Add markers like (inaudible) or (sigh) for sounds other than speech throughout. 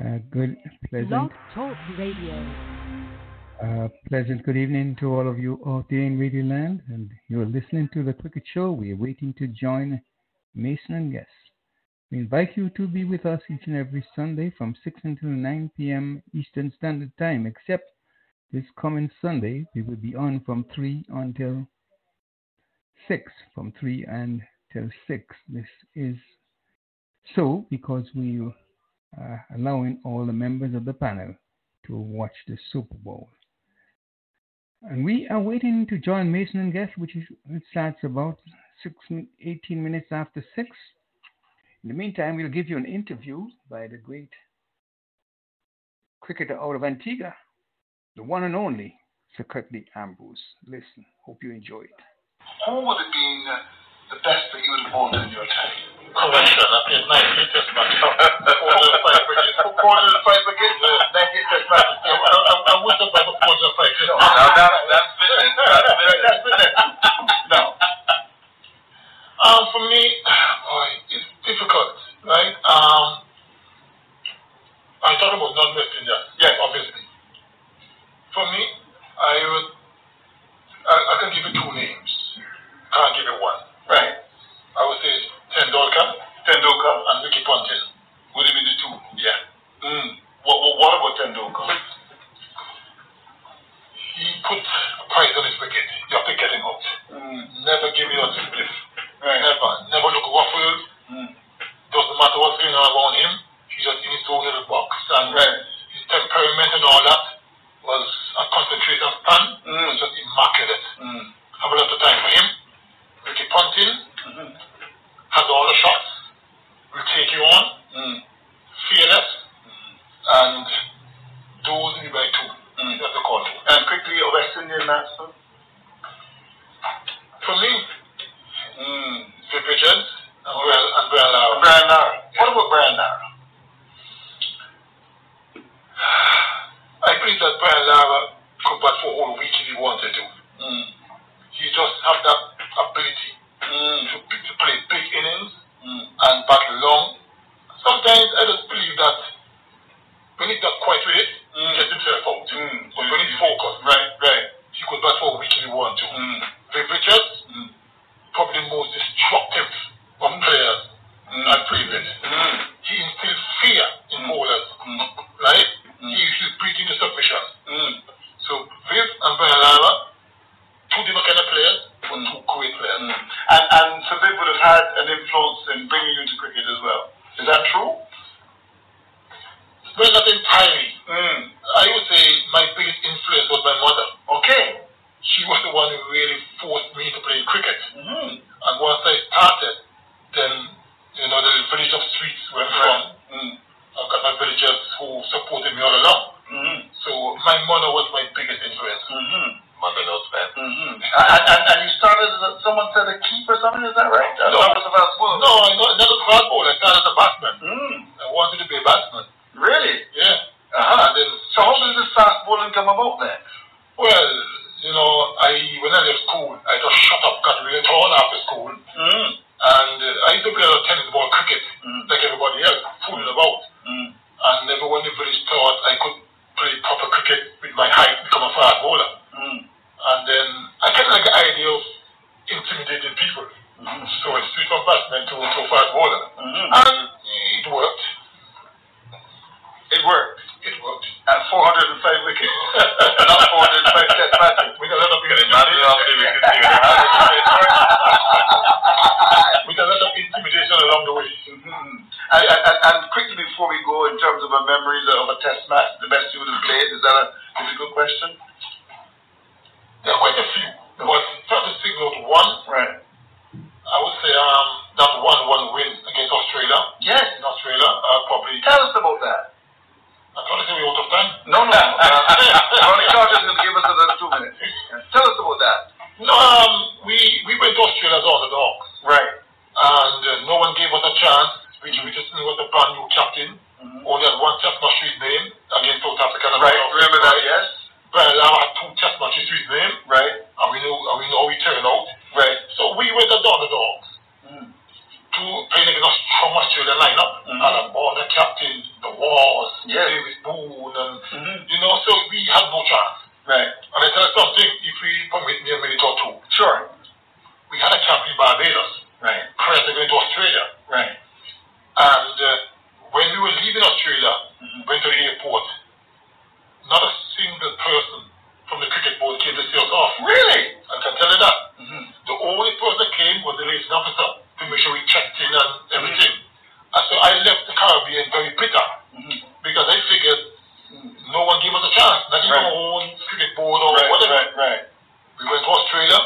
Uh, good, pleasant. Blog Talk Radio. Uh, pleasant good evening to all of you out there in Radio Land, and you're listening to the Cricket Show. We're waiting to join Mason and guests. We invite you to be with us each and every Sunday from 6 until 9 p.m. Eastern Standard Time, except this coming Sunday, we will be on from 3 until 6, from 3 until 6. This is so because we uh, allowing all the members of the panel to watch the Super Bowl. And we are waiting to join Mason and Guest, which is, starts about six, 18 minutes after 6. In the meantime, we'll give you an interview by the great cricketer out of Antigua, the one and only Sir Curtly Ambrose. Listen, hope you enjoy it. Who would have been the best that you would have bought in your time? Correction, I played nine cricket matches. Four to five wickets. Four to five wickets? Nine test matches. I, wish I played four to five. No, now that, that's business. That's business. That's business. No. Um, for me, boy, it's difficult, right? Um, I thought about Indians. Yes. obviously. For me, I would, I, I can give you two names. Can't give you one. Right. I would say Tendulkar Tendulkar. and Ricky Ponting. Would it be the two? Yeah. Mm. What, what, what about Tendulkar? He put a price on his wicket. You have to get him out. Mm. Never give you a spliff. Right. Never. Never look ruffled. Mm. Doesn't matter what's going on around him. He's just in his own little box. And Right. his temperament and all that was a concentration stand. Mm. was just immaculate. Mm. Have a lot of time for him. Ricky Ponting Mm-hmm. Has all the shots. Will take you on. Mm. Fearless. And those in the by two. Mm. That's the call. And quickly, a West Indian batsman. For me, Mm. Viv Richards and Brian, and Brian Lara. Brian Lara. What about Brian Lara? I believe that Brian Lara could bat for a whole week if he wanted to. Mm. He just have that ability Mm. to, to play big innings Mm. and bat long. Sometimes I just believe that when he's not quite with it, Mm. he gets himself out. Mm. But when he's focused, Right, right. he could bat for a week if he want to. Mm. Viv Richards, Mm. probably the most destructive of players Mm. I've played with. Mm. He instills fear in Mm. bowlers, Mm. right? Mm. He usually beat into submission. Mm. So Viv and Brian Lara, two different kind of players, Mm. two great players. Mm. And so Sabib would have had an influence in bringing you to cricket as well. Is that true? Well, not entirely. Mm. I would say my biggest influence was my mother. Okay. She was the one who really forced me to play cricket. Mm-hmm. And once I started, then, you know, the village of streets where I'm from, Mm. I've got my villagers who supported me all along. Mm-hmm. So my mother was my biggest influence. Mm-hmm. Mother knows best. Mm-hmm. And, and, and you started as a, someone said a keeper, something, is that right? No. That was about school. No, I not, never hard. I started as a batsman. Mm. I wanted to be a batsman. Really? Yeah. Uh-huh. Then, So how did this fast bowling come about then? well, you know, I when I left school, I just shut up, got really tall after school, Mm. and uh, I used to play a lot of tennis ball cricket, Mm. like everybody else, fooling about. Mm. And everyone in the village thought I could play proper cricket with my height, become a fast bowler. Mm. And then I kind of like the idea of intimidating people. Mm. So I switched from batsman to, to fast bowler. Mhm. And it worked. It worked. It worked. At 405 wickets. (laughs) Not 405 test matches. With a lot of Imagine how many wickets you would have. (laughs) with a lot of intimidation along the way. Mhm. And, and, and quickly before we go, in terms of a memories of a test match, the best you would have played, is that a difficult question? There are quite a few, but try to single out one. Right. I would say um, that one-one win against Australia. Yes. In Australia, uh, probably. Tell us about that. I'm trying to say we're out of time. No, no. (laughs) Uh, Ronnie Carter's going to give us another two minutes. (laughs) Tell us about that. No, um, we we went to Australia as underdogs, Right. and uh, no one gave us a chance. Richie Richardson was a brand new captain. Mhm. Only had one test match his name against South Africa. Right. Remember that? Yes. Lara had two test matches to his name, Right. and we know and we know we he turned out. Right. So we were the underdogs. Mm. to playing against strong the lineup Mhm. and a border captain, the Waughs, Yes. Davis Boon, and Mhm. you know, so we had no chance. Right. And I tell you something, if we permit me a minute or two, Sure. we had a camp in Barbados Right. prior to going to Australia. Right. And uh, when we were leaving Australia, Mhm. went to the airport, not a single person from the cricket board came to see us off. Really? I can tell you that. Mhm. The only person that came was the liaison officer to make sure we checked in and everything. And so I left the Caribbean very bitter Mhm. because I figured no one gave us a chance, not even Right. our own cricket board or Right. whatever. Right. Right. We went to Australia,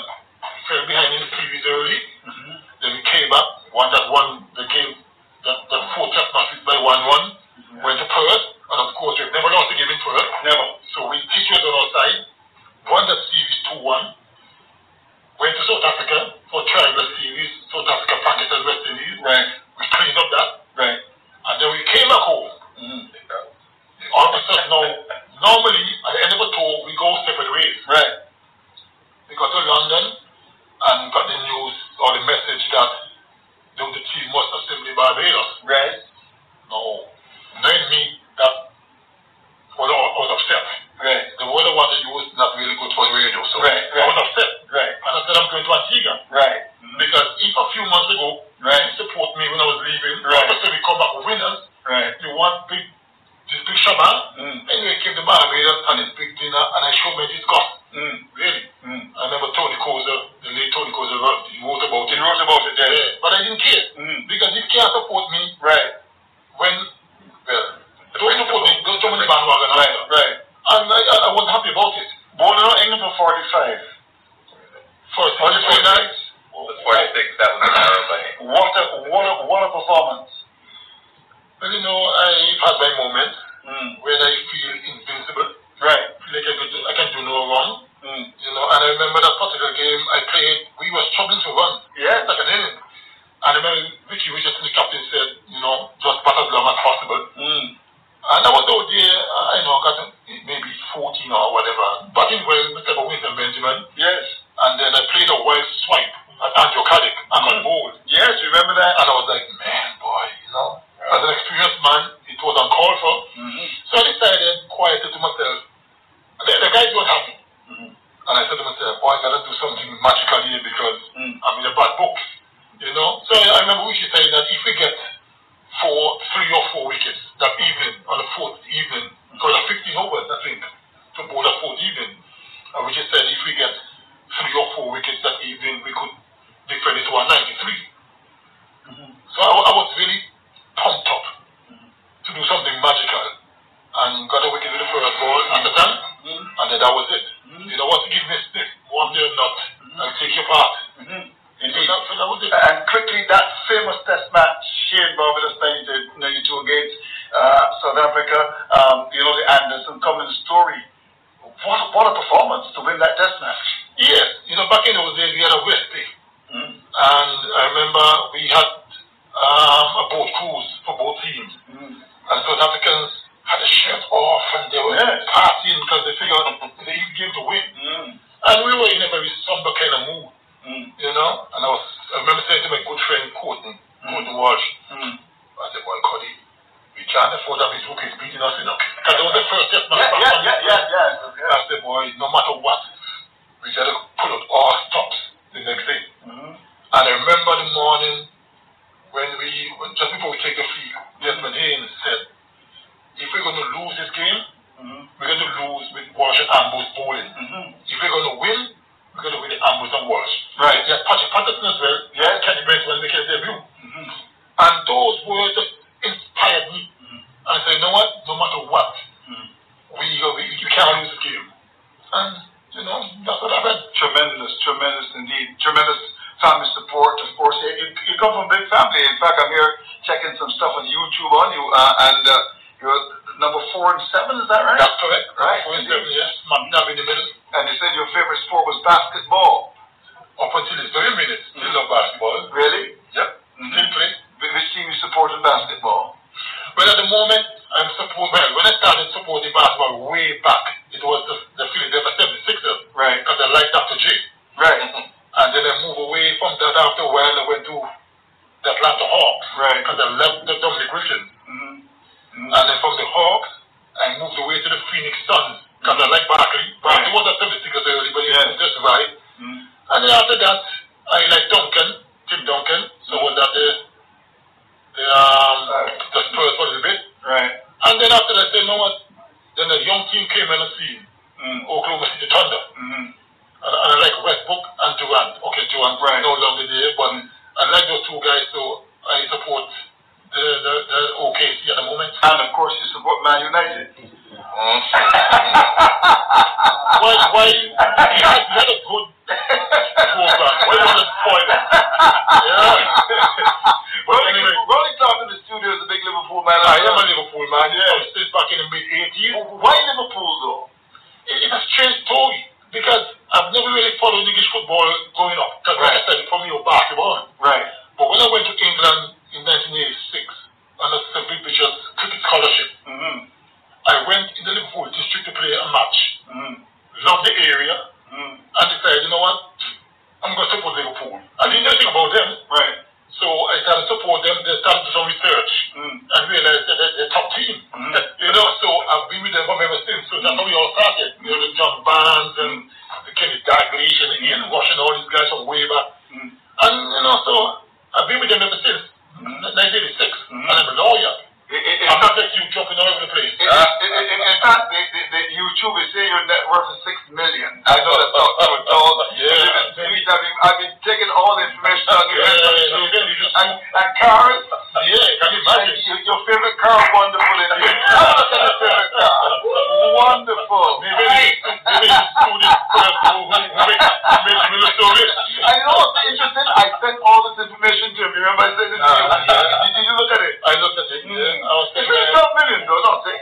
fell behind in the series early, Mhm. then we came back, won that one, the game, that, that four test matches by 1 1, went to Perth, and of course we've never lost a game in Perth. Never. So we teachers on our side, won that series 2 1, went to South Africa for tribal series, South Africa, Pakistan, West Indies. Right. We cleaned up that, Right. and then we came back home. Mhm. All of a sudden now, normally at the end of a tour, we go separate ways. Right. We got to London and got the news or the message that the, the team must assemble Barbados. Right. No, me, that was, I was upset. Right. The word I wanted to not really good for the radio, so Right, I right. was upset. Right. And I said, I'm going to Antigua. Right. Because if a few months ago, Right. you support me when I was leaving, Right. after we come back winners, Right. you want big, this big shaman. Mm. Anyway, came to Barbados and this big dinner, and I showed my disgust. Mm. Really. Mm. I remember Tony Cozier, the late Tony Cozier, wrote, he wrote about it. He wrote about it, yeah. Yeah, but I didn't care. Mm. Because if you can't support me, Right. when, well, don't support me, don't jump in the bandwagon. Right. Right. And I, I, I wasn't happy about it. Born in England for 45. First, What is very it? nice. Well, the 46, that was an What a what a what a performance. Well, you know, I've had my moments Mm. when I feel invincible. Right. Feel like I, could, I can do no wrong. Mm. You know, and I remember that particular game I played, we were struggling to run. Yes. an inning. And I remember Richie Richardson, the captain, said, you know, just bat as long as possible. Mm. And I was out there, I know, got maybe 14 or whatever, batting well, Mr. Winston Benjamin. Yes. And then I played a wild swipe at Andrew Caddick, I got Mhm. bold. Yes. You remember that? And I was like, man, boy, you know, as an experienced man, it was uncalled for. Mm-hmm. So I decided quietly to myself, the, the guys were happy. Mhm. And I said to myself, boy, I gotta do something magical here because Mm. I'm in a bad book. You know? So I, remember we should say that if we get four, three or four wickets that evening, on the fourth evening, because there 15 overs, I think, to bowl that fourth evening. And we just said if we get three or four wickets that evening, we could defend it to a 93. Mm-hmm. So I, I was really pumped up to do something magical and got a wicket with the first ball at the time, Mm. and then that was it. Mhm. You know what to give me a sniff, one day or not, I'll take your part. So Indeed. that, so that was it. And quickly, that famous test match here in Barbados, the, you know, you two against uh, South Africa, um, you know, the Anderson Cummins story. What, what a performance to win that test match. Yes, you know, back in those days we had a West Day, Mm. and I remember we had um, a boat cruise for both teams, Mm. and South Africans had a shirt off and they were Yes. partying because they figured they came to win. Mm. And we were in a very somber kind of mood, Mm. you know. And I was, I remember saying to my good friend Courtney, Courtney Walsh, Mm. I said, boy, Cuddy, we can't afford to have book rookies beating us, you know. Because it was the first match. Yeah, yeah, yeah, the- yeah, yeah. I said, boy, no matter what, we got to pull out all stops the next day. Mm. And I remember the morning when we, when, just before we take the field, Desmond Haynes said, if we're going to lose this game, Mm. we're going to lose with Walsh and Ambrose bowling. Mhm. If we're going to win, we're going to win the Ambrose and Walsh. Right. Yeah, Patrick Patterson as well. Yeah. Kenny Brent when they their debut. Mhm. And those words just inspired me. Mhm. And I said, you know what? No matter what, Mm. we, we you can't lose the game. And, you know, that's what happened. Tremendous, tremendous indeed. Tremendous family support, of course. You, you, you come from a big family. In fact, I'm here checking some stuff on YouTube on you, uh, and uh, you're number four and seven, is that right? That's correct. Right. Four and seven, yes. McNabb in the middle. And you said your favorite sport was basketball. Up until this very minute, still love basketball. Really? Yep. Mhm. Still play. Which team you support in basketball? But at the moment, I'm support. Well, when I started supporting basketball way back, it was the, the Philadelphia 76ers Right. because I liked Dr. J. Right. (laughs) And then I moved away from that after a while. I went to the Atlanta Hawks Right. because I loved the Dominique Wilkins. Mm-hmm. And then from the Hawks, I moved away to the Phoenix Suns because mm-hmm. I like Barkley. Barkley right. was a 76ers early, but he yeah. just right. Mm-hmm. And then after that, I like Duncan, Tim Duncan. So was that the the, um, the Spurs for a bit. Right. And then after that, you know what? Then the young team came in the scene. Mm. Oklahoma City Thunder. Mm-hmm. And, and I like Westbrook and Durant. Okay, Durant right. no longer there, but I like those two guys, so I support the, the, the OKC at the moment. And of course, you support Man United. Why, why, he had, had a good program. Why you want to spoil it? Yeah. Rolling, anyway, Rolling Top in the studio is a big Liverpool man. I am a Liverpool man. Yeah. Oh, Since back in the mid 80s. Why Liverpool though? It- It's a strange story because I've never really followed English football growing up. Because like I said, for me, it was basketball. Right. But when I went to England in 1986 on a St. Richards cricket scholarship, Mm-hmm. I went in the Liverpool district to play a match. Mm-hmm. Loved the area Mm-hmm. and decided, you know what, I'm going to support Liverpool. I didn't know anything about them. Right. So I started to support them. They started to do some research Mm. and realized that they're the top team. Mhm. You know, so I've been with them from ever since. So that's how we all started. You know, the John Barnes and the Kenny Dalglish and Ian Rush and all these guys from way back. Mm. And, you know, so I've been with them ever since. Mhm. 1986. Mhm. And I'm a lawyer. It, it, it, I'm not like you jumping all over the place. it, it, it, it, in fact, the, the, the YouTube is saying your net worth is six million. I know that's not true at all. Yeah. I've been, I've been, taking all the information on you. Yeah, yeah, yeah, you just- And, and cars, Yeah, can you imagine? your, (laughs) your favorite car, wonderful. In your favorite car. Wonderful. Maybe, maybe you this first who, who, who makes, me look so rich. I know what's interesting. I sent all this information to him. Remember I sent it to you? Ah. Did, did you look at it? I looked at it. Yeah, I was It's thinking, really 12 million though, not six.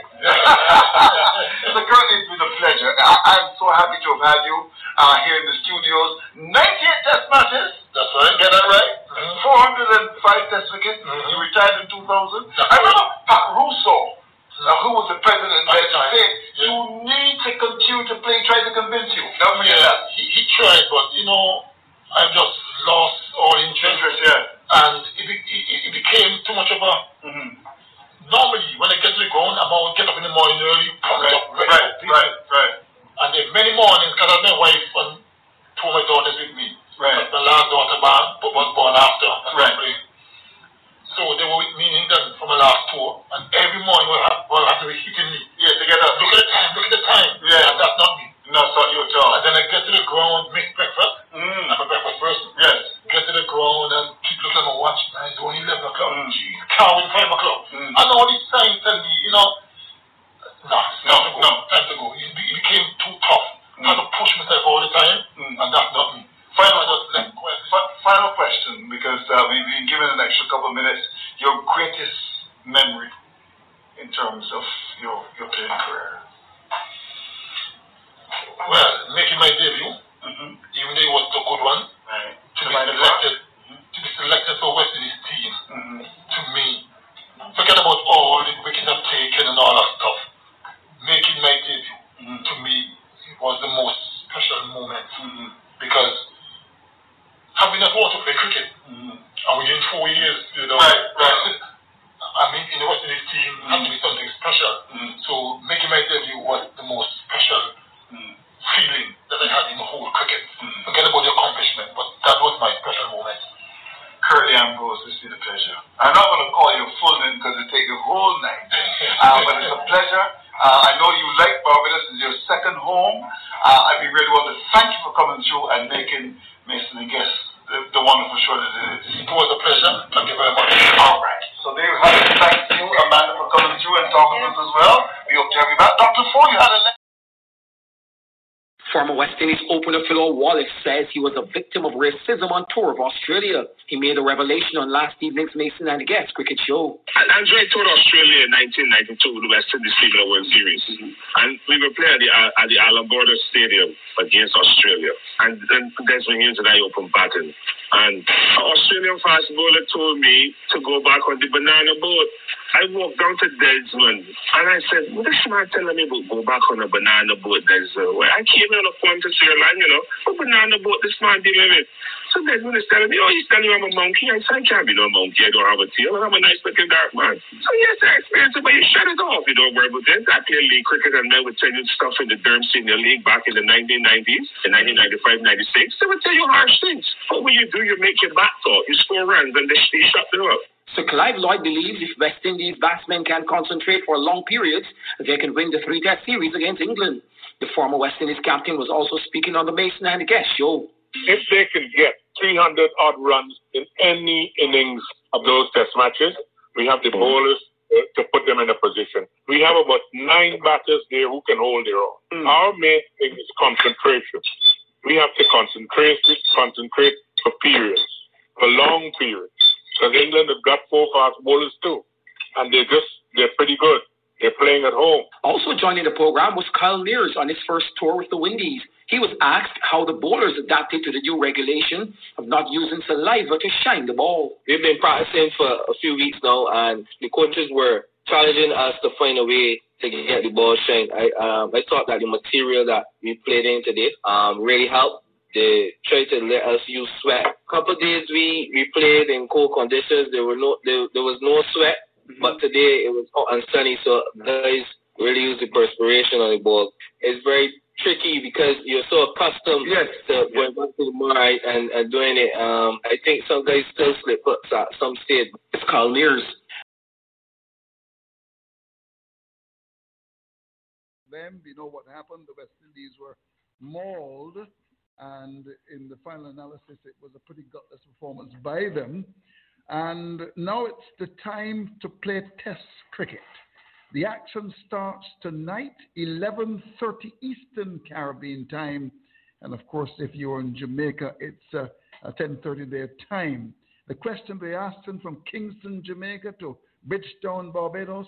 so currently it's been a pleasure. I, I'm so happy to have had you uh, here in the studios. 98 test matches. That's right. Get that right? Mhm. 405 test wickets. Mhm. You retired in 2000. That's I remember Pat Rousseau, uh, who was the president then, time, said, yeah. you need to continue to play, try to convince you. Don't Yeah, that. he, he tried, but you know, I've just lost all interest, Interest, yeah. and it, it, it became too much of a. Mm-hmm. Normally, when I get to the ground, I'm always get up in the morning early, pumped Right, up, ready right, for right, right. And then many mornings, because my wife and two of my daughters with me. Right. But my last daughter born, but was born after. Right. So Australia. He made a revelation on last evening's Mason and the Guest cricket show. Andre toured Australia in 1992 the West Indies in the World Series. And we were playing at the, uh, at the Allan Border Stadium against Australia. And then Desmond Haynes and I opened batting. And an Australian fast bowler told me to go back on the banana boat. I walked down to Desmond and I said, what is man telling me about go back on a banana boat? Desmond? Well, I came here on a phone to Sri Lanka, you know. What banana boat this man dealing with? So Desmond is telling me, oh, he's telling me I'm a monkey. I said, I can't be no monkey. I don't have a tail. I'm a nice looking dark man. So yes, I experienced it, but you shut it off. You don't worry about this. I played league cricket and men would tell you stuff in the Durham Senior League back in the 1990s, in 1995, 96. They would tell you harsh things. But what you do, you make your back talk. You score runs and they, they shut them up. So Clive Lloyd believes if West Indies batsmen can concentrate for long periods, they can win the three test series against England. The former West Indies captain was also speaking on the Mason and Guest show. If they can get 300 odd runs in any innings of those test matches, we have the bowlers uh, to put them in a position. We have about nine batters there who can hold their own. Mm. Our main thing is concentration. We have to concentrate, concentrate for periods, for long periods. Because England have got four fast bowlers too, and they're just they're pretty good. They're playing at home. Also joining the program was Kyle Mayers on his first tour with the Windies. He was asked how the bowlers adapted to the new regulation of not using saliva to shine the ball. We've been practicing for a few weeks now, and the coaches were challenging us to find a way to get the ball shine. I um, I thought that the material that we played in today um, really helped. They tried to let us use sweat. A couple days we, we played in cold conditions. There were no there, there was no sweat, but today it was hot and sunny, so guys really use the perspiration on the ball. It's very tricky because you're so accustomed Yes. to going back to the mud and, and doing it. Um, I think some guys still slip ups at some stage. It's Kyle Mayers. them. We know what happened. The West Indies were mauled, and in the final analysis, it was a pretty gutless performance by them. And now it's the time to play Test cricket. The action starts tonight, 11:30 Eastern Caribbean time, and of course, if you're in Jamaica, it's uh, uh, 10:30 their time. The question they asked them from Kingston, Jamaica, to Bridgetown, Barbados: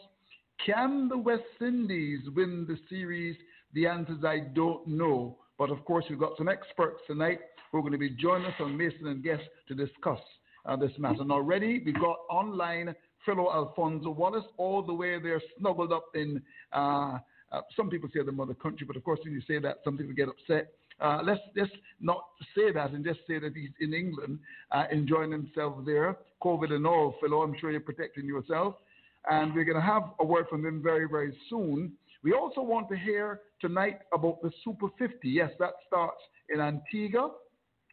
Can the West Indies win the series? The answer is I don't know. But of course, we've got some experts tonight who are going to be joining us on Mason and Guest to discuss uh, this matter. And already we've got online Philo Alphonso Wallace, all the way there snuggled up in, uh, uh, some people say the mother country, but of course, when you say that, some people get upset. Uh, let's just not say that and just say that he's in England uh, enjoying himself there, COVID and all, Philo. I'm sure you're protecting yourself. And we're going to have a word from him very, very soon. We also want to hear tonight about the Super 50. Yes, that starts in Antigua,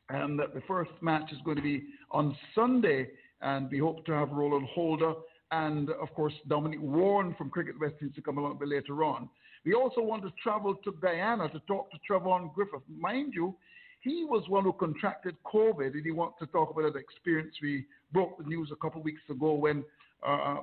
and that the first match is going to be on Sunday. And we hope to have Roland Holder and, of course, Dominic Warren from Cricket West Indies to come along a bit later on. We also want to travel to Guyana to talk to Trevon Griffith. Mind you, he was one who contracted COVID, and he wants to talk about that experience. We broke the news a couple of weeks ago when uh,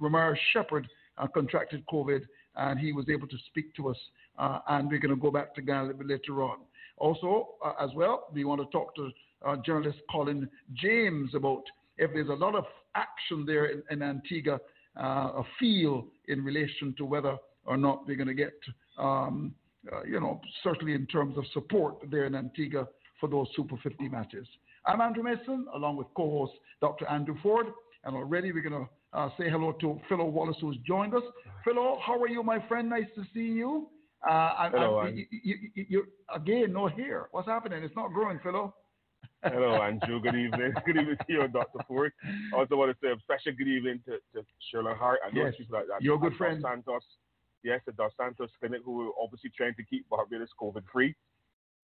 Ramar Shepard uh, contracted COVID, and he was able to speak to us. Uh, and we're going to go back to Guyana a little bit later on. Also, uh, as well, we want to talk to uh, journalist Colin James about if there's a lot of action there in, in Antigua, uh, a feel in relation to whether or not we're going to get, um, uh, you know, certainly in terms of support there in Antigua for those Super 50 matches. I'm Andrew Mason, along with co-host Dr. Andrew Ford, and already we're going to uh, say hello to Philo Wallace, who's joined us. Philo, how are you, my friend? Nice to see you. Uh, and, Hello, you, you, you, you, again, no hair. What's happening? It's not growing, Philo. Hello, Andrew. Good evening. (laughs) Good evening to you, Dr. Ford. I also want to say a special good evening to, to Shirley Hart and Yes. like that. You're a good Dos friend. Santos. Yes, the Dos Santos Clinic, who are obviously trying to keep Barbados COVID free.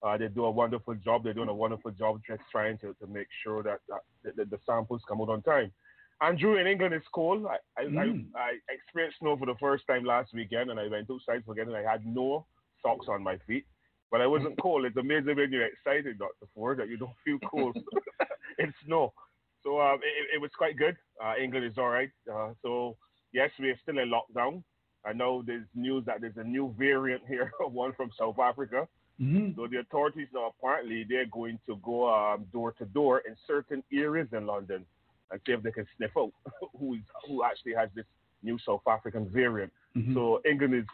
Uh, they do a wonderful job. They're doing a wonderful job just trying to, to make sure that, that the, the samples come out on time. Andrew, in England, it's cold. I, I, Mm. I, I experienced snow for the first time last weekend, and I went outside again, and I had no socks on my feet. But I (laughs) wasn't cold. It's amazing when you're excited, Dr. Ford, that you don't feel cold (laughs) in snow. So um, it, it was quite good. Uh, England is all right. Uh, so, yes, we are still in lockdown. I know there's news that there's a new variant here, (laughs) one from South Africa. Mm-hmm. So the authorities now apparently they're going to go um, door to door in certain areas in London and see if they can sniff out who is who actually has this new South African variant. Mhm. So England is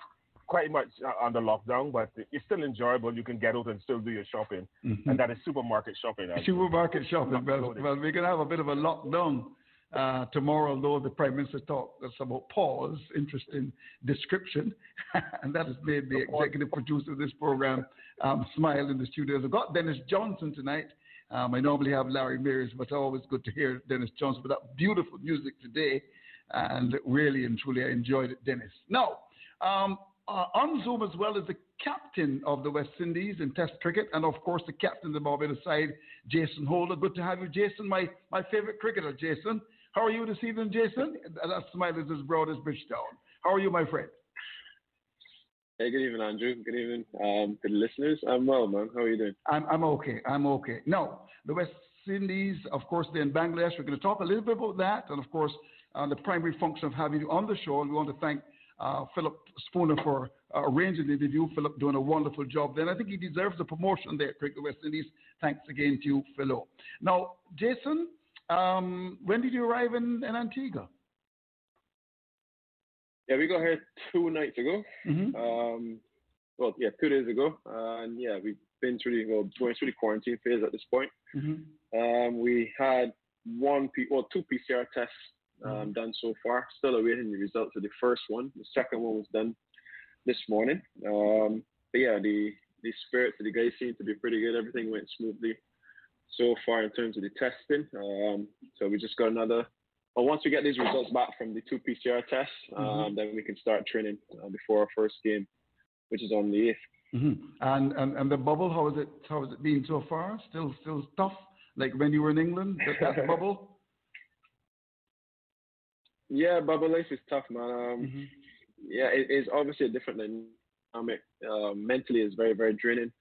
quite much uh, under lockdown, but it's still enjoyable. You can get out and still do your shopping, Mhm. and that is supermarket shopping. actually. Supermarket shopping. Well, well, we're going to have a bit of a lockdown uh, tomorrow, though the Prime Minister talked about pause. Interesting description. (laughs) and that has made the executive producer of this program um, smile in the studio. I've got Dennis Johnson tonight. Um, I normally have Larry Mears, but always good to hear Dennis Johnson with that beautiful music today. And really and truly, I enjoyed it, Dennis. Now, um, uh, on Zoom as well as the captain of the West Indies in Test cricket, and of course the captain of the Barbados side, Jason Holder. Good to have you, Jason, my, my favorite cricketer, Jason. How are you this evening, Jason? That smile is as broad as Bridgetown. How are you, my friend? Hey, good evening, Andrew. Good evening um, to the listeners. I'm well, man. How are you doing? I'm, I'm okay. I'm okay. Now, the West Indies, of course, they're in Bangladesh. We're going to talk a little bit about that, and of course, uh, the primary function of having you on the show. And we want to thank uh, Philip Spooner for uh, arranging the interview. Philip doing a wonderful job there. And I think he deserves a promotion there, Cricket West Indies. Thanks again to you, Philo. Now, Jason, um, when did you arrive in, in Antigua? Yeah, we got here two nights ago. Mm-hmm. Um, well, yeah, two days ago. Uh, and yeah, we've been through the, well, going through the quarantine phase at this point. Mm-hmm. Um, we had one, P- well, two PCR tests um, Mm-hmm. done so far. Still awaiting the results of the first one. The second one was done this morning. Um, but yeah, the the spirits of the guys seemed to be pretty good. Everything went smoothly so far in terms of the testing. Um, so we just got another. Well, once we get these results back from the two PCR tests, um, Mhm. then we can start training uh, before our first game, which is on the eighth. Mm-hmm. And, and and the bubble, how is it? How has it been so far? Still still tough, like when you were in England. That, that (laughs) bubble. Yeah, bubble life is tough, man. Um, Mm-hmm. yeah, it is obviously a different dynamic. Uh, mentally, it's very, very draining.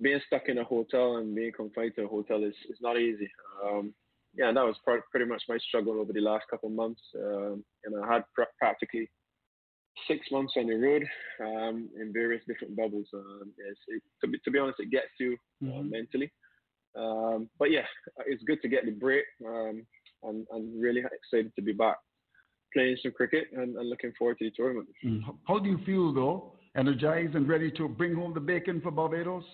Being stuck in a hotel and being confined to a hotel is, is not easy. Um, yeah, and that was pr- pretty much my struggle over the last couple of months. Um, and I had pr- practically six months on the road um, in various different bubbles. Um, yes, it, to, be, to be honest, it gets you uh, Mhm. mentally. Um, but yeah, it's good to get the break. Um, and I'm really excited to be back playing some cricket and, and looking forward to the tournament. Mm. How do you feel though? Energized and ready to bring home the bacon for Barbados?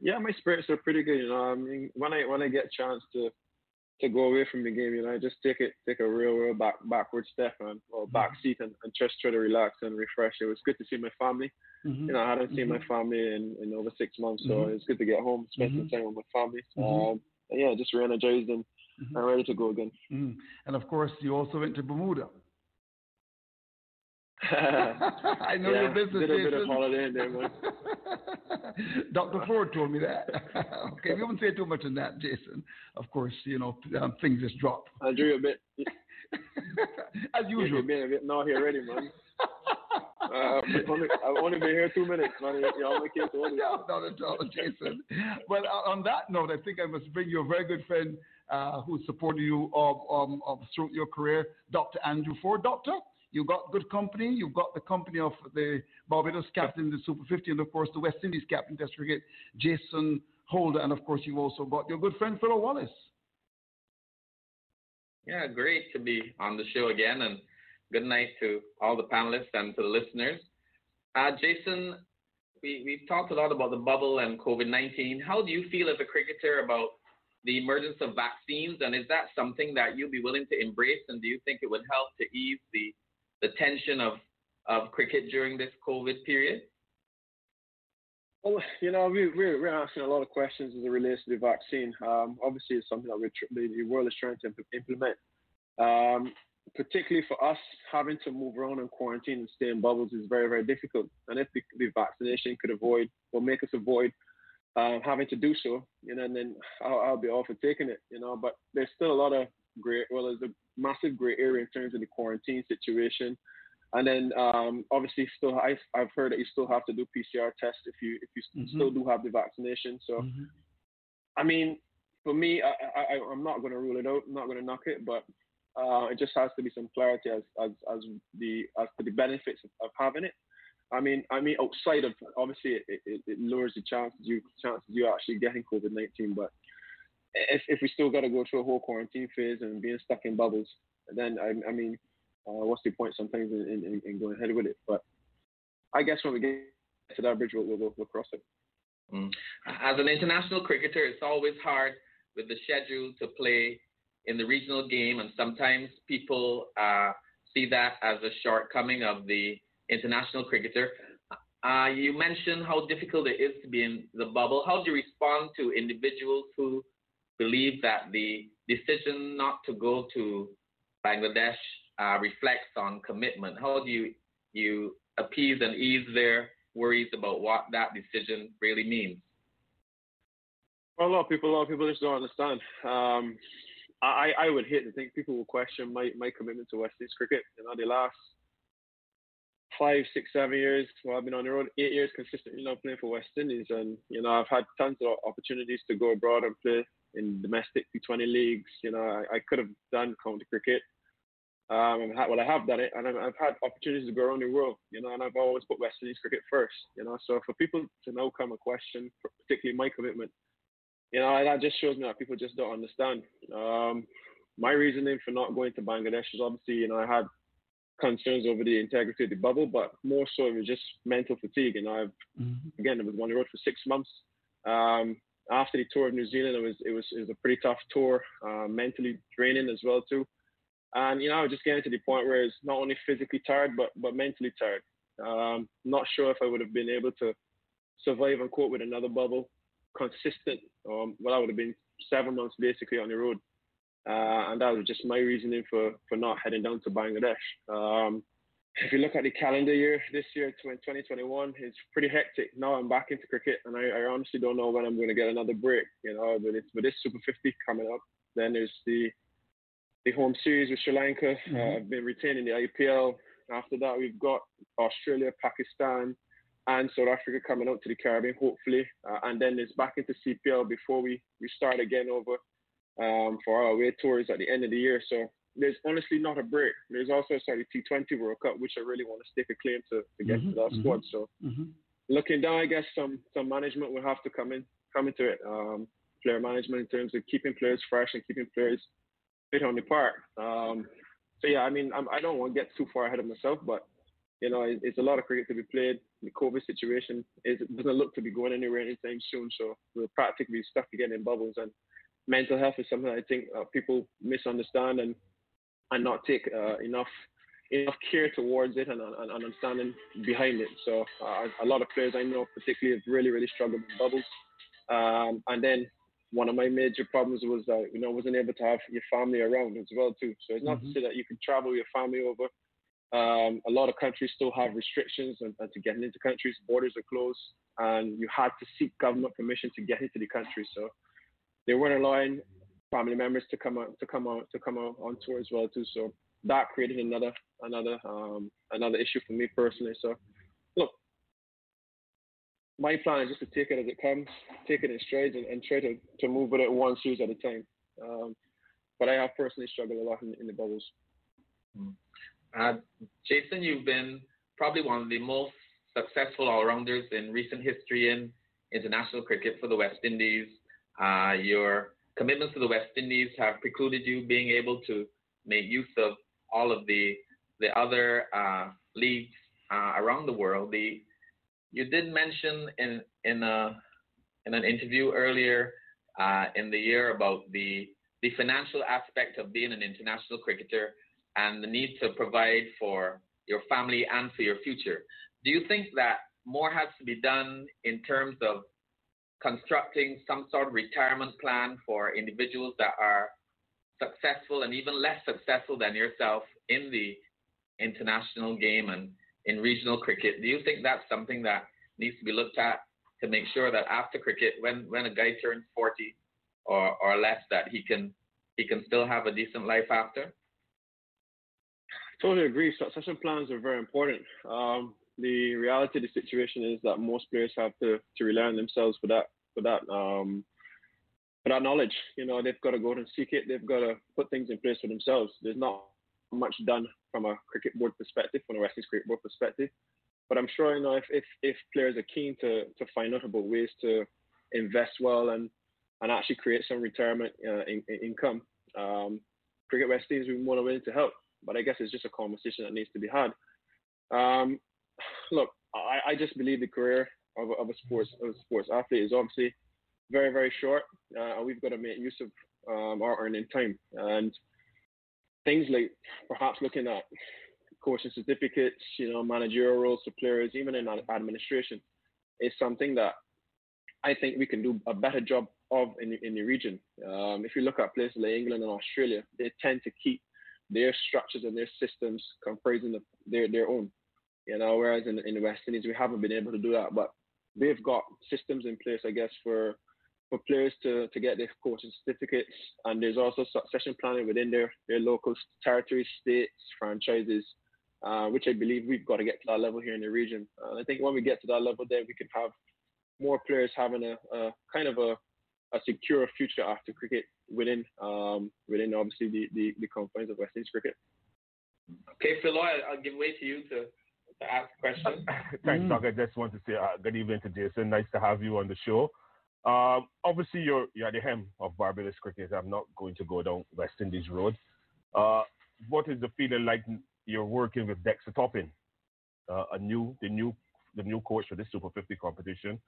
Yeah, my spirits are pretty good. You know, I mean, when I when I get a chance to to go away from the game, you know, I just take it take a real real back backward step and or back seat and, and just try to relax and refresh. It was good to see my family. Mhm. You know, I hadn't seen my Mhm. family in, in over six months, so Mhm. it's good to get home, spend some Mhm. time with my family. Um, yeah, just re-energized and, Mhm. and ready to go again. Mm. And of course, you also went to Bermuda. (laughs) (laughs) I know yeah, your business, did a bit of holiday in there, man. (laughs) Dr. Ford told me that. okay, we won't say too much on that, Jason. Of course, you know, um, things just drop. I drew a bit. As usual. being a bit naughty already, man. Uh, I've only, I've only been here two minutes, man. You're on my case already. no, not at all, Jason. Well, uh, on that note, I think I must bring you a very good friend uh, who supported you of, um, of throughout your career, Dr. Andrew Ford. Doctor, You've got good company. You've got the company of the Barbados captain, the Super 50, and of course the West Indies captain, Test cricket, Jason Holder, and of course you've also got your good friend Philo Wallace. Yeah, great to be on the show again, and good night to all the panelists and to the listeners. Uh, Jason, we, we've talked a lot about the bubble and COVID 19. How do you feel as a cricketer about the emergence of vaccines, and is that something that you'll be willing to embrace, and do you think it would help to ease the, the tension of, of cricket during this COVID period? Well, you know, we, we're, we're asking a lot of questions as it relates to the vaccine. Um, obviously, it's something that we're the, world is trying to imp- implement. Um, particularly for us, having to move around in quarantine and stay in bubbles is very, very difficult. And if the, the vaccination could avoid or make us avoid um, having to do so, you know, and then I'll, I'll be all for taking it, you know. But there's still a lot of gray, well, there's a massive gray area in terms of the quarantine situation. And then um, obviously, still I, I've heard that you still have to do PCR tests if you if you Mhm. still do have the vaccination. So I mean, for me, I, I I'm not going to rule it out. I'm not going to knock it, but uh, it just has to be some clarity as as as the as to the benefits of, of having it. I mean, I mean, outside of obviously it, it, it lowers the chances you chances you actually getting COVID nineteen, but if if we still got to go through a whole quarantine phase and being stuck in bubbles, then I, I mean, uh, what's the point sometimes in, in, in going ahead with it? But I guess when we get to that bridge, we'll, we'll, we'll cross it. Mm. As an international cricketer, it's always hard with the schedule to play in the regional game, and sometimes people uh, see that as a shortcoming of the international cricketer. Uh, you mentioned how difficult it is to be in the bubble. How do you respond to individuals who believe that the decision not to go to Bangladesh uh, reflects on commitment? How do you you appease and ease their worries about what that decision really means? Well, a lot of people, a lot of people just don't understand. Um, I, I would hate to think people will question my, my commitment to West Indies cricket. You know, the last five, six, seven years, well, I've been on the road eight years consistently, you know, playing for West Indies, and you know, I've had tons of opportunities to go abroad and play in domestic T20 leagues. You know, I, I could have done county cricket. Um, well, I have done it, and I've, I've, had opportunities to go around the world. You know, and I've always put West Indies cricket first. You know, so for people to now come and question, particularly my commitment, you know, that just shows me that people just don't understand. Um, my reasoning for not going to Bangladesh is obviously, you know, I had concerns over the integrity of the bubble, but more so it was just mental fatigue. And I've mm-hmm. again, it was on the road for six months. Um, after the tour of New Zealand, it was it was it was a pretty tough tour, uh, mentally draining as well too. And you know, I was just getting to the point where it's not only physically tired, but but mentally tired. Um, not sure if I would have been able to survive and cope with another bubble, consistent. Um, well, I would have been seven months basically on the road. Uh, and that was just my reasoning for, for not heading down to Bangladesh. Um, if you look at the calendar year, this year, 2021, it's pretty hectic. Now I'm back into cricket, and I, I honestly don't know when I'm going to get another break. You know, but it's with this Super 50 coming up. Then there's the the home series with Sri Lanka. Mm-hmm. Uh, I've been retaining the IPL. After that, we've got Australia, Pakistan, and South Africa coming out to the Caribbean, hopefully. Uh, and then it's back into CPL before we, we start again over um, for our away tours at the end of the year. So there's honestly not a break. There's also a sorry T20 World Cup, which I really want to stake a claim to, to get mm-hmm, to that mm-hmm, squad. So mm-hmm. looking down, I guess some some management will have to come in come into it. Um, player management in terms of keeping players fresh and keeping players fit on the park. Um, so yeah, I mean, I'm, I do not want to get too far ahead of myself, but you know, it, it's a lot of cricket to be played. The COVID situation is doesn't look to be going anywhere anytime soon, so we're practically stuck again in bubbles and mental health is something I think uh, people misunderstand and and not take uh, enough enough care towards it and, and, and understanding behind it. So uh, a lot of players I know particularly have really really struggled with bubbles. Um, and then one of my major problems was that you know wasn't able to have your family around as well too. So it's not mm-hmm. to say that you can travel your family over. Um, a lot of countries still have restrictions and, to getting into countries, borders are closed, and you had to seek government permission to get into the country. So they weren't allowing family members to come out to come out to come out on tour as well too. So that created another another um, another issue for me personally. So look, my plan is just to take it as it comes, take it in strides, and, and try to, to move with it one series at a time. Um, but I have personally struggled a lot in, in the bubbles. Hmm. Uh, Jason, you've been probably one of the most successful all-rounders in recent history in international cricket for the West Indies. Uh, your commitments to the West Indies have precluded you being able to make use of all of the the other uh, leagues uh, around the world. The you did mention in in a in an interview earlier uh, in the year about the the financial aspect of being an international cricketer and the need to provide for your family and for your future. Do you think that more has to be done in terms of constructing some sort of retirement plan for individuals that are successful and even less successful than yourself in the international game and in regional cricket. Do you think that's something that needs to be looked at to make sure that after cricket, when, when a guy turns 40 or, or less, that he can he can still have a decent life after? Totally agree. Succession plans are very important. Um, the reality of the situation is that most players have to, to rely on themselves for that for that um, for that knowledge. You know, they've got to go and seek it. They've got to put things in place for themselves. There's not much done from a cricket board perspective, from a West Indies cricket board perspective. But I'm sure you know if, if, if players are keen to to find out about ways to invest well and and actually create some retirement uh, in, in income, um, Cricket West Indies would be more than willing to help. But I guess it's just a conversation that needs to be had. Um, look, I, I just believe the career of, of a sports of a sports athlete is obviously very very short, uh, and we've got to make use of um, our earning time and things like perhaps looking at coaching certificates, you know, managerial roles for players, even in administration, is something that I think we can do a better job of in the, in the region. Um, if you look at places like England and Australia, they tend to keep their structures and their systems comprising of their, their own. You know, whereas in, in the West Indies we haven't been able to do that. But they've got systems in place, I guess, for for players to, to get their coaching certificates, and there's also succession planning within their, their local territories, states, franchises, uh, which I believe we've got to get to that level here in the region. I think when we get to that level, then we can have more players having a, a kind of a, a secure future after cricket within um, within obviously the, the, the confines of West Indies cricket. Okay, Phil, I'll give way to you to, to ask a question. (laughs) Thanks, mm. Doc. I just want to say uh, good evening to Jason. Nice to have you on the show. Um, obviously, you're, you're at the hem of Barbados cricket. I'm not going to go down West Indies road. Uh, what is the feeling like you're working with Dexter Toppin, uh, a new, the new, the new coach for this Super 50 competition?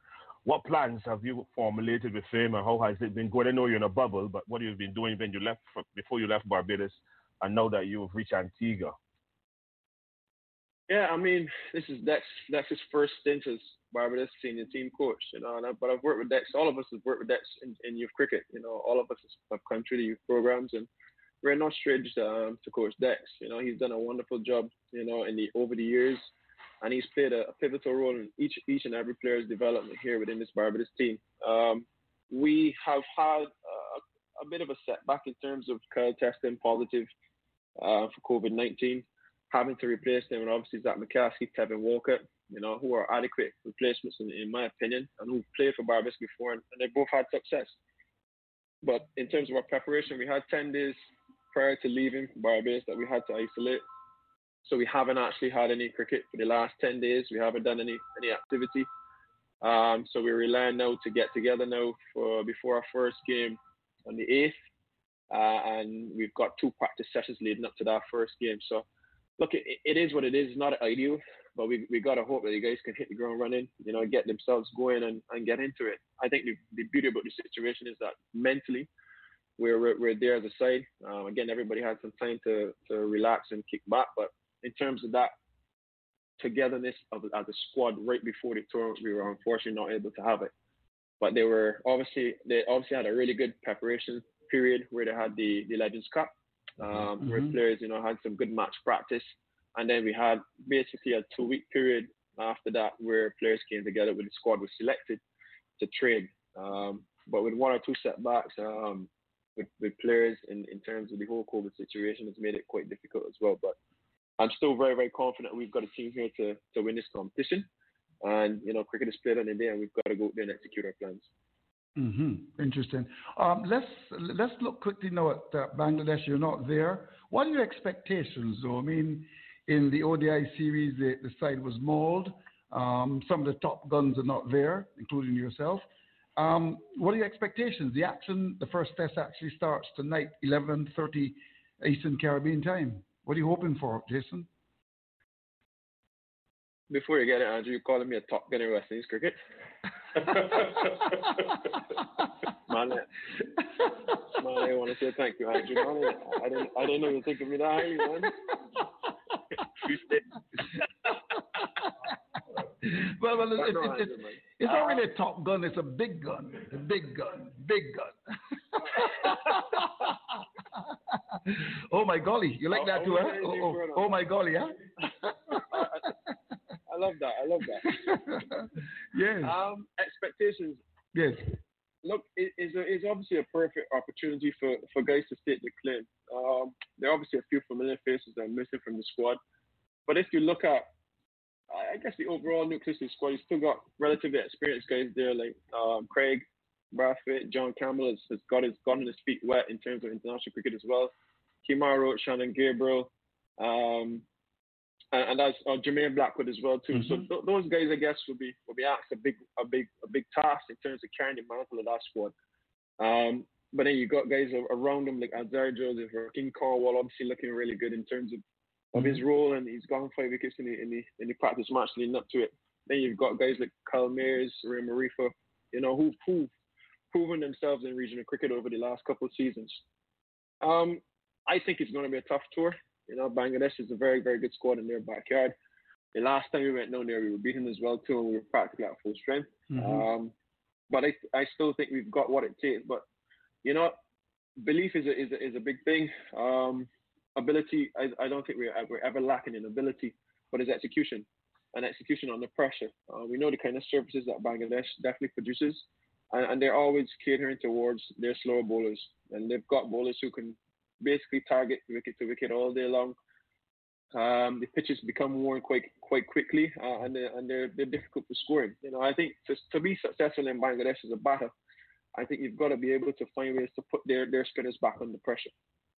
What plans have you formulated with him, and how has it been going? I know you're in a bubble, but what have you been doing when you left before you left Barbados, and now that you've reached Antigua? Yeah, I mean, this is Dex his first stint as Barbados senior team coach, you know. I, but I've worked with Dex. All of us have worked with Dex in, in youth cricket. You know, all of us have come through the youth programs, and we're not strangers um, to Coach Dex. You know, he's done a wonderful job. You know, in the over the years, and he's played a, a pivotal role in each each and every player's development here within this Barbados team. Um, we have had a, a, bit of a setback in terms of Kyle testing positive uh, for COVID 19 having to replace them, and obviously Zach McCaskie, Kevin Walker, you know, who are adequate replacements in, in my opinion, and who played for Barbados before, and, and, they both had success. But in terms of our preparation, we had 10 days prior to leaving Barbados that we had to isolate. So we haven't actually had any cricket for the last 10 days. We haven't done any any activity. Um, so we're relying now to get together now for before our first game on the 8th. Uh, and we've got two practice sessions leading up to that first game. So look, it, it is what it is. It's not ideal, but we we gotta hope that you guys can hit the ground running, you know, get themselves going and, and get into it. I think the, the beauty about the situation is that mentally, we're we're, we're there as a side. Um, again, everybody had some time to to relax and kick back, but in terms of that togetherness of as a squad right before the tour, we were unfortunately not able to have it. But they were obviously they obviously had a really good preparation period where they had the the Legends Cup um, mm-hmm. where players, you know, had some good match practice. And then we had basically a two week period after that where players came together with the squad was selected to train. Um, but with one or two setbacks um, with, with players in, in terms of the whole COVID situation, it's made it quite difficult as well. But I'm still very, very confident we've got a team here to, to win this competition. And, you know, cricket is played on the day and we've got to go out there and execute our plans. Mm-hmm. Interesting. Um, let's let's look quickly now at uh, Bangladesh. You're not there. What are your expectations, though? I mean, in the ODI series, the, the side was mauled. Um, some of the top guns are not there, including yourself. Um, what are your expectations? The action, the first test actually starts tonight, 11:30 Eastern Caribbean time. What are you hoping for, Jason? Before you get it, Andrew, you're calling me a top gun in West Indies cricket. (laughs) man, eh. man, I want to say thank you, Andrew. Man, I didn't, I didn't know you think of me that highly, man. (laughs) well, well, it, it, it, it's, it's not really a ah. top gun. It's a big gun. A big gun. Big gun. (laughs) oh my golly, you like that too, huh? Oh, oh, oh my golly, huh? (laughs) I love that. I love that. (laughs) yes. Um, expectations. Yes. Look, it is it's obviously a perfect opportunity for, for guys to state the claim. Um, there are obviously a few familiar faces that are missing from the squad, but if you look at, I guess the overall nucleus of the squad, you've still got relatively experienced guys there like um, Kraigg, Brathwaite, John Campbell has, has got his gotten his feet wet in terms of international cricket as well. Kemar Shannon Gabriel, um, and, and that's uh, Jermaine Blackwood as well too. Mm-hmm. So th- those guys, I guess, will be will be asked a big a big a big task in terms of carrying the mantle of that squad. Um, but then you got guys around them like Alzarri Joseph or Rahkeem Cornwall, obviously looking really good in terms of, of his mm-hmm. role, and he's gone five wickets in the in the in the practice match leading up to it. Then you've got guys like Kyle Mayers, Raymon Reifer, you know, who've, who've proven themselves in regional cricket over the last couple of seasons. Um, I think it's going to be a tough tour. You know, Bangladesh is a very, very good squad in their backyard. The last time we went down there, we were beaten as well too, and we were practically at full strength. Mm-hmm. Um, but I, I still think we've got what it takes. But you know, belief is a, is a, is a big thing. Um, ability, I, I don't think we're, we're ever lacking in ability, but it's execution and execution under pressure. Uh, we know the kind of services that Bangladesh definitely produces. and, and they're always catering towards their slower bowlers, and they've got bowlers who can basically target wicket to wicket all day long. Um, the pitches become worn quite quite quickly, uh, and they're, and they're they're difficult to score in. You know, I think to, to be successful in Bangladesh as a batter, I think you've got to be able to find ways to put their, their spinners back under pressure.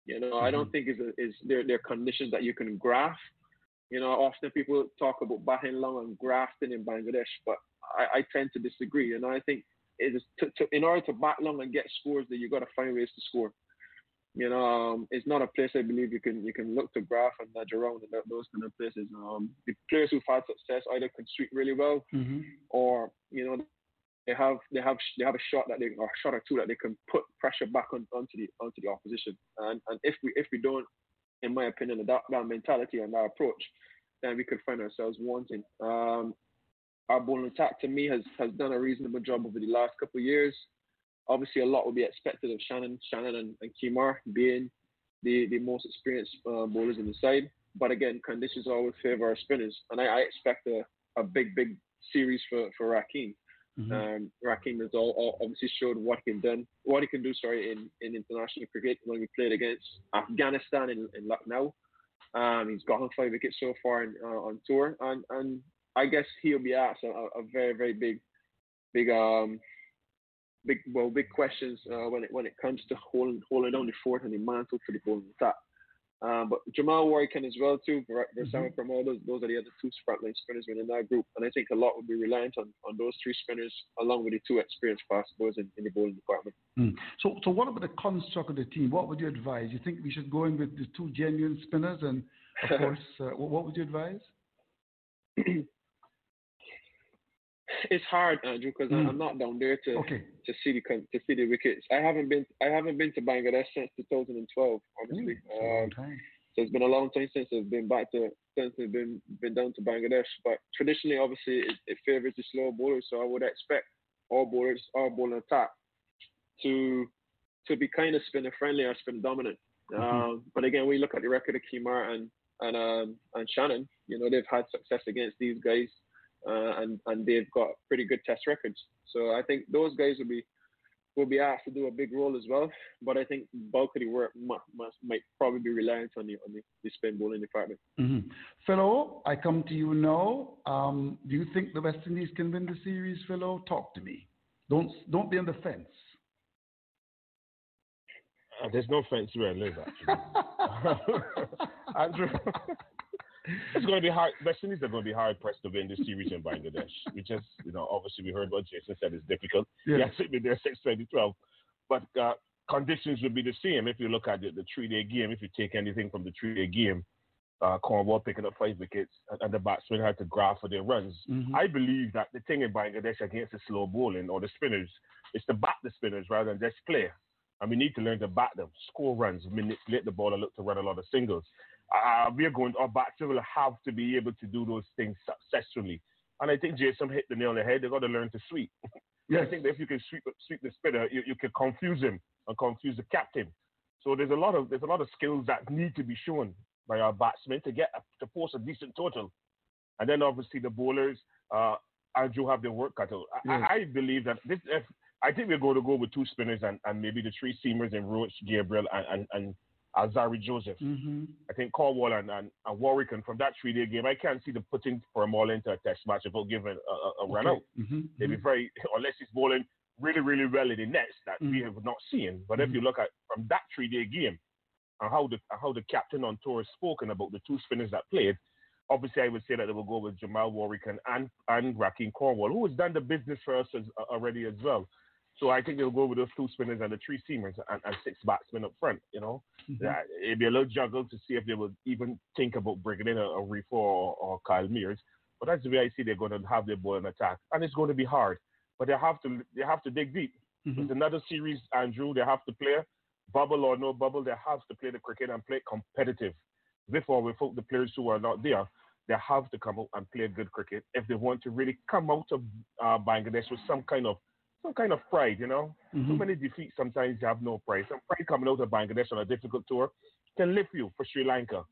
You know, mm-hmm. I don't think is is there there conditions that you can graft. You know, often people talk about batting long and grafting in Bangladesh, but I, I tend to disagree. You know, I think it is to, to, in order to bat long and get scores that you got to find ways to score. You know, um, it's not a place I believe you can you can look to graph and nudge around and those kind of places. Um, the players who've had success either can sweep really well, mm-hmm. or you know they have they have they have a shot that they or a shot or two that they can put pressure back on, onto the onto the opposition. And and if we if we don't, in my opinion, adopt that mentality and that approach, then we could find ourselves wanting. Um, our bowling attack to me has has done a reasonable job over the last couple of years obviously a lot will be expected of Shannon, Shannon and, and Kemar being the, the most experienced uh, bowlers in the side. But again, conditions always favour our spinners, and I, I expect a, a big, big series for for Rahkeem. Mm-hmm. Um, Rahkeem has all, all, obviously showed what he can done, what he can do. Sorry, in, in international cricket when we played against Afghanistan in, in Lucknow. Um, he's gotten five wickets so far in, uh, on tour, and and I guess he'll be asked a, a very very big, big um big well big questions uh, when it when it comes to holding holding down the fort and the mantle for the bowling attack. Um, but Jomel Warrican as well too, Veerasammy mm-hmm. Permaul, those, those are the other two frontline spinners within that group, and I think a lot will be reliant on, on those three spinners along with the two experienced fast bowlers in, in the bowling department. Mm. So, so what about the construct of the team? What would you advise? You think we should go in with the two genuine spinners, and of (laughs) course, uh, what would you advise? (clears throat) it's hard, Andrew, because mm. I'm not down there to okay. to see the to see the wickets. I haven't been I haven't been to Bangladesh since 2012, honestly. Mm, um, so it's been a long time since I've been back to since I've been been down to Bangladesh. But traditionally, obviously, it, it favors the slow bowlers. So I would expect all bowlers, all bowling attack, to to be kind of spinner friendly or spin dominant. Mm-hmm. Um, but again, we look at the record of Kemar and and um, and Shannon. You know, they've had success against these guys uh, and and they've got pretty good test records. So I think those guys will be will be asked to do a big role as well. But I think bulk of the work must, must might probably be reliant on the on the, the spin bowling department. Mm-hmm. Philo, I come to you now. Um, do you think the West Indies can win the series, Philo? Talk to me. Don't don't be on the fence. Uh, there's no fence where I live, actually. (laughs) (laughs) Andrew, it's going to be hard. West Indies are going to be hard pressed to win this series in Bangladesh. We just, you know, obviously we heard what Jason said it's difficult. Yeah. Yes, it be there 6 2012. But uh, conditions would be the same if you look at the, the three day game. If you take anything from the three day game, uh, Cornwall picking up five wickets and, and the batsmen had to grab for their runs. Mm-hmm. I believe that the thing in Bangladesh against the slow bowling or the spinners is to bat the spinners rather than just play. And we need to learn to bat them, score runs, manipulate the ball, and look to run a lot of singles uh, we are going, our batsmen will have to be able to do those things successfully. And I think Jason hit the nail on the head. They've got to learn to sweep. (laughs) Yes. I think that if you can sweep sweep the spinner, you, you can confuse him and confuse the captain. So there's a lot of there's a lot of skills that need to be shown by our batsmen to get a, to post a decent total. And then obviously the bowlers, uh, Andrew have their work cut out. Yes. I, I, believe that this. If, I think we're going to go with two spinners and, and maybe the three seamers in Roach, Gabriel, and, and, and Alzarri Joseph. Mm-hmm. I think Cornwall and, and, and Warrican, and from that three day game, I can't see them putting all into a test match without giving a, a, a okay. run out. Mm-hmm. They'd be mm-hmm. very, unless he's bowling really, really well in the nets that mm-hmm. we have not seen. But if you look at from that three day game and how the how the captain on tour has spoken about the two spinners that played, obviously I would say that they will go with Jomel Warrican and, and, and Rahkeem Cornwall, who has done the business for us as, uh, already as well. So I think they'll go with those two spinners and the three seamers and, and six batsmen up front. You know, mm-hmm. yeah, it'd be a little juggle to see if they would even think about bringing in a, a Reef or, or Kyle Mayers. But that's the way I see they're going to have their ball in attack, and it's going to be hard. But they have to they have to dig deep. Mm-hmm. It's another series, Andrew. They have to play bubble or no bubble. They have to play the cricket and play competitive. Before we the players who are not there, they have to come out and play good cricket if they want to really come out of uh, Bangladesh with some kind of some kind of pride, you know. Mm-hmm. So many defeats sometimes you have no pride. Some pride coming out of Bangladesh on a difficult tour can lift you for Sri Lanka,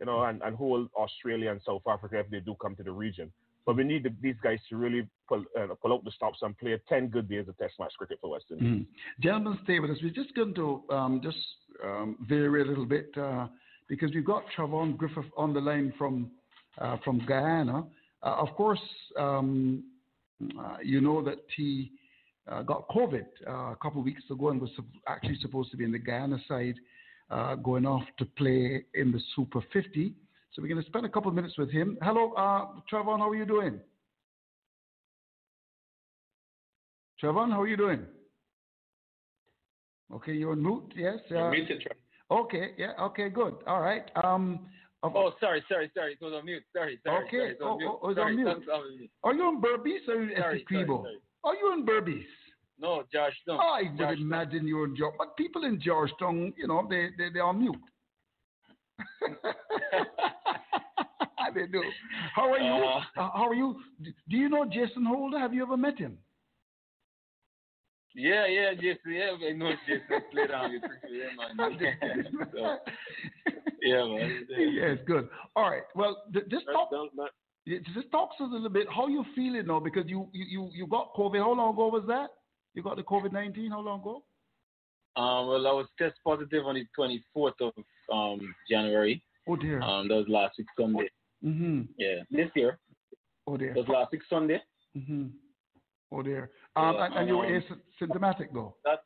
you know, and, and hold Australia and South Africa if they do come to the region. But we need the, these guys to really pull, uh, pull out the stops and play 10 good days of Test match cricket for West Indies. Mm. Gentlemen, stay with us. We're just going to um, just um, vary a little bit uh, because we've got Trevon Griffith on the line from uh, from Guyana. Uh, of course, um, uh, you know that he uh, got COVID uh, a couple of weeks ago and was actually supposed to be in the Guyana side, going off to play in the Super 50. So we're going to spend a couple of minutes with him. Hello, Trevon, how are you doing? Trevon, how are you doing? Okay, you're on mute, yes? Uh, muted, Okay, yeah, okay, good. All right. Um, oh, sorry, sorry, sorry. It was on mute. Sorry, sorry. Okay, sorry, it oh, mute. oh, it's sorry, on mute. Are you in Berbice or sorry, Essequibo? sorry, sorry. Are you in Berbice? No, no. I would imagine you're in George, but people in Georgetown, you know, they they they are mute. (laughs) (laughs) they do. How are you? Uh, Uh, how are you? Do you know Jason Holder? Have you ever met him? Yeah, yeah, Jason. Yeah, I know Jason played on with yeah, man. (laughs) yeah, man. Yeah. Yes, good. All right. Well, th- just talk. Yeah, Just talk to us a little bit. How you feeling now? Because you you you, got COVID. How long ago was that? You got the COVID nineteen. How long ago? Um, well, I was test positive on the 24th of um, January. Oh dear. Um, that was last week Sunday. mm-hmm. Yeah, this year. Oh dear. That was last week Sunday. Mm-hmm. Oh dear. Um, Yeah, and, and you were um, asymptomatic though. That.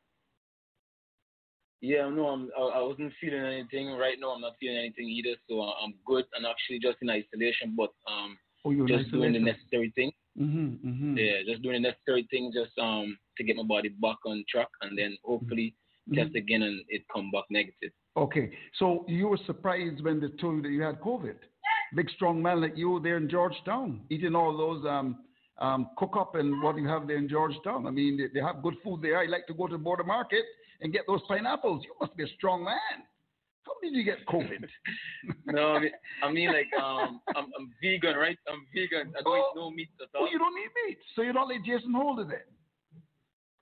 Yeah, no, I'm. I, I wasn't feeling anything right now. I'm not feeling anything either, so I'm good. and actually just in isolation, but um, Oh, you're just doing the necessary thing. Mm-hmm. Mm-hmm. Yeah, just doing the necessary thing, just um to get my body back on track, and then hopefully test again and it come back negative. Okay. So you were surprised when they told you that you had COVID. Big strong man like you there in Georgetown, eating all those um um cook up and what you have there in Georgetown. I mean, they, they have good food there. I like to go to the border market and get those pineapples. You must be a strong man. Did you get COVID? (laughs) no, I mean, I mean like um I'm, I'm vegan, right? I'm vegan. I don't eat no meat at all. Oh, you don't eat meat, so you're not like Jason Holder then,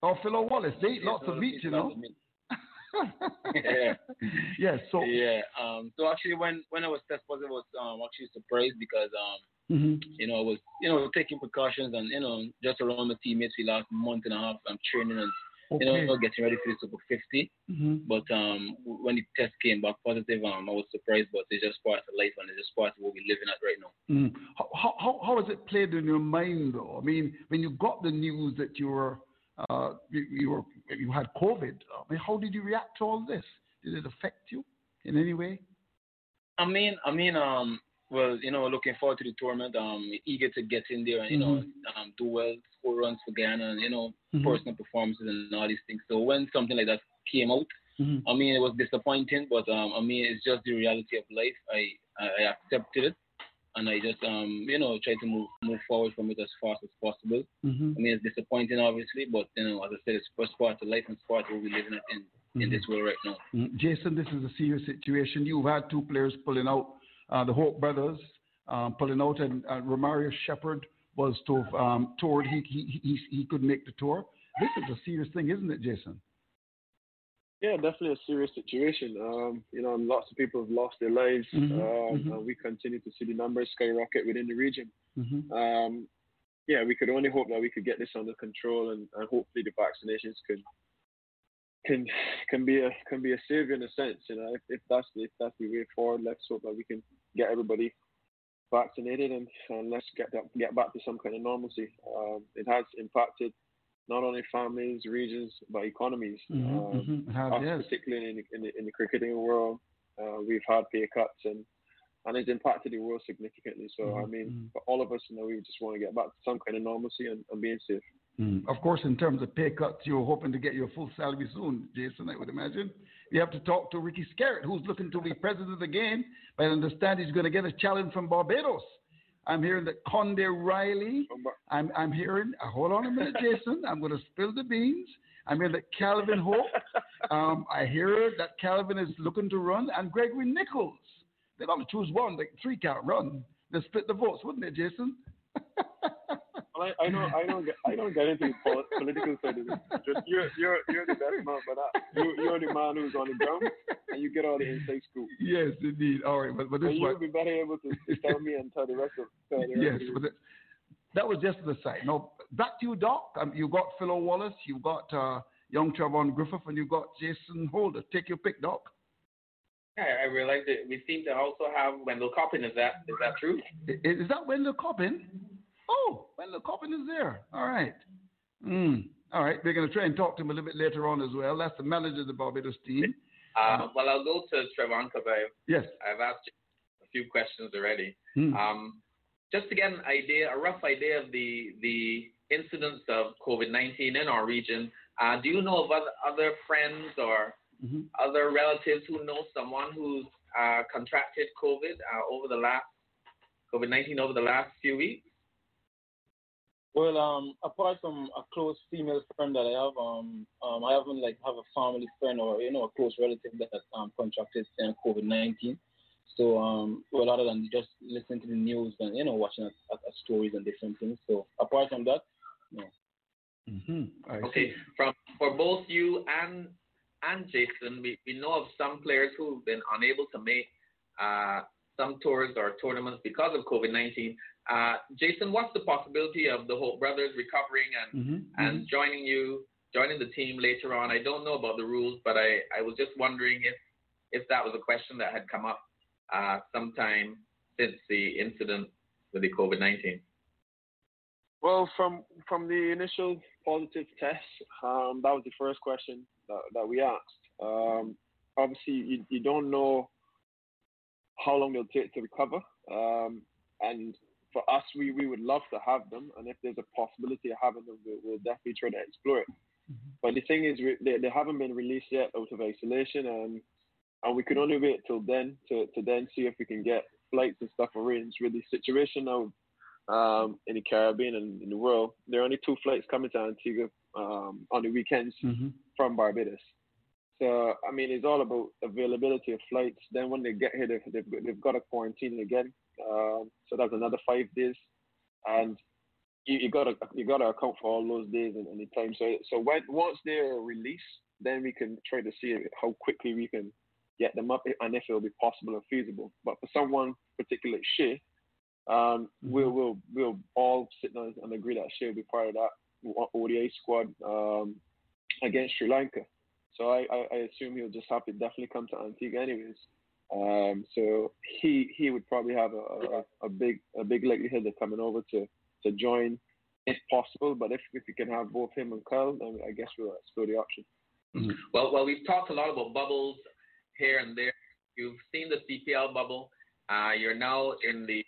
or Philo Wallace. They eat Yeah, lots of meat, you know. (laughs) yeah. Yes. So. yeah. Um. So actually, when when I was test positive, I was um actually surprised because um Mhm. you know I was you know taking precautions and you know just around my teammates for the last month and a half. I'm training and you know Okay. getting ready for the Super 50. Mhm. But um when the test came back positive, um I was surprised, but it's just part of life and it's just part of what we're living at right now. Mm. How, how, how- how has it played in your mind, though? I mean, when you got the news that you were, uh, you, you were, you had COVID. I mean, how did you react to all this? Did it affect you in any way? I mean, I mean, um, well, you know, looking forward to the tournament. Um, eager to get in there and you know, um, do well, score runs for Guyana, and you know, Mhm. personal performances and all these things. So when something like that came out, Mhm. I mean, it was disappointing, but um, I mean, it's just the reality of life. I I, accepted it, and I just um, you know, try to move move forward from it as fast as possible. Mhm. I mean, it's disappointing, obviously, but you know, as I said, it's first part of life and part of what we're living in in Mhm. this world right now. Mm. Jason, this is a serious situation. You've had two players pulling out, uh, the Hope brothers um, pulling out, and uh, Romario Shepherd was to have um, toured. He, he, he, he couldn't make the tour. This is a serious thing, isn't it, Jason? Yeah, definitely a serious situation. Um, you know, lots of people have lost their lives, Mhm, um, mhm. and we continue to see the numbers skyrocket within the region. Mm-hmm. Um, yeah, we could only hope that we could get this under control, and, and hopefully the vaccinations can can can be a can be a savior in a sense. You know, if, if that's the, if that's the way forward, let's hope that we can get everybody vaccinated and, and let's get that, get back to some kind of normalcy. Um, it has impacted not only families, regions, but economies. Mhm, Um, mhm. It yes. particularly in the, in the in the cricketing world, uh, we've had pay cuts and and it's impacted the world significantly. So I Mhm, mean, for all of us, you know, we just want to get back to some kind of normalcy and, and being safe. Mm. Of course, in terms of pay cuts, you're hoping to get your full salary soon, Jason, I would imagine. You have to talk to Ricky Skerritt, who's looking to be president again, but I understand he's going to get a challenge from Barbados. I'm hearing that Conde Riley, I'm, I'm hearing, uh, hold on a minute, (laughs) Jason, I'm going to spill the beans. I'm hearing that Calvin Hope, um, I hear that Calvin is looking to run, and Gregory Nichols. They're going to choose one, like three can't run. They split the votes, wouldn't they, Jason? (laughs) Well, I, I don't, I don't get, I don't get into political side of it. Just you're, you're, you're the best man for that. You, you're the man who's on the ground, and you get all the inside scoop. Yes, indeed. All right, but, but this and one. you'll be better able to, to (laughs) tell me and tell the rest of. Tell the rest Yes, of but the, that was just the side. Now back to you, Doc. Um, you got Philo Wallace, you've got uh, young Trevon Griffith, and you've got Jason Holder. Take your pick, Doc. Yeah, I realized that we seem to also have Wendell Coppin. Is that is that true? Is, is that Wendell Coppin? Oh, Wendell Coppin is there. All right. Mm. All right. We're going to try and talk to him a little bit later on as well. That's the manager of the Barbados team. Uh, well, I'll go to Trevon because I've, yes. I've asked you a few questions already. Hmm. Um, just to get an idea, a rough idea of the the incidence of COVID-19 in our region, uh, do you know of other, other friends or Mm-hmm. other relatives who know someone who's uh, contracted COVID uh, over the last COVID-19 over the last few weeks? Well, um, apart from a close female friend that I have, um, um, I haven't like have a family friend or you know a close relative that um contracted COVID nineteen. So, um, well, other than just listening to the news and you know watching at, at, at stories and different things. So, apart from that, no. Mm-hmm. Okay, from for both you and and Jason, we, we know of some players who've been unable to make uh, some tours or tournaments because of COVID 19. Uh, Jason, what's the possibility of the Hope brothers recovering and, Mm-hmm. and joining you, joining the team later on? I don't know about the rules, but I, I was just wondering if, if that was a question that had come up uh, sometime since the incident with the COVID 19. Well, from from the initial positive test, um, that was the first question that, that we asked. Um, obviously, you, you don't know how long they'll take to recover, um, and for us, we, we would love to have them, and if there's a possibility of having them, we'll, we'll definitely try to explore it. But the thing is, they, they haven't been released yet out of isolation, and and we can only wait till then to, to then see if we can get flights and stuff arranged. With the situation now um, in the Caribbean and in the world, there are only two flights coming to Antigua um, on the weekends Mm-hmm. from Barbados. So I mean, it's all about availability of flights. Then when they get here, they've they've, got- they've got to quarantine again. Um, so that's another five days, and you, you gotta you gotta account for all those days and, and the time. So so when once they're released, then we can try to see how quickly we can get them up and if it will be possible and feasible. But for someone particularly Shea, um, we'll we'll we'll all sit down and agree that Shea will be part of that ODI squad um, against Sri Lanka. So I, I, I assume he'll just have to definitely come to Antigua anyways. Um, so he he would probably have a, a, a big a big likelihood of coming over to, to join if possible. But if if we can have both him and Kyle, then I guess we'll explore the option. Well, well, we've talked a lot about bubbles here and there. You've seen the CPL bubble. Uh, you're now in the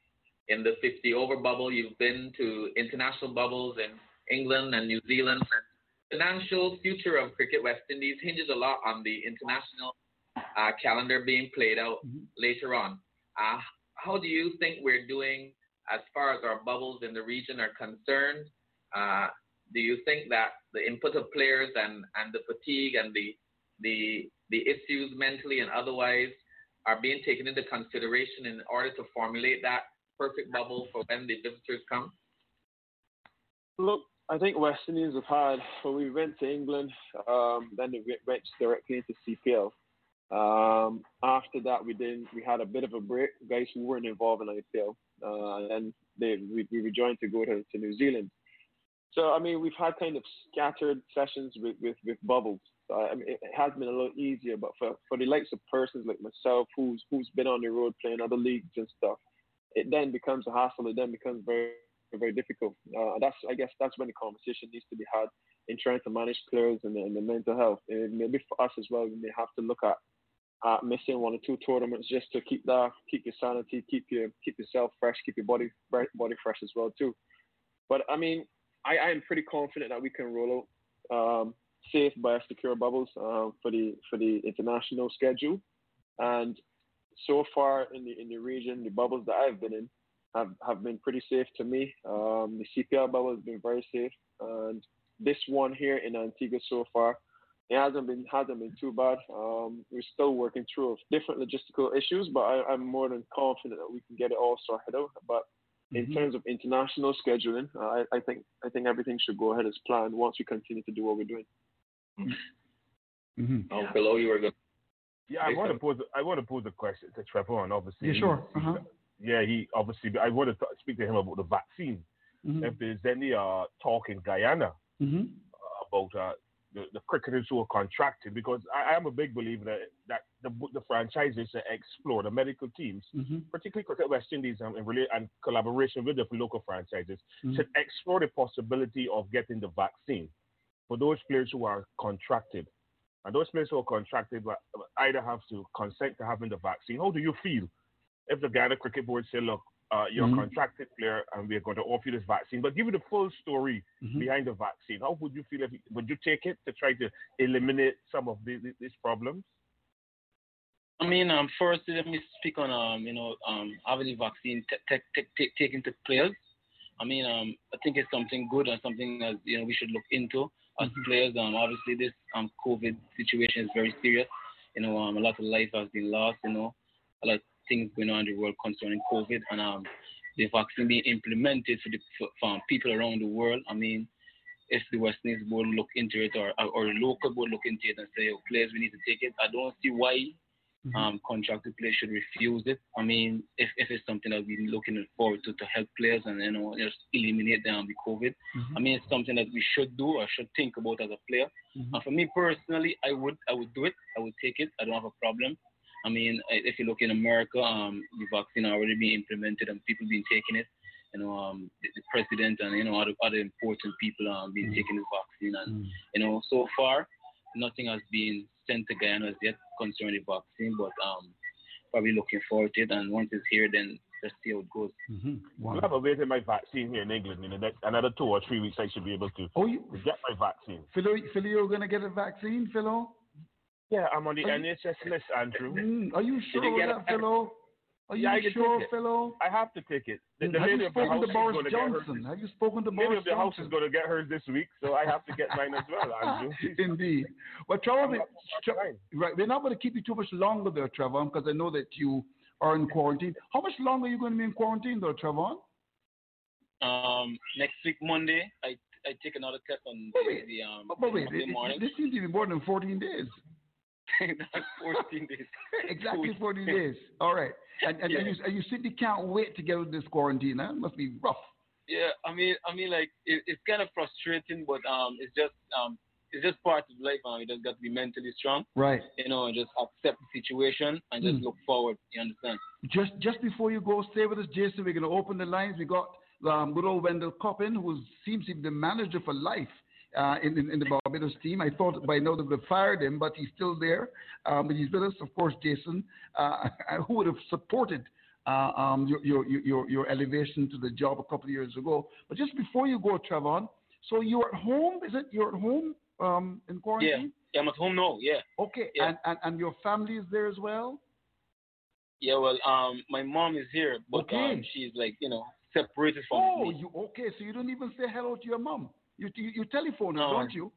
in the 50 over bubble. You've been to international bubbles in England and New Zealand. The financial future of Cricket West Indies hinges a lot on the international uh, calendar being played out later on. Uh, how do you think we're doing as far as our bubbles in the region are concerned? Uh, do you think that the input of players and, and the fatigue and the, the, the issues mentally and otherwise are being taken into consideration in order to formulate that perfect bubble for when the visitors come? Look, I think West Indians have had, when we went to England, um, then they went- went directly into CPL. Um, after that, we did we had a bit of a break. Guys who weren't involved in IPL, uh, and then they, we, we rejoined to go to, to New Zealand. So I mean, we've had kind of scattered sessions with, with, with bubbles. So, I mean, it has been a little easier, but for, for the likes of persons like myself, who's who's been on the road playing other leagues and stuff, it then becomes a hassle. It then becomes very very difficult. Uh, that's I guess that's when the conversation needs to be had in trying to manage players and the, and the mental health. And maybe for us as well, we may have to look at uh, missing one or two tournaments just to keep that, keep your sanity, keep your keep yourself fresh, keep your body body fresh as well too. But I mean, I, I am pretty confident that we can roll out um, safe by secure bubbles uh, for the for the international schedule. And so far in the in the region, the bubbles that I've been in have, have been pretty safe to me. Um, the CPL bubble has been very safe, and this one here in Antigua so far, it hasn't been hasn't been too bad. Um, we're still working through different logistical issues, but I, I'm more than confident that we can get it all sorted out. But in Mhm. terms of international scheduling, uh, I, I think I think everything should go ahead as planned once we continue to do what we're doing. Mm-hmm. Oh, below you were going. Yeah, I want to pose. I want to pose a question to Trevor, and obviously, Yeah, he- sure. Uh-huh. Yeah, he obviously. I want to talk, speak to him about the vaccine Mhm. if there's any uh, talk in Guyana Mm-hmm. about uh, the, the cricketers who are contracted, because I, I am a big believer that, that the, the franchises should explore the medical teams, Mm-hmm. particularly Cricket West Indies in rela- and collaboration with the local franchises, Mhm. should explore the possibility of getting the vaccine for those players who are contracted. And those players who are contracted will either have to consent to having the vaccine. How do you feel if the Guyana Cricket Board say, look, uh, you're Mhm. a contracted player and we're going to offer you this vaccine, but give you the full story Mhm. behind the vaccine. How would you feel if would you take it to try to eliminate some of these, these problems? I mean, um, first let me speak on um, you know, um, having the vaccine t- t- t- t- taken to players. I mean, um, I think it's something good and something that you know we should look into as players. Um, obviously this um COVID situation is very serious. You know, um, a lot of life has been lost. You know, a lot of things going on in the world concerning COVID, and um, the vaccine being implemented for the for, for people around the world. I mean, if the West Indies board look into it or or local board look into it and say, oh, players, we need to take it. I don't see why um, contracted players should refuse it. I mean, if, if it's something that we're looking forward to to help players and you know just eliminate them the COVID, I mean, it's something that we should do or should think about as a player. And for me personally, I would I would do it. I would take it. I don't have a problem. I mean, if you look in America, um, the vaccine already being implemented and people been taking it. You know, um, the, the president and you know other other important people um been taking the vaccine, and you know so far nothing has been sent to Guyana as yet concerning the vaccine, but um probably looking forward to it. And once it's here, then let's see how it goes. Mm-hmm. Well, I'm awaiting my vaccine here in England. In the next another two or three weeks, I should be able to, oh, you, get my vaccine. Philo, Philo, you're gonna get a vaccine, Philo? Yeah, I'm on the Are you- NHS list, Andrew. Mm, are you sure get of that, Philo? Are you Yeah, I can sure, take it. Philo? I have to take it. The, the Have lady you of the spoken to is Boris gonna get hers Johnson? Have you spoken to lady Boris of the house is going to get hers this week, so I have to get mine as well, (laughs) Andrew. Indeed. Well, Trevor, we- Tre- right, we're not going to keep you too much longer there, Trevor, because I know that you are in quarantine. How much longer are you going to be in quarantine, though, Trevor? Um, next week Monday, I I take another test on the, the um But, but wait, Monday it, morning. it, this seems to be more than 14 days. That's (laughs) 14 days. exactly 14 days. All right. And, and, and, you, and you simply can't wait to get out of this quarantine, huh? Must be rough. Yeah, I mean, I mean, like it, it's kind of frustrating, but um, it's just um, it's just part of life. Um, you just got to be mentally strong, Right. you know, and just accept the situation and just Mm. look forward. You understand? Just just before you go, stay with us, Jason. We're going to open the lines. We got um, good old Wendell Coppin, who seems to be the manager for life uh, in, in, in the Barbados team. I thought by now they would have fired him, but he's still there. Um, but he's with us, of course, Jason, uh, (laughs) who would have supported uh, um, your, your, your, your elevation to the job a couple of years ago. But just before you go, Trevon, so you're at home, is it? You're at home um, in Yeah, quarantine? yeah, I'm at home now. Yeah, Okay, Yeah. and, and, and your family is there as well? yeah. Well, um, my mom is here, but Okay. um, she's like, you know, separated from Oh, me. Oh, you okay? So you don't even say hello to your mom. You you, you telephone her, don't you?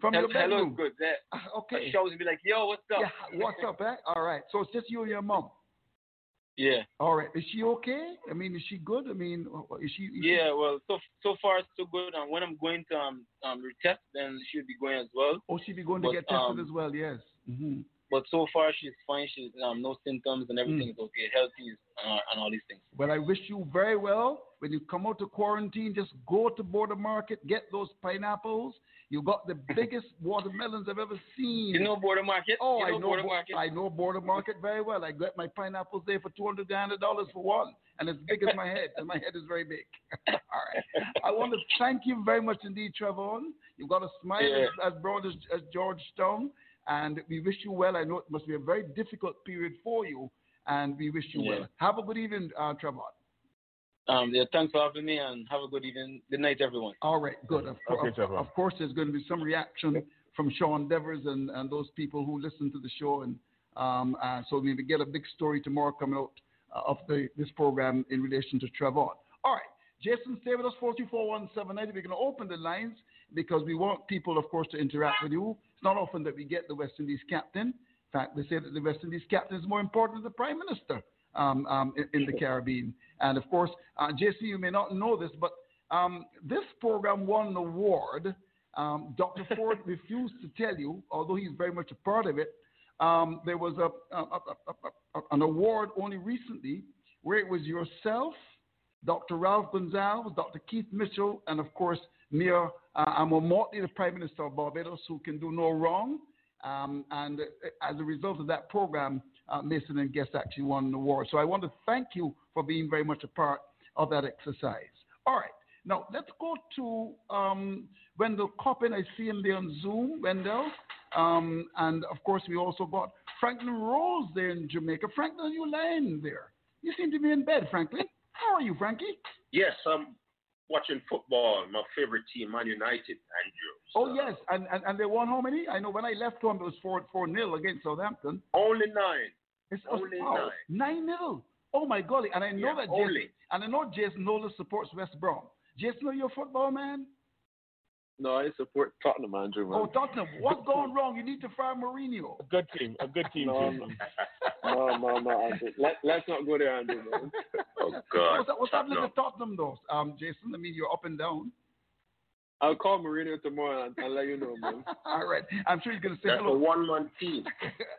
From Hel- your hello bedroom. is good. Yeah. Ah, okay. She always be like, "Yo, what's up?" Yeah, what's up, eh? All right. So it's just you and your mom. (laughs) Yeah. All right. Is she okay? I mean, is she good? I mean, is she? Is she- Yeah, well, so so far so good. And when I'm going to um um retest, then she'll be going as well. Oh, she'll be going to But, get tested um, as well. Yes. hmm But so far she's fine. She's um no symptoms and everything Mm. is okay, healthy uh, and all these things. Well, I wish you very well. When you come out of quarantine, just go to Border Market, get those pineapples. You got the (laughs) biggest watermelons I've ever seen. You know Border Market? Oh, You I know know Border Bo- Market? I know Border Market very well. I got my pineapples there for two hundred dollars for one, and as big as my head, and my head is very big. (laughs) All right. I want to thank you very much indeed, Trevon. You've got a smile Yeah. as, as broad as, as Georgetown, and we wish you well. I know it must be a very difficult period for you, and we wish you Yeah. well. Have a good evening, uh, Trevon. Um, yeah, thanks for having me and have a good evening. Good night, everyone. All right, good. Of, Okay, of- of course, there's going to be some reaction from Sean Devers and, and those people who listen to the show, and um, uh, so we get a big story tomorrow coming out uh, of the this program in relation to Trevor. All right, Jason, stay with us. Four two four one seven ninety. We're going to open the lines because we want people, of course, to interact with you. It's not often that we get the West Indies captain. In fact, they say that the West Indies captain is more important than the Prime Minister um, um, in, in the Caribbean. And of course, uh, JC, you may not know this, but um, this program won an award. Um, Dr. (laughs) Ford refused to tell you, although he's very much a part of it. Um, there was a, a, a, an award only recently where it was yourself, Dr. Ralph Gonsalves, Dr. Keith Mitchell, and of course, Mia uh, Mottley, the Prime Minister of Barbados, who can do no wrong. Um, and uh, as a result of that program, uh, Mason and Guest actually won the award. So I want to thank you for being very much a part of that exercise. All right. Now, let's go to um, Wendell Coppin. I see him there on Zoom, Wendell. Um, and of course, we also got Franklin Rose there in Jamaica. Franklin, you lying there? You seem to be in bed, Franklin. How are you, Frankie? Yes, I'm watching football. My favorite team, Man United, Andrew. Oh, yes. And, and and they won how many? I know when I left home, it was 4 4 nil against Southampton. Only nine. It's oh, Only oh, nine. 9 nil. Oh, my golly. And I know Yeah, that Jason, only. and I know Jason Nola supports West Brom. Jason, are you a football man? No, I support Tottenham, Andrew. Man. Oh, Tottenham. What's going wrong? You need to fire Mourinho. A good team. A good team. (laughs) No, Jason. no, no, no, Andrew. Let, let's not go there, Andrew. Man. (laughs) Oh What's, that, what's happening to Tottenham, though, um, Jason? I mean, you're up and down. I'll call Mourinho tomorrow and, and let you know, man. (laughs) All right. I'm sure he's going to say hello. That's hello. a one-man team.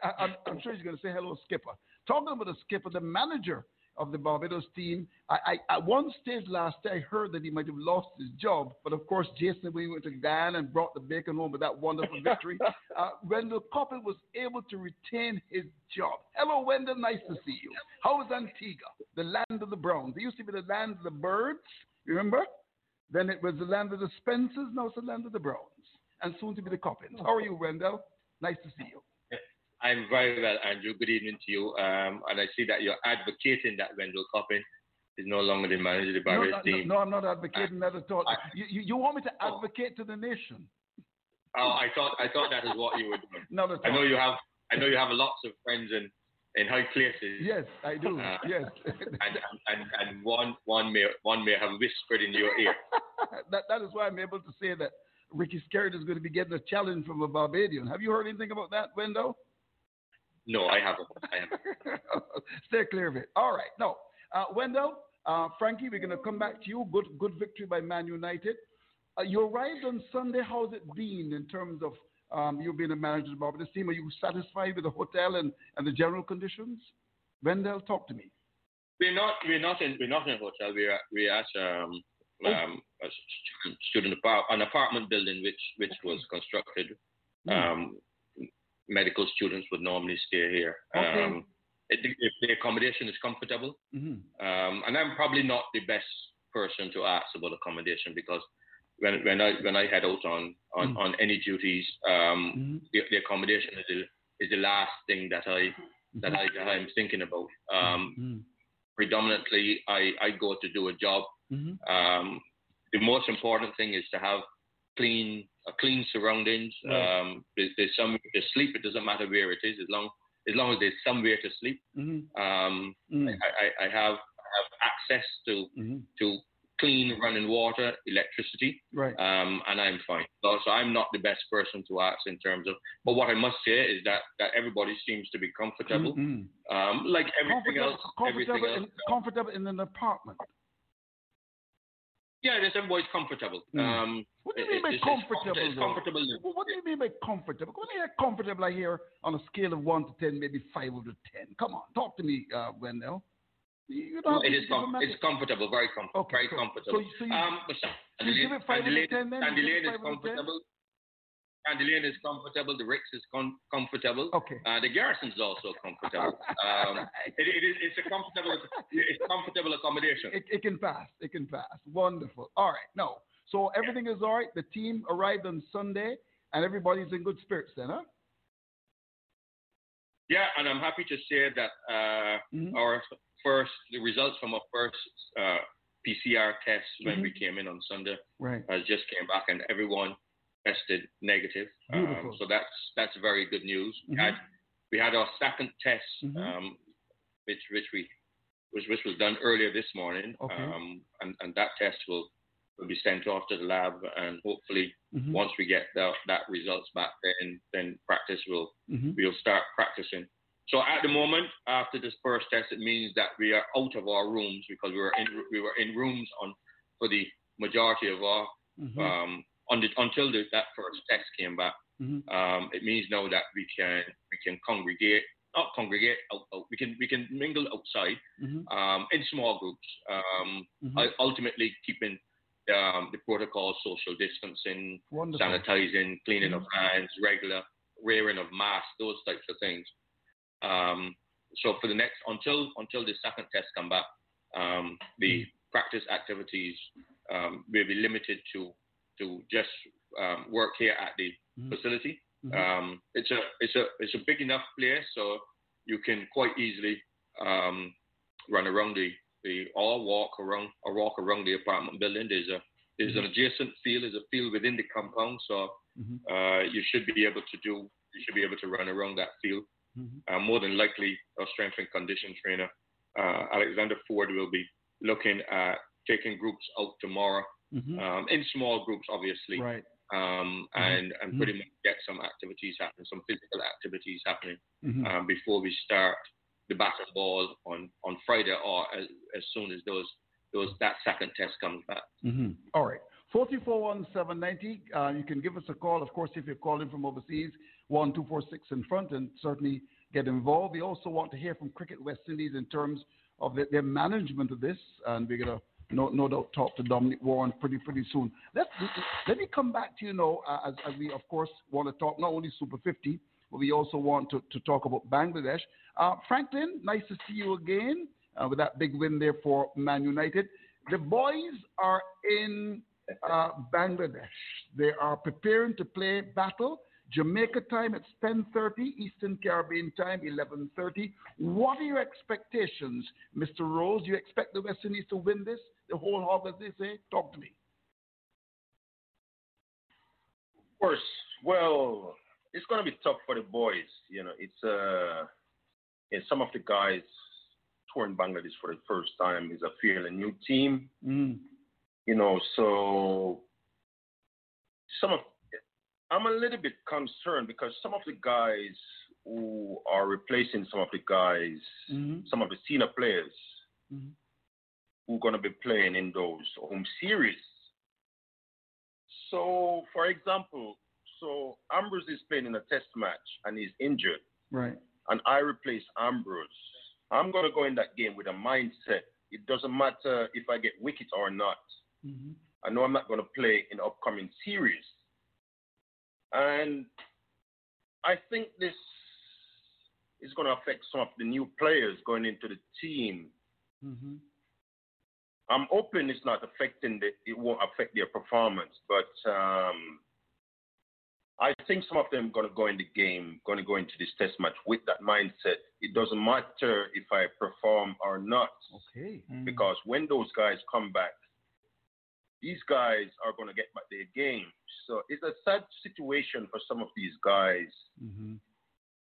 I- I'm, I'm sure he's going to say hello, Skipper. Talking about the Skipper, the manager of the Barbados team. I, I, at one stage last day, I heard that he might have lost his job, but of course, Jason, when he went to Guyana and brought the bacon home with that wonderful victory, (laughs) uh, Wendell Coppin was able to retain his job. Hello, Wendell. Nice to see you. How is Antigua, the land of the Browns? It used to be the land of the birds. Remember? Then it was the land of the Spencers. Now it's the land of the Browns, and soon to be the Coppins. How are you, Wendell? Nice to see you. I'm very well, Andrew. Good evening to you. Um, and I see that you're advocating that Wendell Coppin is no longer the manager of the No, Barbados no, no, team. no, I'm not advocating that at all. I- You, you, want me to advocate to the nation? Oh, I thought I thought that is what you would do. (laughs) Not at I know you have I know you have lots of friends in, in high places. Yes, I do. Uh, yes. And, and and one one may one may have whispered in your ear. (laughs) that, that is why I'm able to say that Ricky Skerritt is going to be getting a challenge from a Barbadian. Have you heard anything about that, Wendo? No, I haven't. I haven't. (laughs) Stay clear of it. All right. No. Uh, Wendell, uh, Frankie, we're going to come back to you. Good, good victory by Man United. Uh, you arrived on Sunday. How's it been in terms of um, you being a manager of the Barbados team? Are you satisfied with the hotel and, and the general conditions? Wendell, talk to me. We're not we're not in we're not in a hotel. We're at- we're at um Oh. um a student, student apart, an apartment building which which was constructed. Hmm. Um, medical students would normally stay here. Okay. Um, it, if the accommodation is comfortable, Mhm. um, and I'm probably not the best person to ask about accommodation because when when I when I head out on on, Mm. on any duties, um, Mhm. the, the accommodation is the is the last thing that I that I that I'm thinking about. Um, Mhm. predominantly, I I go to do a job. Mhm. Um, the most important thing is to have clean clean surroundings. Right. Um, there's, there's somewhere to sleep. It doesn't matter where it is, as long as long as there's somewhere to sleep. Mhm. Um, Mm. I, I, I have I have access to Mhm. to clean running water, electricity, Right. um, and I'm fine. So, so I'm not the best person to ask in terms of. But what I must say is that that everybody seems to be comfortable, Mhm. um, like everything Comfortable, else. Everything comfortable, else. in, comfortable in an apartment. Yeah, there's everybody's comfortable. Mm. Um, What do you mean by it's- comfortable? It's comfortable. Well, What do you mean by comfortable? When I hear comfortable, I hear on a scale of one to ten, maybe five out of ten. Come on, talk to me, uh, Wendell. You don't have It is com- it's comfortable, very comfortable, Okay, very so- comfortable. so- so you- um, so you give it five out of 10 then? Lane is five out of 10? comfortable. Lane is comfortable. The Ricks is com- comfortable. Okay. Uh, the Garrison is also comfortable. um, (laughs) it, it is, it's a comfortable, it's comfortable accommodation. It, it can pass. It can pass. Wonderful. All right. No. So everything is all right. The team arrived on Sunday, and everybody's in good spirits then, huh? Yeah, and I'm happy to say that uh, Mm-hmm. our first, the results from our first uh, PCR test when Mhm. we came in on Sunday Right. has just came back, and everyone tested negative. Um, so that's that's very good news. We Mhm. had we had our second test, Mhm. um, which which we which, which was done earlier this morning, Okay. um, and and that test will will be sent off to the lab, and hopefully Mhm. once we get the, that results back, then then practice will Mhm. we'll start practicing. So at the moment, after this first test, it means that we are out of our rooms because we were in we were in rooms on for the majority of our Mhm. um, the, until the, that first test came back. Mhm. Um, it means now that we can we can congregate not congregate out, out. We can we can mingle outside Mhm. um, in small groups. Um, Mhm. Ultimately, keeping um, the protocol, social distancing, Wonderful. sanitizing, cleaning of hands, regular wearing of masks, those types of things. Um, so for the next until until the second test come back, um, the practice activities um, will be limited to to just um, work here at the Mhm. facility. Mhm. Um, it's a it's a it's a big enough place, so you can quite easily um, run around the the or walk around or walk around the apartment building. There's a there's an adjacent field, there's a field within the compound, so Mhm. uh, you should be able to do you should be able to run around that field. Mhm. Uh, more than likely, our strength and condition trainer uh, Alexander Ford will be looking at taking groups out tomorrow Mhm. um, in small groups, obviously, Right. um, and and Mhm. pretty much get some activities happening, some physical activities happening Mhm. um, before we start the batting ball on, on Friday or as, as soon as those those that second test comes back. Mm-hmm. All right. 4341790. Uh, you can give us a call, of course, if you're calling from overseas, 1246 in front, and certainly get involved. We also want to hear from Cricket West Indies in terms of the, their management of this, and we're going to no, no doubt talk to Dominic Warren pretty pretty soon. Let let me come back to you now, uh, as, as we of course want to talk not only Super 50, but we also want to, to talk about Bangladesh. Uh, Franklin, nice to see you again uh, with that big win there for Man United. The boys are in uh, Bangladesh. They are preparing to play battle. Jamaica time, it's 10.30. Eastern Caribbean time, 11.30. What are your expectations, Mr. Rose? Do you expect the West Indies to win this, the whole hog, as they say? Talk to me. Of course. Well, it's going to be tough for the boys. You know, it's uh, yeah, some of the guys touring Bangladesh for the first time is a fairly new team. Mm. You know, so some of I'm a little bit concerned because some of the guys who are replacing some of the guys, Mhm. some of the senior players Mhm. who are going to be playing in those home series. So, for example, so Ambrose is playing in a test match and he's injured, Right. and I replace Ambrose. I'm going to go in that game with a mindset. It doesn't matter if I get wicket or not. Mm-hmm. I know I'm not going to play in the upcoming series. And I think this is going to affect some of the new players going into the team. Mm-hmm. I'm hoping it's not affecting the, it won't affect their performance, but um, I think some of them going to go in the game, going to go into this test match with that mindset. It doesn't matter if I perform or not, Okay. because when those guys come back, these guys are going to get back their game. So it's a sad situation for some of these guys Mm-hmm.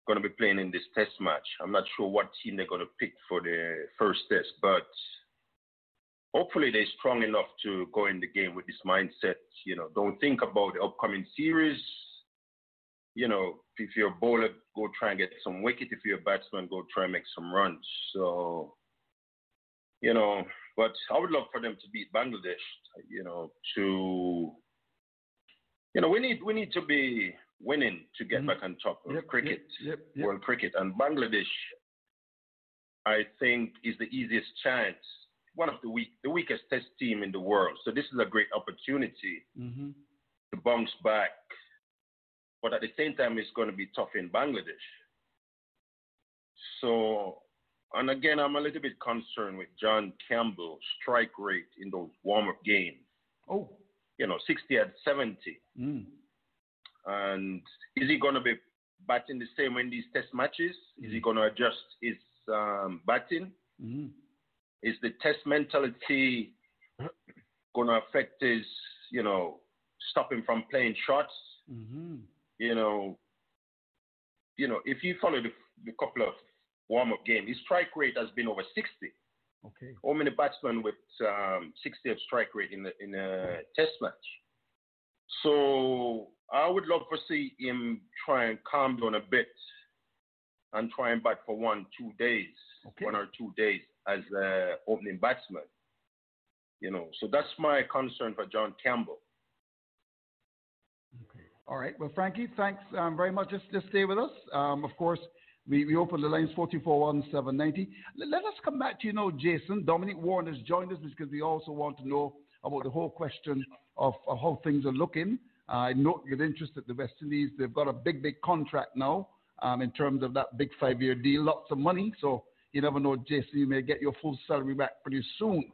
going to be playing in this test match. I'm not sure what team they're going to pick for the first test, but hopefully they're strong enough to go in the game with this mindset. You know, don't think about the upcoming series. You know, if you're a bowler, go try and get some wicket. If you're a batsman, go try and make some runs. So, you know, but I would love for them to beat Bangladesh. You know, to you know, we need we need to be winning to get back on top of Yep, cricket, yep, yep. world cricket, and Bangladesh. I think is the easiest chance, one of the weak, the weakest test team in the world. So this is a great opportunity Mm-hmm. to bounce back, but at the same time, it's going to be tough in Bangladesh. So, and again, I'm a little bit concerned with John Campbell's strike rate in those warm-up games. Oh. You know, 60 at 70. Mm. And is he going to be batting the same in these test matches? Is he going to adjust his um, batting? Mm-hmm. Is the test mentality (clears throat) going to affect his, you know, stop him from playing shots? Mm-hmm. You know, you know, if you follow the, the couple of warm-up game. his strike rate has been over 60. Okay. How many batsmen with um, 60 of strike rate in, the, in a test match? So I would love to see him try and calm down a bit and try and bat for one, two days, one or two days as uh, opening batsman. You know, so that's my concern for John Campbell. Okay. All right. Well, Frankie, thanks um, very much. Just, just stay with us. Um, of course, We, we open the lines 441-790. Let us come back to you now, Jason. Dominic Warren has joined us because we also want to know about the whole question of, of how things are looking. Uh, I note your interest at the West Indies. They've got a big, big contract now um, in terms of that big five-year deal, lots of money. So you never know, Jason, you may get your full salary back pretty soon.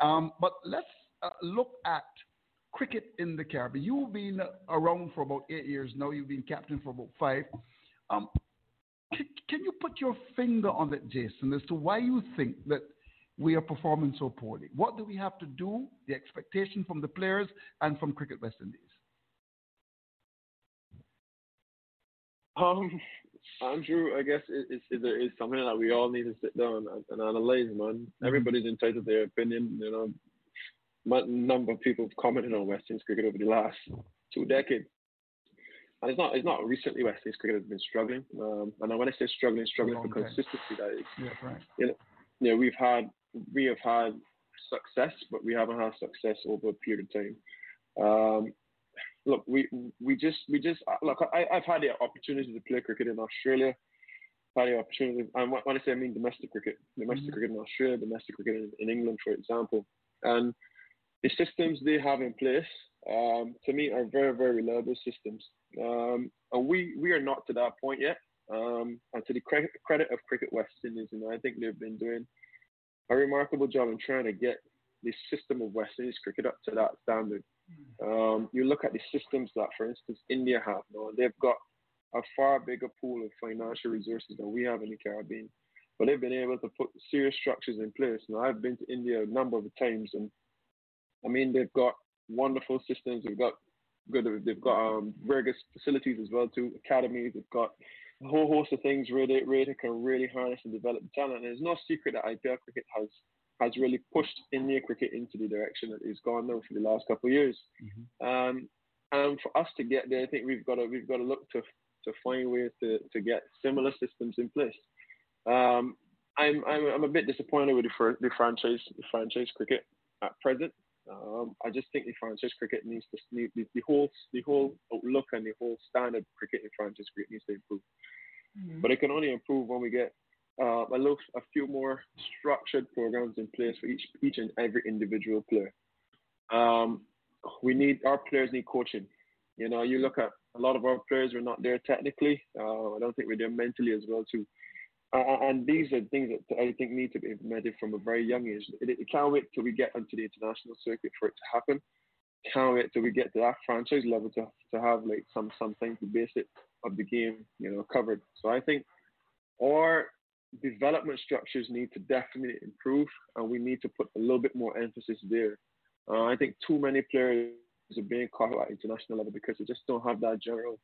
Um, but let's uh, look at cricket in the Caribbean. You've been around for about eight years now. You've been captain for about five. Um, can, you put your finger on it, Jason, as to why you think that we are performing so poorly? What do we have to do? The expectation from the players and from Cricket West Indies. Um, Andrew, I guess it, it's, it is something that we all need to sit down and, and analyze, man. Mm-hmm. Everybody's entitled to their opinion. You know, a number of people have commented on West Indies cricket over the last two decades. And it's not it's not recently West Indies cricket has been struggling. Um, and when I say struggling, struggling for consistency, that is. Yeah, right. You know, you know, we've had we have had success, but we haven't had success over a period of time. Um, look, we we just we just look. I, I've had the opportunity to play cricket in Australia. Had the opportunity, and when I say I mean domestic cricket, domestic mm-hmm. cricket in Australia, domestic cricket in, in, England, for example, and the systems they have in place, um, to me, are very very reliable systems. Um, and we we are not to that point yet. Um, and to the credit, credit of Cricket West Indies, and I think they've been doing a remarkable job in trying to get the system of West Indies cricket up to that standard. Um, you look at the systems that, for instance, India have. You they've got a far bigger pool of financial resources than we have in the Caribbean, but they've been able to put serious structures in place. Now, I've been to India a number of times, and I mean, they've got wonderful systems. They've got good. They've got um, very good facilities as well too. Academies. They've got a whole host of things where they, where they can really harness and develop the talent. And there's no secret that IPL cricket has has really pushed India cricket into the direction that it's gone now for the last couple of years. Mm-hmm. Um, and for us to get there, I think we've got to we've got to look to to find ways to, to get similar systems in place. Um, I'm, I'm I'm a bit disappointed with the, the franchise the franchise cricket at present. Um, I just think the franchise cricket needs to need, the, the whole the whole outlook and the whole standard cricket in franchise cricket needs to improve. Mm-hmm. But it can only improve when we get uh, a, little, a few more structured programs in place for each each and every individual player. Um, we need our players need coaching. You know, you look at a lot of our players are not there technically. Uh, I don't think we're there mentally as well too. And these are things that I think need to be implemented from a very young age. It, can't wait till we get onto the international circuit for it to happen. Can't wait till we get to that franchise level to, to have like some something to base it of the game, you know, covered. So I think our development structures need to definitely improve, and we need to put a little bit more emphasis there. Uh, I think too many players are being caught at international level because they just don't have that general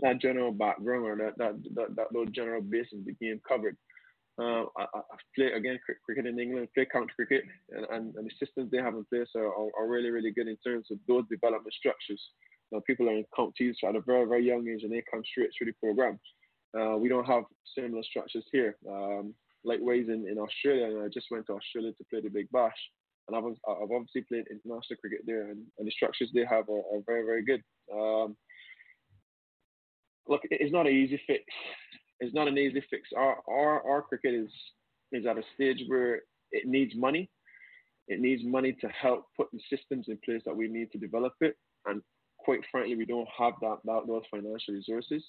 that general background or that that that, that little general base of the game covered. Uh, I, have played again cricket in England, play county cricket, and, and, and, the systems they have in place are, are, are, really really good in terms of those development structures. Now, people are in counties at a very very young age and they come straight through the program. Uh, we don't have similar structures here. Um, likewise in, in Australia, I just went to Australia to play the Big Bash, and I've, I've obviously played international cricket there, and, and the structures they have are, are very, very good. Um, look, it's not an easy fix. It's not an easy fix. Our, our, our cricket is, is at a stage where it needs money. It needs money to help put the systems in place that we need to develop it. And quite frankly, we don't have that, that those financial resources.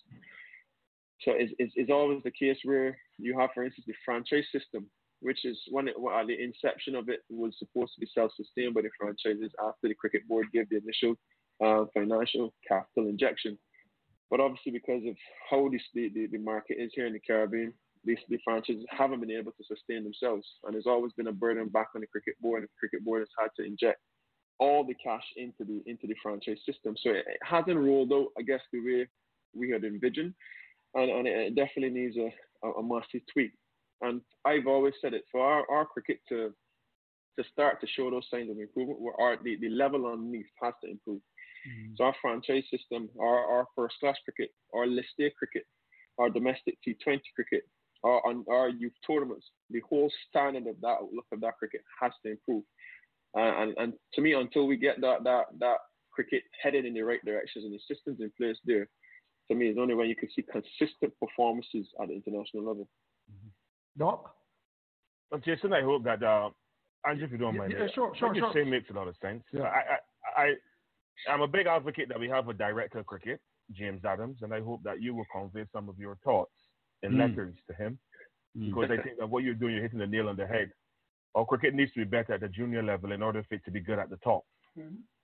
So it's, it's, it's, always the case where you have, for instance, the franchise system, which is when it, at the inception of it was supposed to be self-sustained by the franchises after the cricket board gave the initial uh, financial capital injection. But obviously, because of how this, the, the, the market is here in the Caribbean, these the franchises haven't been able to sustain themselves, and there's always been a burden back on the cricket board. And the cricket board has had to inject all the cash into the into the franchise system. So it, it hasn't rolled out, I guess, the way we had envisioned and, and it definitely needs a, a, massive tweak. And I've always said it for our, our cricket to to start to show those signs of improvement, where our, the, the level underneath has to improve. Mm-hmm. So our franchise system, our, our first class cricket, our list A cricket, our domestic T20 cricket, our, our youth tournaments, the whole standard of that outlook of that cricket has to improve. Uh, and, and to me, until we get that, that, that cricket headed in the right directions and the systems in place there, to me, it's only when you can see consistent performances at the international level. Doc? Well, Jason, I hope that, uh, Andrew, if you don't Yeah, mind, yeah, sure, what sure, you sure. say makes a lot of sense. Yeah. I, I, I, I'm a big advocate that we have a director of cricket, James Adams, and I hope that you will convey some of your thoughts in Mm. letters to him, because I think that what you're doing, you're hitting the nail on the head. Our cricket needs to be better at the junior level in order for it to be good at the top.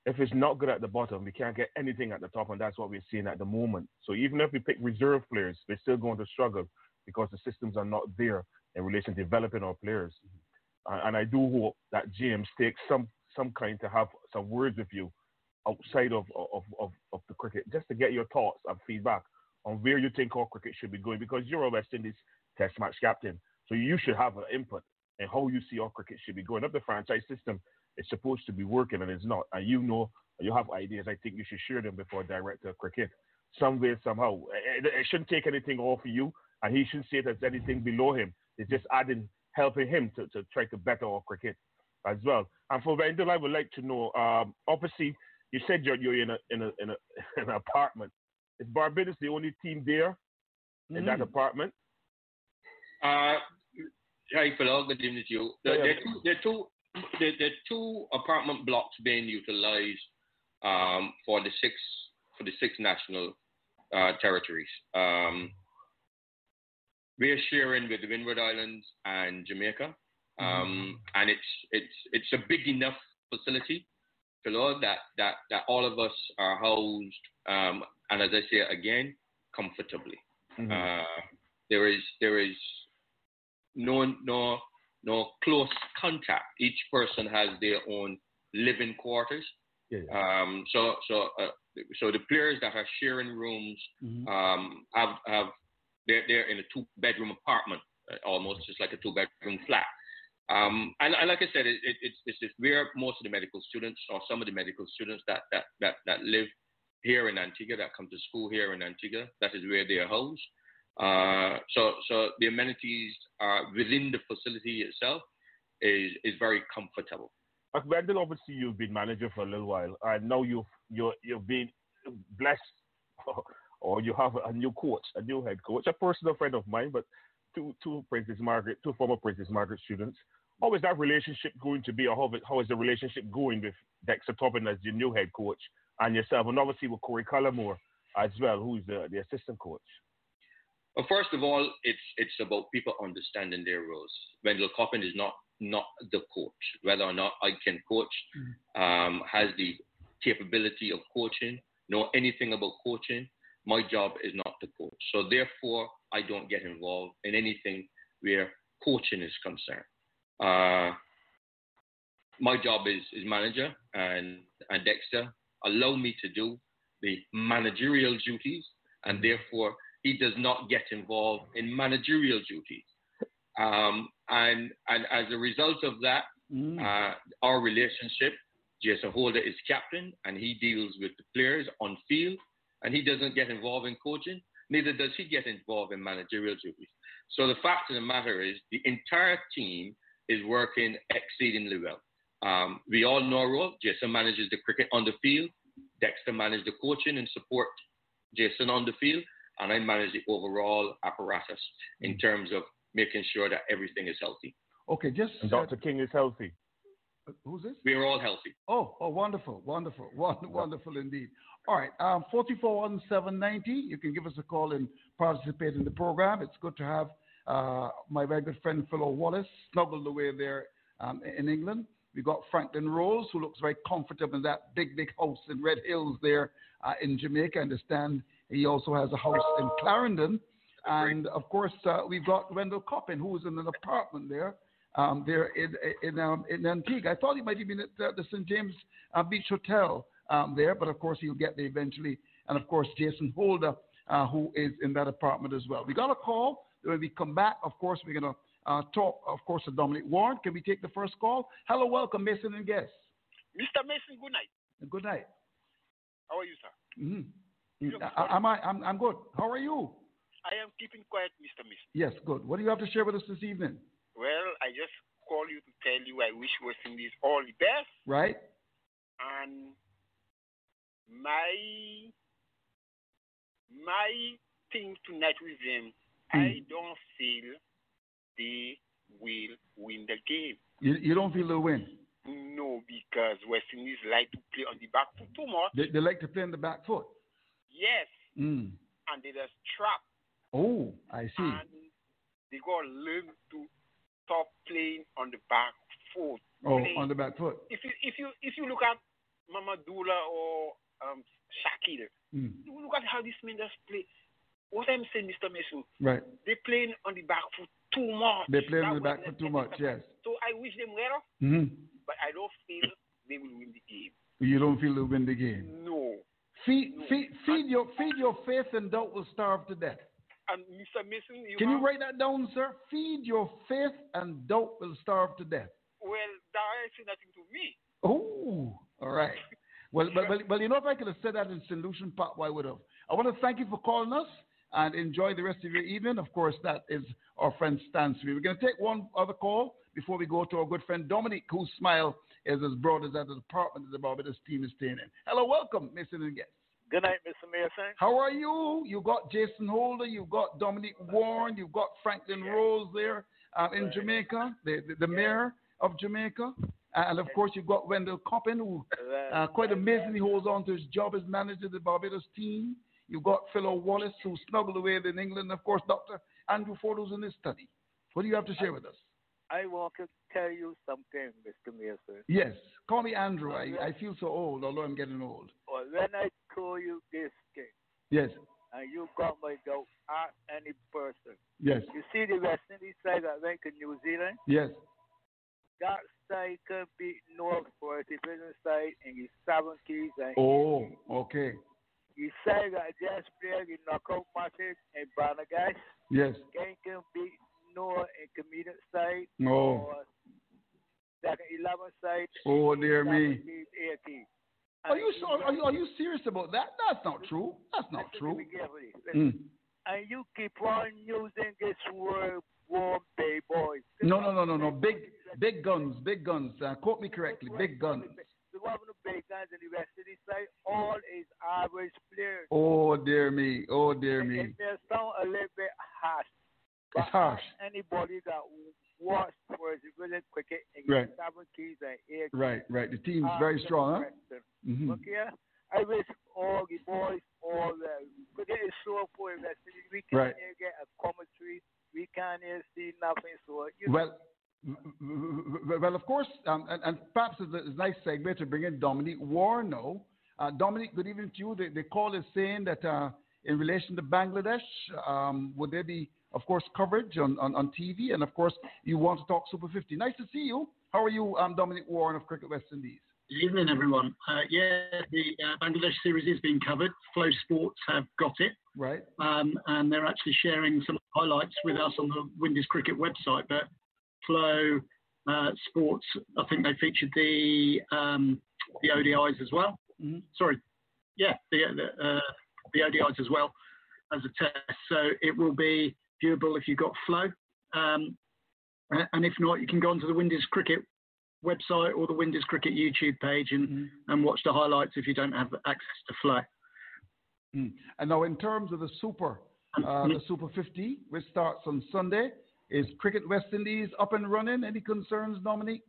If it's not good at the bottom, we can't get anything at the top, and that's what we're seeing at the moment. So even if we pick reserve players, we're still going to struggle because the systems are not there in relation to developing our players. Uh, and I do hope that James takes some some kind to have some words with you outside of of, of, of the cricket, just to get your thoughts and feedback on where you think our cricket should be going, because you're a West Indies Test match captain, so you should have an input in how you see our cricket should be going. Up the franchise system is supposed to be working and it's not, and you know you have ideas. I think you should share them before director of cricket. Some way, somehow, it, it shouldn't take anything off of you, and he shouldn't see it as anything below him. It's just adding, helping him to, to try to better our cricket as well. And for Wendell, I would like to know. Um, obviously, you said you're, you're in a in a in a (laughs) in an apartment. Is Barbados the only team there in that Mm. apartment? Uh, hi, Philo. Good evening to you. There, Yeah, there, are two, there, there, are two apartment blocks being utilized um, for the six for the six national uh, territories. Um, we are sharing with the Windward Islands and Jamaica, um, and it's it's it's a big enough facility, Philo, that that that all of us are housed, um, and as I say again, comfortably. Uh, there is there is no no no close contact. Each person has their own living quarters. Um, so so uh, so the players that are sharing rooms um, have have they're they're in a two bedroom apartment, uh, almost just like a two bedroom flat. Um, and, and like I said, it, it, it's it's just where most of the medical students or some of the medical students that that that that live here in Antigua that come to school here in Antigua. That is where they are housed. Uh, so, so the amenities are within the facility itself is is very comfortable. But Wendell, obviously you've been manager for a little while, and now you've you're you've been blessed, (laughs) or you have a new coach, a new head coach, a personal friend of mine, but two two Princess Margaret, two former Princess Margaret students. How is that relationship going to be, or how, how is the relationship going with Dexter Toppin as your new head coach and yourself, and obviously with Corey Collymore as well, who's the, the assistant coach? Well, first of all, it's it's about people understanding their roles. Wendell Coppin is not not the coach. Whether or not I can coach, um, has the capability of coaching, know anything about coaching, my job is not to coach. So therefore, I don't get involved in anything where coaching is concerned. Uh, my job is, is manager, and, and Dexter allow me to do the managerial duties, and therefore he does not get involved in managerial duties. Um, and, and as a result of that, uh, our relationship, Jason Holder is captain, and he deals with the players on field, and he doesn't get involved in coaching. Neither does he get involved in managerial duties. So the fact of the matter is, the entire team is working exceedingly well. Um, we all know our role. Jason manages the cricket on the field. Dexter manages the coaching and support Jason on the field, and I manage the overall apparatus in terms of making sure that everything is healthy. Okay, just And Dr. King is healthy. who's this? We are all healthy. Oh, oh, wonderful, wonderful, (laughs) won- wonderful indeed. All right, um, 441790, you can give us a call and participate in the program. It's good to have uh, my very good friend Philo Wallace snuggled away there um, in England. We've got Franklin Rose, who looks very comfortable in that big, big house in Red Hills there uh, in Jamaica. I understand he also has a house in Clarendon. And of course, uh, we've got Wendell Coppin, who's in an apartment there, um, there in in, um, in Antigua. I thought he might have been at uh, the St. James uh, Beach Hotel um, there, but of course he'll get there eventually. And of course, Jason Holder, uh, who is in that apartment as well. We got a call. When we come back, of course, we're going to uh, talk, of course, to Dominic Warren. Can we take the first call? Hello, welcome, Mason and guests. Mr. Mason, good night. Good night. How are you, sir? Mm-hmm. I, am I, I'm, I'm good. How are you? I am keeping quiet, Mr. Mason. Yes, good. What do you have to share with us this evening? Well, I just call you to tell you I wish West Indies all the best. Right? And my my thing tonight with them. I don't feel they will win the game. You, you don't feel they'll win. No, because West Indies like to play on the back foot too much. They, they like to play on the back foot. Yes, Mm. and they just trap. Oh, I see. And they got to learn to stop playing on the back foot. Oh, Play- on the back foot. If you if you if you look at Mahmudullah or um, Shakir, Mm. you look at how these men just play. What I'm saying, Mr. Mason, Right. They're playing on the back foot too much. They play on That the back foot too much, yes. So I wish them well, hmm but I don't feel they will win the game. You don't feel they'll win the game. No. Feed, feed, feed your, feed your faith, and doubt will starve to death. And Mr. Mason, you Can you write that down, sir? Feed your faith, and doubt will starve to death. Well, that ain't say nothing to me. Oh, all right. Well, but, but, but you know, if I could have said that in Solution part, why would I have? I want to thank you for calling us and enjoy the rest of your evening. Of course, that is our friend Stan Smith. We're going to take one other call before we go to our good friend Dominic, whose smile is as broad as that department that the Barbados team is staying in. Hello, welcome, Mason and guest. Good night, Mr. Mason. How are you? You've got Jason Holder, you've got Dominic Warren, you've got Franklin Rose there uh, in Jamaica, the, the, the mayor of Jamaica. And of course, you've got Wendell Coppin, who uh, quite amazingly holds on to his job as manager of the Barbados team. You've got Philo Wallace, who snuggled away in England. Of course, Dr. Andrew Ford, who's in his study. What do you have to share with us? I want to tell you something, Mr. Mason. Yes, call me Andrew. I, I feel so old, although I'm getting old. Well, when I call you this thing, Yes, and you got my doubt, ask any person. yes, You see the West Indies side that went to New Zealand? yes. That side could beat North for the business side in the seven keys. And Oh, okay. You say that just play the knockout matches in Barnagas. Yes. Can can beat North in community side. No. Or second 11 side. Oh, dear me. keys, 18. Are you, so, are, you, are you serious about that? That's not true. That's not true. Listen to me carefully. Listen. Mm. And you keep on using this word, warm bay boys. No, no, no, no, no. Big, big guns, big guns. Uh, quote me correctly. Big guns. The one of the big guys in the West Indies side, all is average players. Oh dear me. Oh dear me. It may sound a little bit harsh. It's harsh. Anybody that watched for the Brazilian cricket in Right. seven keys and eight Right, right. The team's ask very strong, huh? Mhm. Okay? I wish all the boys, all the cricket is so West Indies. We can't Right. get a commentary. We can't see nothing. So you Well, well, of course, um, and, and perhaps it's a, nice segue to bring in Dominic Warren now. Uh, Dominic, good evening to you. The, the call is saying that uh, in relation to Bangladesh, um, would there be, of course, coverage on, on, on TV? And of course, you want to talk Super 50. Nice to see you. How are you, um, Dominic Warren of Cricket West Indies? Good evening, everyone. Uh, yeah, the uh, Bangladesh series is being covered. Flow Sports have got it. Right. Um, and they're actually sharing some highlights with us on the Windies Cricket website. But Flow uh, Sports, I think they featured the um, the ODIs as well. Mhm. Sorry, yeah, the the, uh, the ODIs as well as a test. So it will be viewable if you've got Flow. Um, and if not, you can go onto the Windies Cricket website or the Windies Cricket YouTube page and, and watch the highlights if you don't have access to Flow. Mm. And now, in terms of the Super, uh, the Super 50, which starts on Sunday, is Cricket West Indies up and running? Any concerns, Dominic?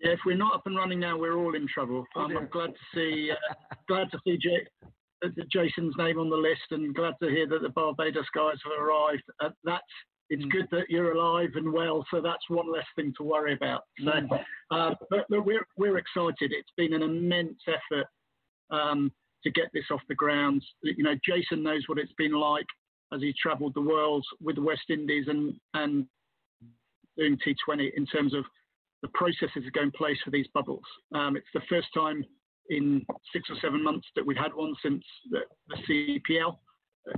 Yeah, if we're not up and running now, we're all in trouble. Um, I'm glad to see uh, (laughs) glad to see J- uh, Jason's name on the list, and glad to hear that the Barbados guys have arrived. Uh, that's it's good that you're alive and well, so that's one less thing to worry about. So, uh, but, but we're we're excited. It's been an immense effort um, to get this off the ground. You know, Jason knows what it's been like as he travelled the world with the West Indies and and doing T20 in terms of the processes that go in place for these bubbles. Um, it's the first time in six or seven months that we've had one since the, the CPL.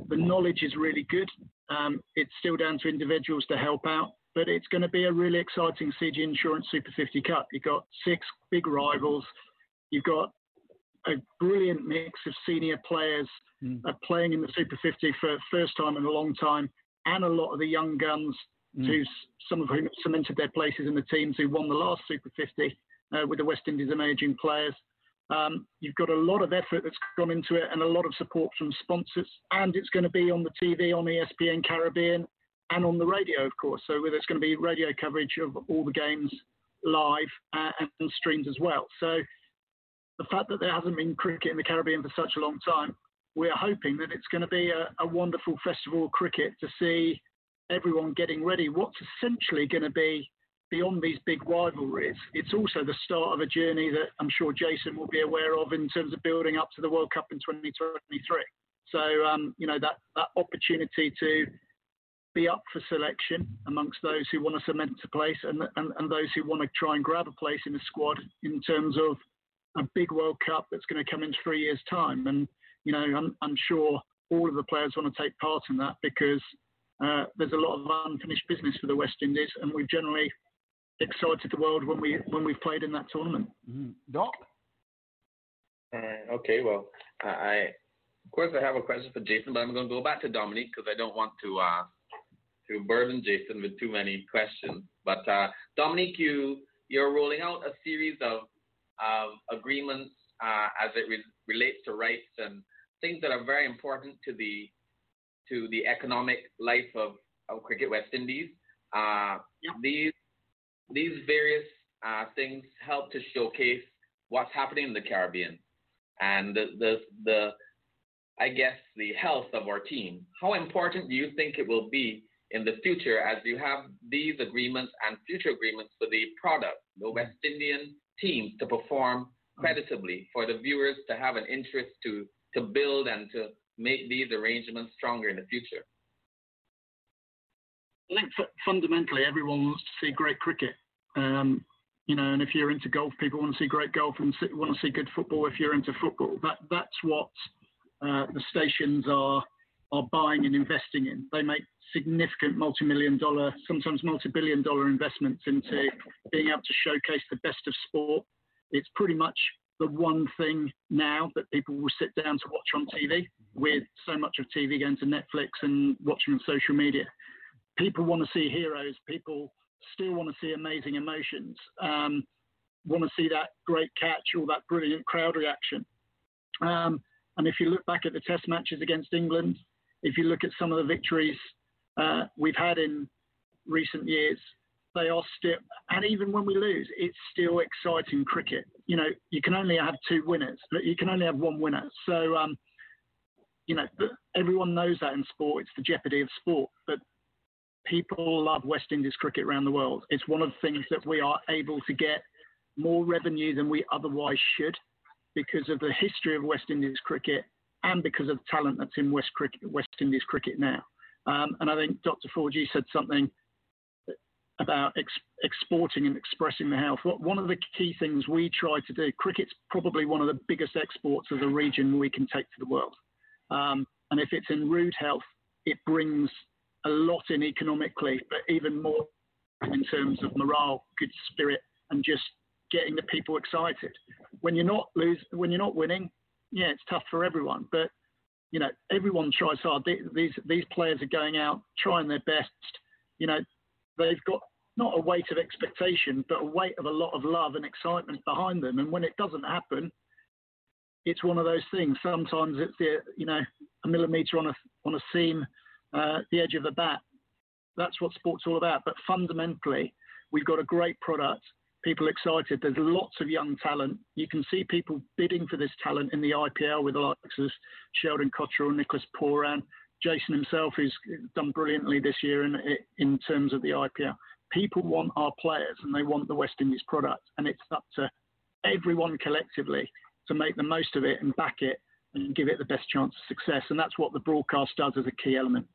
The knowledge is really good. Um, it's still down to individuals to help out, but it's going to be a really exciting CG Insurance Super 50 Cup. You've got six big rivals. You've got a brilliant mix of senior players uh, playing in the Super 50 for the first time in a long time, and a lot of the young guns, Mm. who's some of whom have cemented their places in the teams who won the last Super 50 uh, with the West Indies emerging players. Um, you've got a lot of effort that's gone into it and a lot of support from sponsors, and it's going to be on the TV on ESPN Caribbean and on the radio, of course. So there's going to be radio coverage of all the games live uh, and streamed as well. So the fact that there hasn't been cricket in the Caribbean for such a long time, we're hoping that it's going to be a, a wonderful festival of cricket to see everyone getting ready. What's essentially going to be beyond these big rivalries, it's also the start of a journey that I'm sure Jason will be aware of in terms of building up to the World Cup in 2023. So, um, you know, that, that opportunity to be up for selection amongst those who want to cement a place and, and, and those who want to try and grab a place in the squad in terms of a big World Cup that's going to come in three years' time. And, you know, I'm, I'm sure all of the players want to take part in that because uh, there's a lot of unfinished business for the West Indies, and we've generally excited the world when we when we've played in that tournament. Mm-hmm. Doc. Uh, okay, well, I of course I have a question for Jason, but I'm going to go back to Dominic because I don't want to uh, to burden Jason with too many questions. But uh, Dominic, you you're rolling out a series of of agreements uh, as it re- relates to rights and things that are very important to the to the economic life of, of Cricket West Indies. Uh, These these various uh, things help to showcase what's happening in the Caribbean and the, the the I guess the health of our team. How important do you think it will be in the future as you have these agreements and future agreements for the product, the West Indian teams to perform creditably, for the viewers to have an interest to to build and to make these arrangements stronger in the future? I think f- fundamentally everyone wants to see great cricket. Um, you know, and if you're into golf, people want to see great golf and see, want to see good football. If you're into football, that that's what uh, the stations are are buying and investing in. They make significant multi-million dollar, sometimes multi-billion dollar investments into being able to showcase the best of sport. It's pretty much the one thing now that people will sit down to watch on TV with so much of TV going to Netflix and watching on social media. People want to see heroes. People still want to see amazing emotions. Um, want to see that great catch or that brilliant crowd reaction. Um, and if you look back at the test matches against England, if you look at some of the victories uh, we've had in recent years, they are still, and even when we lose, it's still exciting cricket. You know, you can only have two winners, but you can only have one winner. So, um, you know, everyone knows that in sport. It's the jeopardy of sport. But people love West Indies cricket around the world. It's one of the things that we are able to get more revenue than we otherwise should because of the history of West Indies cricket and because of the talent that's in West, cricket, West Indies cricket now. Um, and I think Dr. 4G said something about ex- exporting and expressing the health. One of the key things we try to do, cricket's probably one of the biggest exports of the region we can take to the world. Um, and if it's in rude health, it brings a lot in economically, but even more in terms of morale, good spirit, and just getting the people excited. When you're not lose, when you're not winning, yeah, it's tough for everyone. But you know, everyone tries hard. These these players are going out trying their best. You know, they've got not a weight of expectation, but a weight of a lot of love and excitement behind them. And when it doesn't happen, it's one of those things. Sometimes it's the you know a millimeter on a on a seam, uh, the edge of the bat. That's what sport's all about. But fundamentally, we've got a great product. People excited. There's lots of young talent. You can see people bidding for this talent in the IPL with the likes of Sheldon Cottrell, Nicholas Pooran, Jason himself, who's done brilliantly this year in in terms of the IPL. People want our players and they want the West Indies product, and it's up to everyone collectively to make the most of it and back it and give it the best chance of success. And that's what the broadcast does as a key element.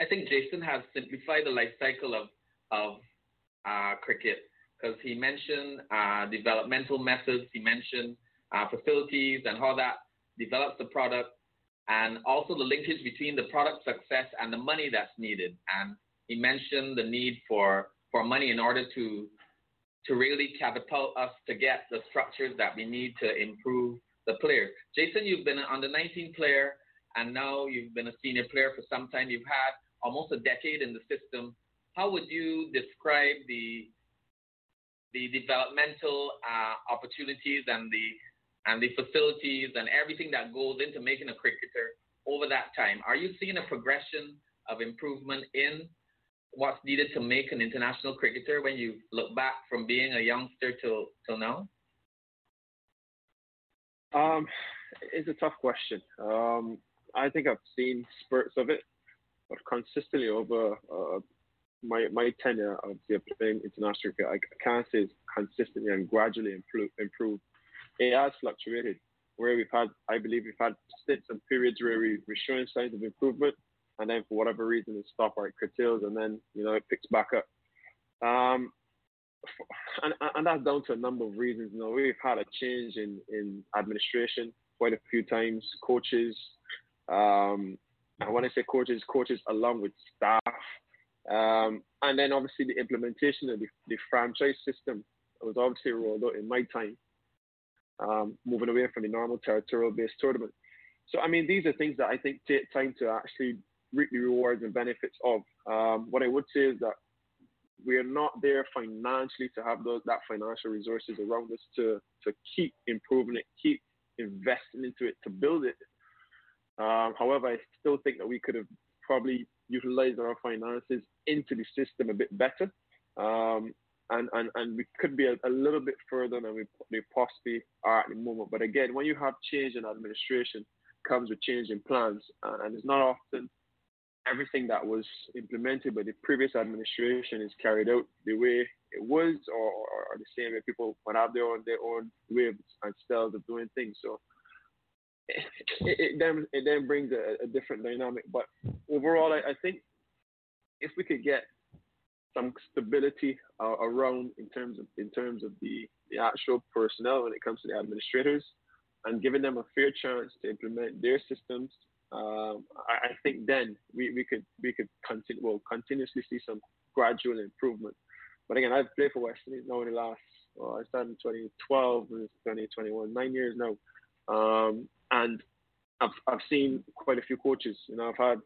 I think Jason has simplified the life cycle of of uh, cricket because he mentioned uh, developmental methods, he mentioned uh, facilities and how that develops the product, and also the linkage between the product success and the money that's needed. And he mentioned the need for for money in order to to really catapult us to get the structures that we need to improve the players. Jason, you've been an under 19 player and now you've been a senior player for some time. You've had almost a decade in the system. How would you describe the the developmental uh, opportunities and the and the facilities and everything that goes into making a cricketer over that time. Are you seeing a progression of improvement in what's needed to make an international cricketer when you look back from being a youngster till till now? Um, it's a tough question. Um, I think I've seen spurts of it, but consistently over uh, my my tenure of playing international cricket, I can't say it's consistently and gradually improve, improved. It has fluctuated. Where we've had, I believe we've had stints and periods where we, we're showing signs of improvement, and then for whatever reason it stops or it curtails, and then you know it picks back up. Um, and, and that's down to a number of reasons. You know, we've had a change in, in administration quite a few times, coaches. Um, and when I say coaches, coaches along with staff. Um, and then obviously the implementation of the, the franchise system was obviously rolled out in my time, um, moving away from the normal territorial based tournament. So, I mean, these are things that I think take time to actually reap the rewards and benefits of. Um, what I would say is that we are not there financially to have those that financial resources around us to to keep improving it, keep investing into it, to build it. Um, however, I still think that we could have probably utilized our finances into the system a bit better. Um, and, and, and we could be a, a, little bit further than we, we possibly are at the moment. But again, when you have change in administration, comes with change in plans, and, and it's not often everything that was implemented by the previous administration is carried out the way it was, or, or, the same way people might have their own their own ways and styles of doing things. So it, it then it then brings a, a different dynamic. But overall, I, I, think if we could get some stability uh, around in terms of in terms of the, the actual personnel when it comes to the administrators and giving them a fair chance to implement their systems um, I, I, think then we, we could we could continue well continuously see some gradual improvement. But again, I've played for West Indies now in the last well, I started in 2012 and 2021, nine years now, um, and I've I've seen quite a few coaches. You know, I've had.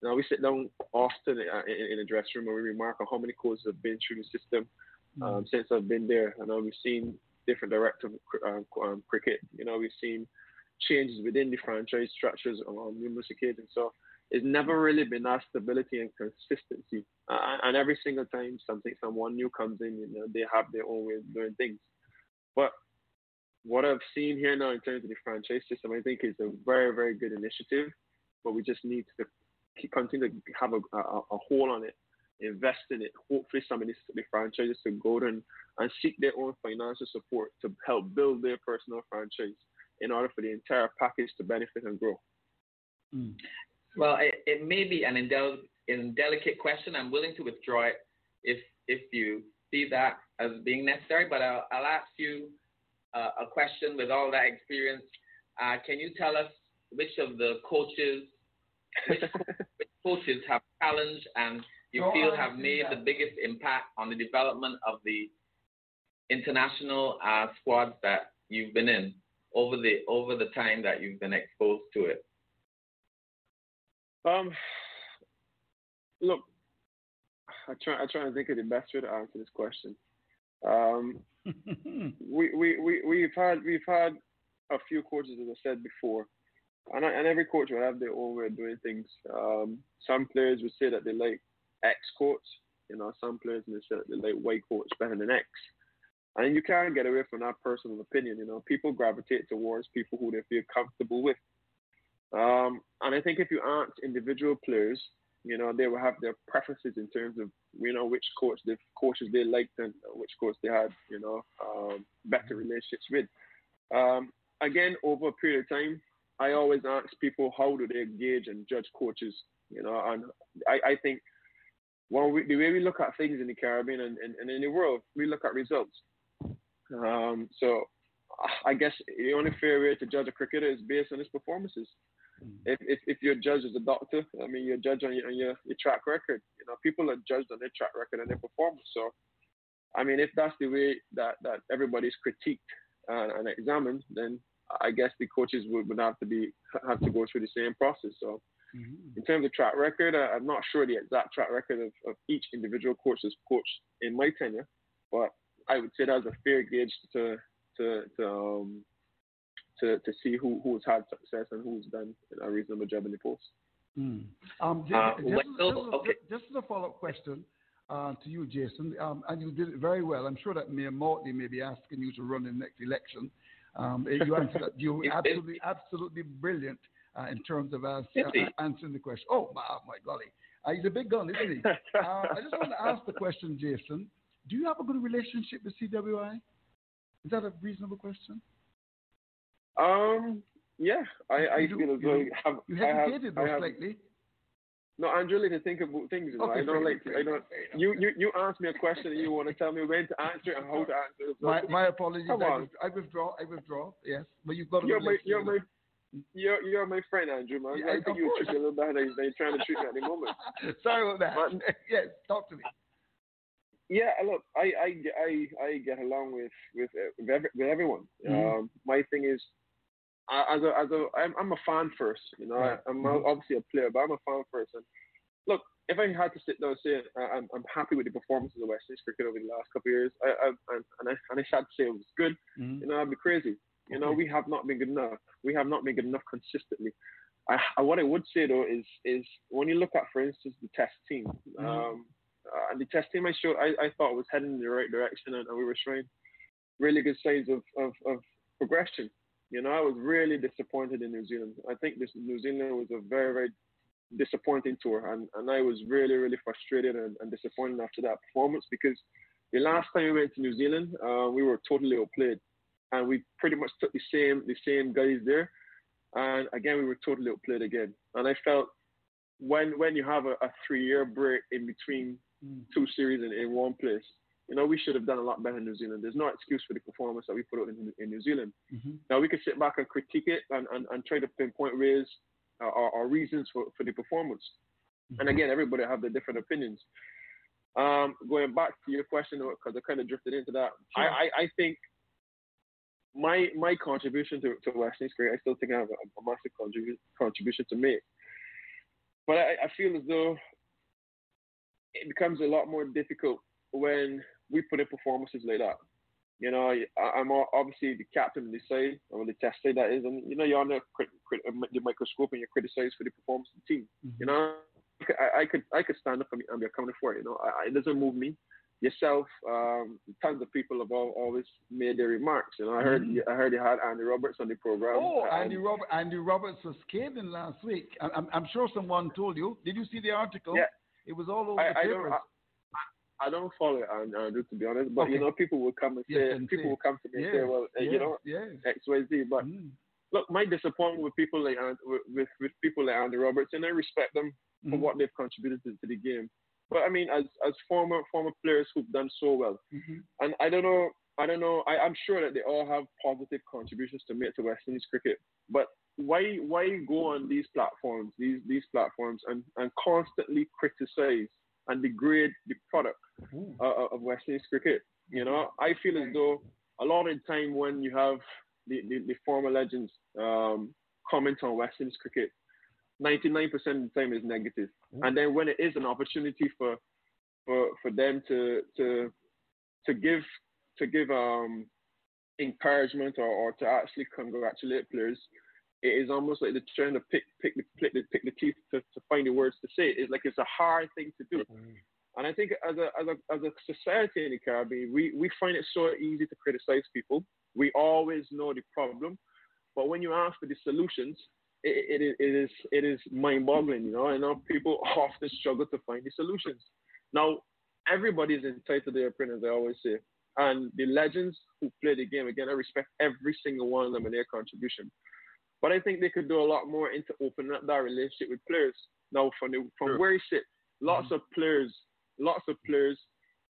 You know, we sit down often in, in a dressing room and we remark on how many coaches have been through the system um, mm. since I've been there. I know we've seen different directors of um, cricket. You know, we've seen changes within the franchise structures on numerous occasions. So it's never really been that stability and consistency. Uh, and every single time something someone new comes in, you know, they have their own way of doing things. But what I've seen here now in terms of the franchise system, I think is a very, very good initiative. But we just need to keep, continue to have a, a, a hold on it, invest in it. Hopefully, some of these the franchises to go and, and seek their own financial support to help build their personal franchise in order for the entire package to benefit and grow? Mm. Well, it, it, may be an indel- indelicate question. I'm willing to withdraw it if if you see that as being necessary. But I'll, I'll ask you a question with all that experience. Uh, can you tell us which of the coaches, which, (laughs) which coaches have challenged and you Go feel have made that. the biggest impact on the development of the international uh, squads that you've been in? over the over the time that you've been exposed to it? Um, look, I try I try to think of the best way to answer this question. Um, we, we, we, we've had we've had a few coaches, as I said before, and, and every coach will have their own way of doing things. Um, some players would say that they like X coach, you know. Some players may say that they like Y coach better than X. And you can't get away from that personal opinion. You know, people gravitate towards people who they feel comfortable with. Um, and I think if you ask individual players, you know, they will have their preferences in terms of, you know, which coach the coaches they liked and which coach they had, you know, um, better relationships with. Um, again, over a period of time, I always ask people how do they gauge and judge coaches, you know, and I, I think well, we, the way we look at things in the Caribbean and, and, and in the world, we look at results. Um, so I guess the only fair way to judge a cricketer is based on his performances. Mm. If, if, if you're judged as a doctor, I mean, you're judged on, your, on your, your track record. You know, people are judged on their track record and their performance. So, I mean, if that's the way that, that everybody's critiqued and, and examined, then I guess the coaches would, would have to be have to go through the same process. So, mm-hmm. in terms of track record, I, am not sure the exact track record of, of each individual coach that's coached in my tenure, but I would say that was a fair gauge to to to um, to to see who who's had success and who's done a reasonable job in the post. Mm. Um, ju- Uh, just, well, just, okay. just as a follow-up question uh, to you, Jason, um, and you did it very well. I'm sure that Mayor Mortley may be asking you to run in the next election. Um, you answered that. You (laughs) were absolutely, absolutely brilliant uh, in terms of as, Is he? uh, answering the question. Oh, my, my golly. Uh, he's a big gun, isn't he? (laughs) uh, I just want to ask the question, Jason. Do you have a good relationship with CWI? Is that a reasonable question? Um, yeah, I, I You do- feel as you though. (laughs) Have. You I have, hesitated I though have, slightly. No, I'm really to think about things. Okay, I don't like. I don't. You you you ask me a question and you want to tell me when to answer it and how to answer it. My, my apologies. Come I, on. I withdraw. I withdraw. Yes, but you've got to. You're my you're my you're you're my friend, Andrew. Man. Yeah, I think you course. treat me a little better than you're trying to treat me at the moment. (laughs) Sorry about that. But- (laughs) yes, talk to me. Yeah, look, I I I I get along with with with, every, with everyone. Mhm. Um, my thing is, I, as a as a I'm, I'm a fan first. You know, Right. I'm Mhm. obviously a player, but I'm a fan first. And look, if I had to sit down and say I'm I'm happy with the performances of West Indies cricket over the last couple of years, I, I and and I and I had to say it was good. Mhm. You know, I'd be crazy. You know, we have not been good enough. We have not been good enough consistently. I, I what I would say though is is when you look at, for instance, the test team. Mhm. Um, uh, and the test team I showed, I, I thought was heading in the right direction, and, and we were showing really good signs of, of, of progression. You know, I was really disappointed in New Zealand. I think this New Zealand was a very, very disappointing tour, and, and I was really, really frustrated and, and disappointed after that performance because the last time we went to New Zealand, uh, we were totally outplayed, and we pretty much took the same the same guys there, and again we were totally outplayed again. And I felt when when you have a, a three year break in between two series in, in one place, you know we should have done a lot better in New Zealand. There's no excuse for the performance that we put out in, in New Zealand. Mm-hmm. Now we could sit back and critique it and, and, and try to pinpoint ways uh, or, or reasons for, for the performance. And again, everybody have their different opinions. Um, going back to your question, because I kind of drifted into that, I, I, I think my my contribution to, to West Indies cricket, I still think I have a, a massive contribu- contribution to make. But I, I feel as though it becomes a lot more difficult when we put in performances like that. You know, I, I'm obviously the captain of the side, or the test side that is, and you know, you're on the, crit, crit, uh, the microscope and you're criticized for the performance of the team. You know, I, I could I could stand up and be, accounted for it. You know, I, it doesn't move me. Yourself, um, tons of people have all, always made their remarks. You know, I heard Mhm. I heard you had Andy Roberts on the program. Oh, and- Andy Robert, Andy Roberts was scathing last week. I- I'm, I'm sure someone told you. Did you see the article? Yeah. It was all over I, the papers. I, don't follow it, and Andrew, to be honest. But you know, people will come and say, Yes, and people will come to me and say, well, uh, you know, yes. X, Y, Z. But look, my disappointment with people like with, with with people like Andy Roberts, and I respect them for Mhm. what they've contributed to, to the game. But I mean, as as former former players who've done so well, Mhm. and I don't know, I don't know, I, I'm sure that they all have positive contributions to make to West Indies cricket. But why why go on these platforms, these these platforms, and and constantly criticize and degrade the product uh, of West Indies cricket? You know, I feel as though a lot of the time when you have the, the, the former legends um, comment on West Indies cricket, 99% of the time is negative. And then when it is an opportunity for for for them to to to give to give um encouragement or, or to actually congratulate players, it is almost like they're trying to pick pick the pick the, pick the teeth to, to find the words to say. It's like it's a hard thing to do. Mm-hmm. And I think as a as a as a society in the Caribbean, we, we find it so easy to criticize people. We always know the problem, but when you ask for the solutions, it, it, it is it is mind-boggling. You know, I know people (laughs) often struggle to find the solutions. Now, everybody is entitled to their opinion, as I always say. And the legends who play the game, again, I respect every single one of them and their contribution. But I think they could do a lot more into opening up that relationship with players. Now, from the, from where he sit, lots mm-hmm. of players, lots of players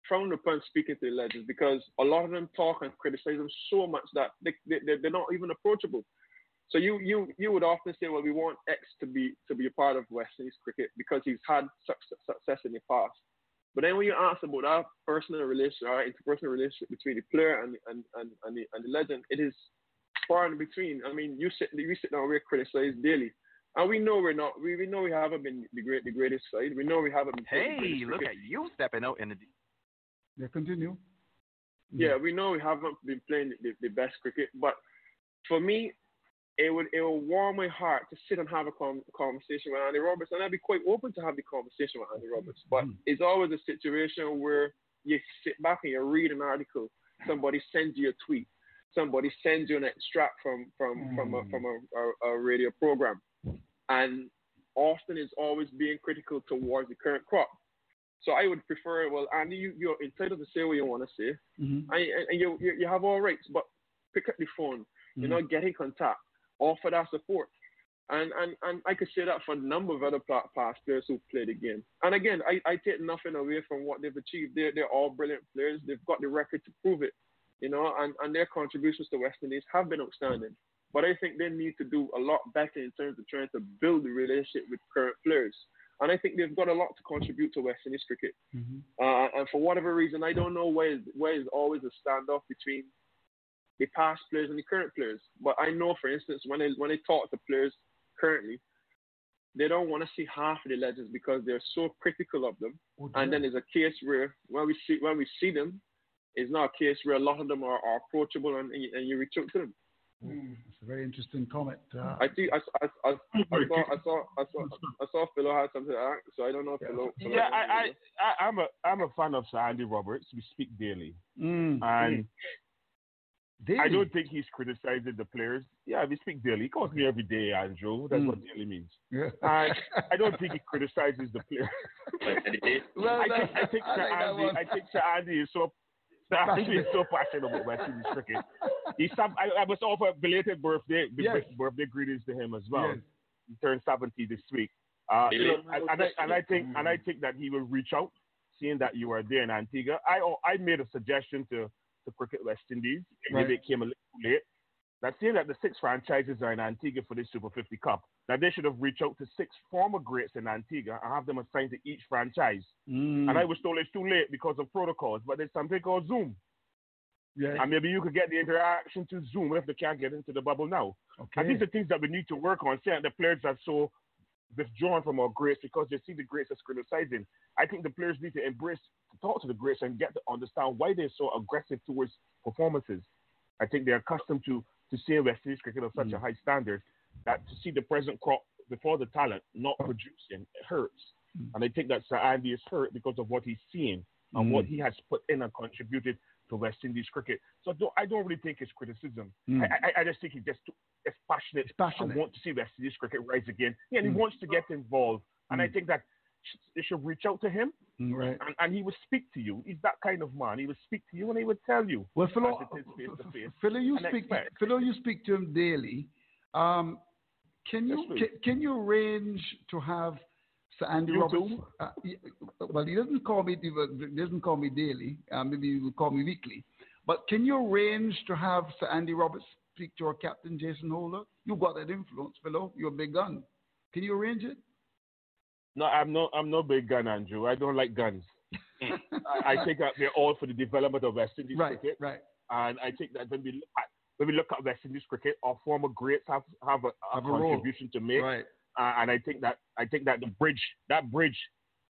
frown upon speaking to the legends because a lot of them talk and criticize them so much that they, they, they're not even approachable. So you, you you would often say, well, we want X to be to be a part of West Indies cricket because he's had such success in the past. But then when you ask about that personal relationship, uh, or interpersonal relationship between the player and and, and, and, the, and the legend, it is far in between. I mean, you sit you sit down, we're criticized daily. And we know we're not. We, we know we haven't been the great, the greatest side. We know we haven't been. playing the Hey, greatest look cricket. at you stepping out in the. Yeah, continue. Yeah, we know we haven't been playing the, the best cricket, but for me, it would it would warm my heart to sit and have a com- conversation with Andy Roberts, and I'd be quite open to have the conversation with Andy Roberts. But Hmm. it's always a situation where you sit back and you read an article, somebody sends you a tweet, somebody sends you an extract from from from a, from a, a, a radio program, and Austin is always being critical towards the current crop. So I would prefer, well, Andy, you, you're entitled to say what you want to say, Mm-hmm. and, and- you, you you have all rights, but pick up the phone, you know, get in contact, offer that support. And, and and I could say that for a number of other past players who played the game. And again, I, I take nothing away from what they've achieved. They're, they're all brilliant players. They've got the record to prove it, you know, and, and their contributions to West Indies have been outstanding. But I think they need to do a lot better in terms of trying to build the relationship with current players. And I think they've got a lot to contribute to West Indies cricket. Uh, and for whatever reason, I don't know why why is always a standoff between the past players and the current players. But I know, for instance, when they when they talk to players currently, they don't want to see half of the legends because they're so critical of them. and then there's a case where when we see when we see them, it's not a case where a lot of them are, are approachable and, and, you, reach out to them. It's a very interesting comment. Uh, I think I, I, I, I, saw I saw I saw I saw Philo had something to ask, so I don't know if Philo. Philo Yeah, I, I, I, I'm a, I'm a fan of Sir Andy Roberts. We speak daily, Mm. and I don't think he's criticizing the players. Yeah, we speak daily. He calls me every day, Andrew. That's Mm. what daily means. Yeah. And (laughs) I don't think he criticizes the players. Well, I think, that- I think I Sir like Andy. I think Sir Andy is so. Sir Andy is so passionate about West Indies (laughs) cricket. He's some, I, I was offer belated birthday Yes. birthday greetings to him as well. Yes. He turned 70 this week. Uh, you know, and, and, I, and I think Mm. and I think that he will reach out, seeing that you are there in Antigua. I I made a suggestion to to Cricket West Indies. Maybe Right. it came a little late. That seeing that the six franchises are in Antigua for this Super 50 Cup, that they should have reached out to six former greats in Antigua and have them assigned to each franchise. Mm. And I was told it's too late because of protocols, but there's something called Zoom. Yeah. And maybe you could get the interaction to Zoom if they can't get into the bubble now. Okay. And these are things that we need to work on. Saying the players are so withdrawn from our greats because they see the greats as criticizing. I think the players need to embrace, to talk to the greats and get to understand why they're so aggressive towards performances. I think they're accustomed to to seeing West Indies cricket of such a high standard that to see the present crop before the talent not producing it hurts. And I think that Sir Andy is hurt because of what he's seeing and Mm. what he has put in and contributed to West Indies cricket. So I don't, I don't really think it's criticism. Mm. I, I, I just think he just is passionate, passionate. and wants to see West Indies cricket rise again. Yeah, and Mm. he wants to get involved. And I Mm. think that they should reach out to him Mm, right. and, and he would speak to you. He's that kind of man. He would speak to you and he would tell you. Well, Philo, as it is face to face. Philo, you speak. expect. Philo, you speak to him daily. Um, can you can, can you arrange to have Sir Andy You Roberts? Uh, he- well, he doesn't call me. He doesn't call me daily. Uh, maybe he will call me weekly. But can you arrange to have Sir Andy Roberts speak to our captain Jason Holder? You've got that influence, Philo. You're a big gun. Can you arrange it? No, I'm no, I'm no big gun, Andrew. I don't like guns. (laughs) I, I think that they're all for the development of West Indies Right, cricket. right. And I think that when we look at, when we look at West Indies cricket, our former greats have have a, a Have a role. contribution to make. Right. Uh, and I think that I think that the bridge, that bridge,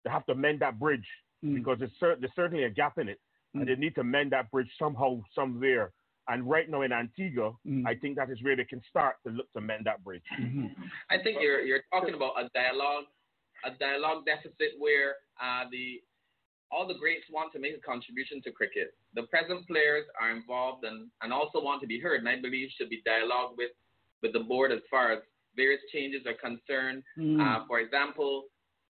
they have to mend that bridge Mm. because there's, cer- there's certainly a gap in it, and they need to mend that bridge somehow, somewhere. And right now in Antigua, Mm. I think that is where they can start to look to mend that bridge. Mm-hmm. I think you're you're talking about a dialogue, a dialogue deficit where uh, the all the greats want to make a contribution to cricket. The present players are involved and, and also want to be heard, and I believe should be dialogue with with the board as far as various changes are concerned. Mm. Uh, for example,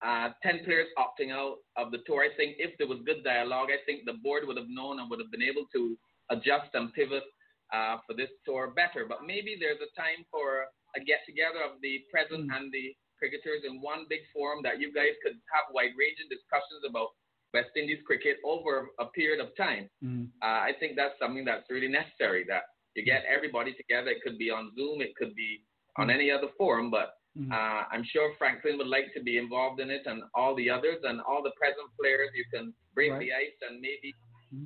uh, 10 players opting out of the tour. I think if there was good dialogue, I think the board would have known and would have been able to adjust and pivot uh, for this tour better. But maybe there's a time for a get together of the present and the cricketers in one big forum that you guys could have wide ranging discussions about West Indies cricket over a period of time. Mm. Uh, I think that's something that's really necessary. That you get everybody together. It could be on Zoom. It could be on any other forum. But Mm. uh, I'm sure Franklin would like to be involved in it, and all the others, and all the present players. You can break Right. the ice, and maybe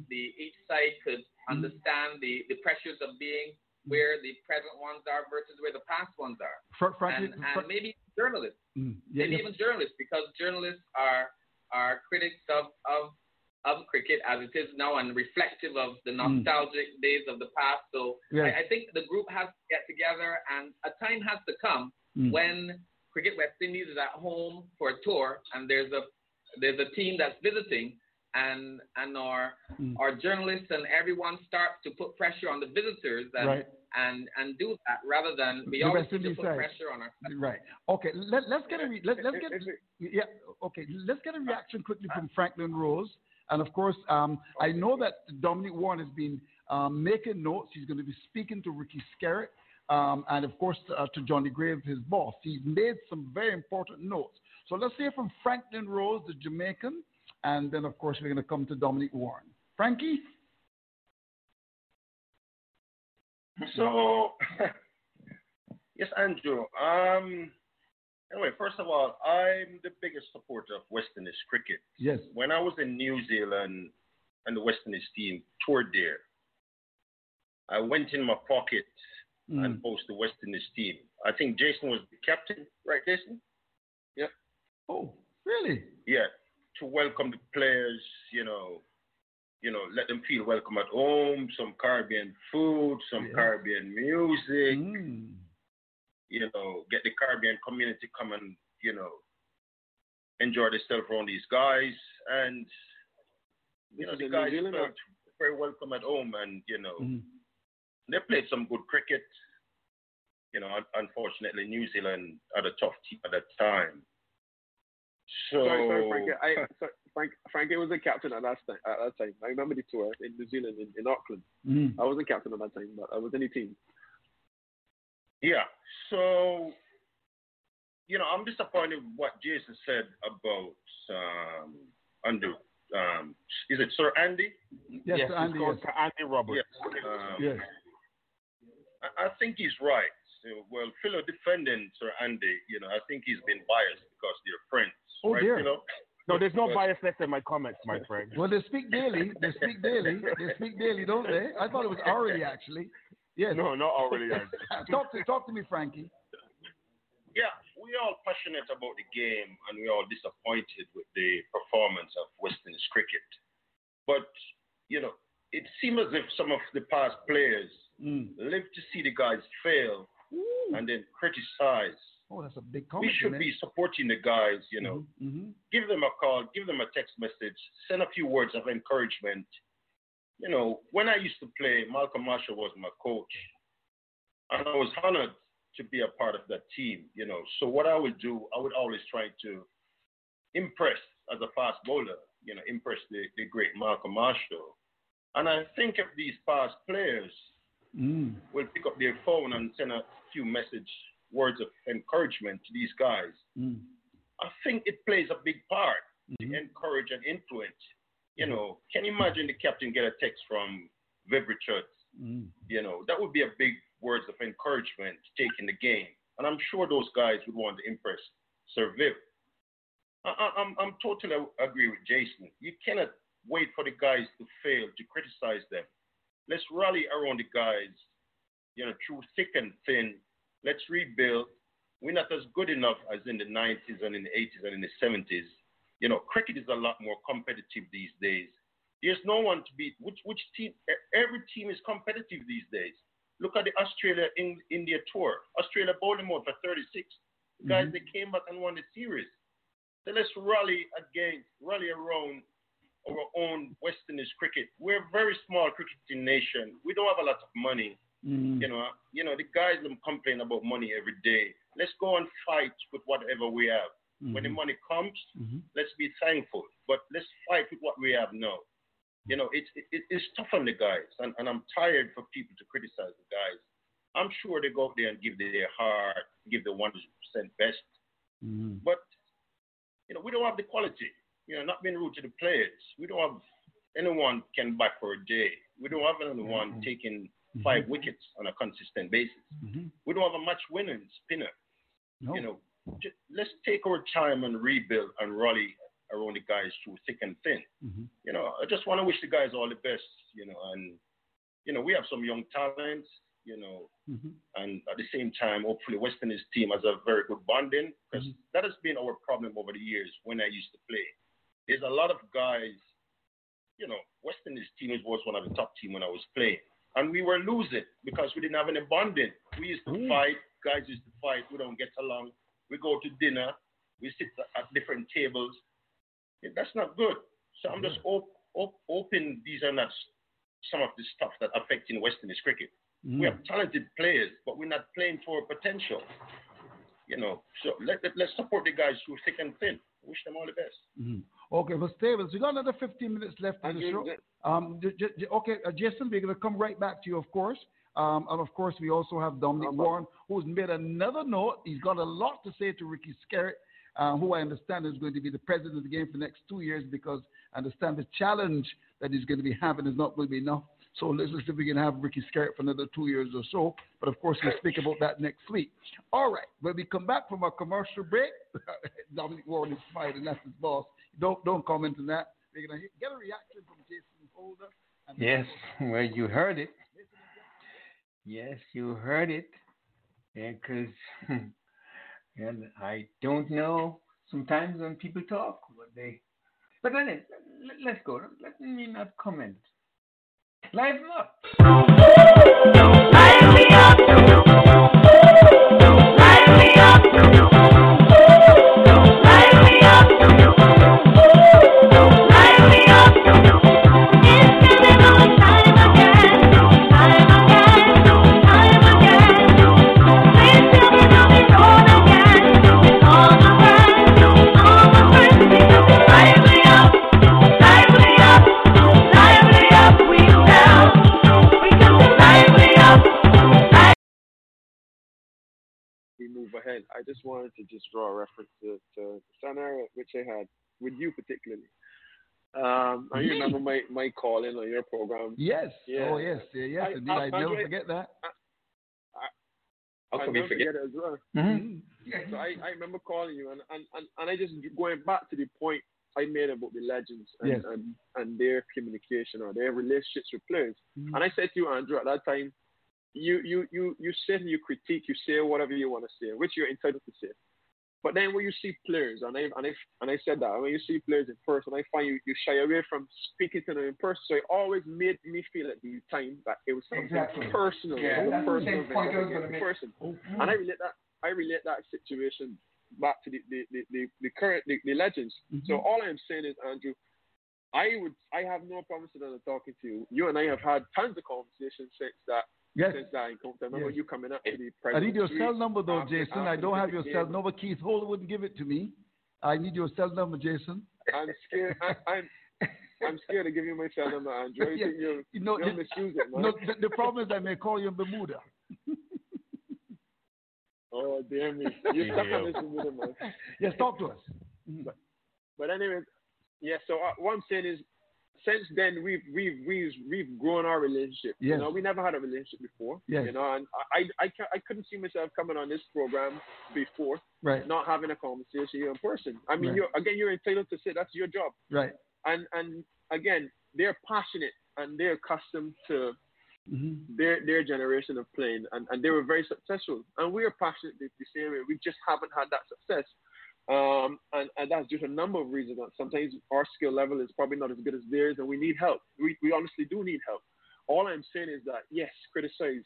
the each side could understand the the pressures of being where the present ones are versus where the past ones are. Fra- and, fra- and maybe journalists, Mm. Yeah, maybe yeah. even journalists, because journalists are are critics of of of cricket as it is now and reflective of the nostalgic days of the past. So. I, I think the group has to get together and a time has to come Mm. when Cricket West Indies is at home for a tour and there's a there's a team that's visiting and and our Mm. our journalists and everyone starts to put pressure on the visitors and Right. And and do that rather than we The always West need to Indies put pressure on our Right. Okay. Let, let's get a re- let, let's get yeah. Okay. Let's get a reaction quickly from Franklin Rose, and of course, um, I know that Dominic Warne has been um, making notes. He's going to be speaking to Ricky Skerritt, um, and of course uh, to Johnny Graves, his boss. He's made some very important notes. So let's hear from Franklin Rose, the Jamaican, and then of course we're going to come to Dominic Warne. Frankie. So, (laughs) yes, Andrew. Um, anyway, first of all, I'm the biggest supporter of West Indies cricket. Yes. When I was in New Zealand and the West Indies team toured there, I went in my pocket Mm. and posted the West Indies team. I think Jason was the captain, right, Jason? Yeah. Oh, really? Yeah. To welcome the players, you know, you know, let them feel welcome at home, some Caribbean food, some Yeah. Caribbean music, Mm. you know, get the Caribbean community come and, you know, enjoy themselves around these guys. And, you This know, the guys felt very welcome at home and, you know, Mm. they played some good cricket. You know, unfortunately, New Zealand had a tough team at that time. So, Sorry, sorry, Frank. I, (laughs) sorry, Frank, Frankie was the captain at that time. At that time, I remember the tour in New Zealand in, in Auckland. Mm. I wasn't captain at that time, but I was in the team. Yeah. So, you know, I'm disappointed with what Jason said about um, under. Um, is it Sir Andy? Yes, Yes, Sir Andy. Yes. Sir Andy Roberts. Yes. Um, Yes. I, I think he's right. So, well, Philo defending Sir Andy, you know, I think he's been biased because they're friends. Oh, right, dear. You know? No, there's no But- biasness in my comments, my friend. Well, they speak daily. They speak daily. They speak daily, don't they? I thought it was hourly, actually. Yes. No, not already. (laughs) talk to talk to me, Frankie. Yeah, we're all passionate about the game and we're all disappointed with the performance of West Indies cricket. But, you know, it seems as if some of the past players Mm. live to see the guys fail and then criticize. Oh, that's a big We should be supporting the guys, you know. Mm-hmm. Give them a call, give them a text message, send a few words of encouragement. You know, when I used to play, Malcolm Marshall was my coach. And I was honored to be a part of that team, you know. So what I would do, I would always try to impress as a fast bowler, you know, impress the, the great Malcolm Marshall. And I think if these past players Mm. will pick up their phone and send a few message words of encouragement to these guys, Mm. I think it plays a big part Mm-hmm. to encourage and influence. You know, can you imagine the captain get a text from Viv Richards? Mm. You know, that would be a big words of encouragement to take in the game. And I'm sure those guys would want to impress Sir Viv. I, I, I'm, I'm totally agree with Jason. You cannot wait for the guys to fail to criticize them. Let's rally around the guys, you know, through thick and thin. Let's rebuild. We're not as good enough as in the 90s and in the 80s and in the 70s. You know, cricket is a lot more competitive these days. There's no one to beat. Which which team? Every team is competitive these days. Look at the Australia in, India tour. Australia bowled them out for 36. The guys Mhm. they came back and won the series. So let's rally against, rally around our own West Indies cricket. We're a very small cricketing nation. We don't have a lot of money. Mm. You know, you know the guys them complain about money every day. Let's go and fight with whatever we have. When the Mhm. money comes, Mhm. let's be thankful. But let's fight with what we have now. You know, it's it, it's tough on the guys, and, and I'm tired for people to criticize the guys. I'm sure they go out there and give their heart, give the 100% best. Mm. But you know, we don't have the quality. You know, not being rude to the players. We don't have anyone can bat for a day. We don't have anyone taking 5 wickets on a consistent basis. Mhm. We don't have a match winning spinner. No. You know, ju- let's take our time and rebuild and rally around the guys through thick and thin. Mhm. You know, I just want to wish the guys all the best. You know, and you know we have some young talents. You know, Mhm. and at the same time, hopefully, West Indies team has a very good bonding because that has been our problem over the years when I used to play. There's a lot of guys you know, West Indies team was one of the top team when I was playing. And we were losing because we didn't have any bonding. We used to hmm. fight, guys used to fight, we don't get along. We go to dinner, we sit at different tables. That's not good. So I'm just hmm. op- op- hoping these are not some of the stuff that affecting West Indies cricket. Hmm. We have talented players, but we're not playing for potential. You know, so let, let, let's support the guys through thick and thin. Wish them all the best. Mhm. Okay, well, Stevens, we got another 15 minutes left in the show. Um, j- j- j- okay, uh, Jason, we're going to come right back to you, of course. Um, and of course, we also have Dominic Warne, who's made another note. He's got a lot to say to Ricky Skerritt, uh, who I understand is going to be the president of the game for the next two years because I understand the challenge that he's going to be having is not going to be enough. So let's see if we can have Ricky Skerritt for another two years or so. But of course, we'll speak about that next week. All right, when we come back from our commercial break, (laughs) Dominic Warne is smiling, that's his boss. Don't don't comment on that. We're to get a reaction from Jason Holder. And Yes, well, you heard it. Yes, you heard it. Because (laughs) and I don't know sometimes when people talk, what they. But it, let, let's go. Let me not comment. Liven up. Wanted to just draw a reference to, to the scenario which I had with you particularly. Um, I remember my, my call in on your program. Yes. Yeah. Oh, yes. Yeah, yes, I- indeed. I- I, never Andre- forget that. How come you forget? it as well. Mhm. So I, I remember calling you, and, and, and, and I just going back to the point I made about the legends and, Yes. and, and their communication or their relationships with players. Mhm. And I said to you, Andrew, at that time, you you you you sit and you critique, you say whatever you want to say, which you're entitled to say. But then when you see players, and I and I and I said that when you see players in person, I find you, you shy away from speaking to them in person. So it always made me feel at the time that it was something Exactly. personal, Yeah, that's the personal same point I was gonna make. person. Mm-hmm. And I relate that I relate that situation back to the the, the, the, the current the, the legends. So Mhm. all I'm saying is, Andrew, I would I have no problem sitting down and talking to you. You and I have had tons of conversations since that Yes. since. I remember Yes. you coming up to the I need your cell number though, after- Jason. I don't have your cell game. number. Keith Holder wouldn't give it to me. I need your cell number, Jason. I'm scared. I, I'm I'm scared to give you my cell number, Andrew. (laughs) Yeah. you'll, You know, you'll the- misuse it, man. No, the, the problem is I may call you in Bermuda. (laughs) Oh, damn me. (laughs) You're stuck on this Bermuda, man. Yes, talk to us. But, but anyway, yeah. So uh, what I'm saying is, since then we've we've we've we've grown our relationship. Yes. You know, we never had a relationship before. Yes. You know, and I I I couldn't see myself coming on this program before. Right. Not having a conversation here in person. I mean, Right. you're again, you're entitled to say that's your job. Right. And and again, they're passionate and they're accustomed to Mm-hmm. their their generation of playing, and, and they were very successful. And we are passionate the, the same way. We just haven't had that success, um, and and that's to a number of reasons. Sometimes our skill level is probably not as good as theirs, and we need help. We we honestly do need help. All I'm saying is that yes, criticize.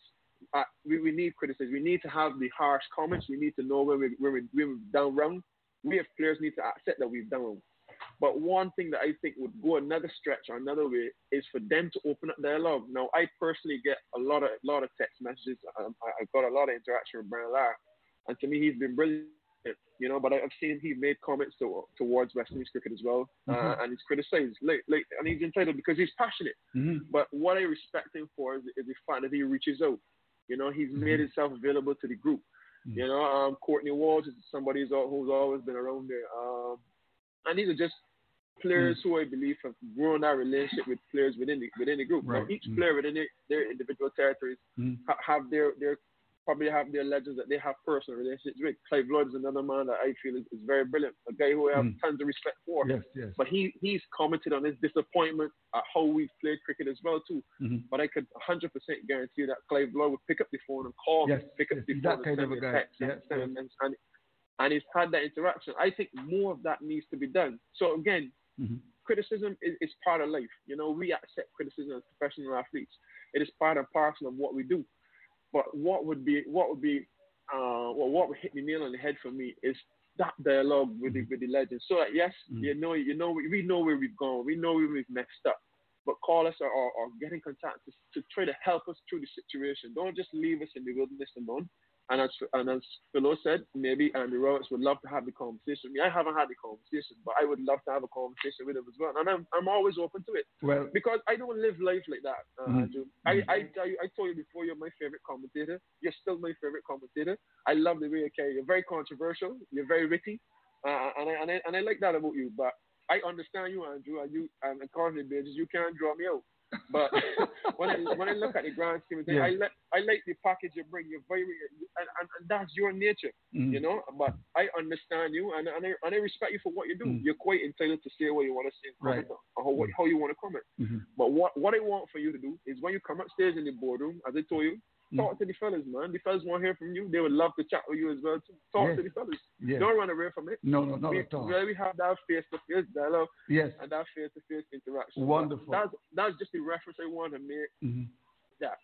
Uh, we, we need criticize. We need to have the harsh comments. We need to know when we when we when we've done wrong. We as players need to accept that we've done wrong. But one thing that I think would go another stretch or another way is for them to open up dialogue. Now, I personally get a lot of lot of text messages. Um, I, I've got a lot of interaction with Brian Lara, and to me, he's been brilliant. You know, but I've seen he made comments to, towards West Indies cricket as well, uh, Mhm. and he's criticized, like, like, and he's entitled because he's passionate. Mhm. But what I respect him for is, is the fact that he reaches out. You know, he's made himself available to the group. You know, um, Courtney Walsh is somebody who's, who's always been around there. Um, and these are just players who I believe have grown that relationship with players within the within the group. Now, each Mm. player within their, their individual territories Mm. ha- have their their probably have their legends that they have personal relationships with. Clive Lloyd is another man that I feel is, is very brilliant, a guy who I have Mm. tons of respect for. Yes, yes. But he he's commented on his disappointment at how we played cricket as well too. Mhm. But I could 100% guarantee that Clive Lloyd would pick up the phone and call Yes, me, pick up yes, the phone that and send of a text and, Yes, send- yes. and, and, and he's had that interaction. I think more of that needs to be done. So again, Mhm. criticism is, is part of life. You know, we accept criticism as professional athletes. It is part and parcel of what we do. But what would be what would be uh, well, what would hit the nail on the head for me is that dialogue with the with the legends. So yes, Mm. you know, you know, we, we know where we've gone. We know where we've messed up. But call us or, or, or get in contact to, to try to help us through the situation. Don't just leave us in the wilderness alone. And as and as Philo said, maybe Andy Roberts would love to have the conversation with me. I haven't had the conversation, but I would love to have a conversation with him as well. And I'm I'm always open to it. Well, because I don't live life like that, uh, Mhm. Andrew. I, I I I told you before you're my favorite commentator. You're still my favorite commentator. I love the way you carry. You're very controversial. You're very witty, uh, and I and I and I like that about you. But I understand you, Andrew, and you and to you can't draw me out. But (laughs) when I when I look at the grand scheme of things, Yeah. I like I like the package you bring. You're very and, and, and that's your nature, Mm. you know. But I understand you, and and I, and I respect you for what you do. Mm. You're quite entitled to say what you want to say, Right. how, what- how you want to comment. Mhm. But what what I want for you to do is when you come upstairs in the boardroom, as I told you, Mm. Talk to the fellas, man. The fellas want to hear from you. They would love to chat with you as well. Too. Talk Yes. to the fellas. Yes. Don't run away from it. No, no, not we, at all. we- We have that face to face dialogue Yes. and that face to face interaction. Wonderful. That's that's just the reference I want to make. Mhm. Yeah.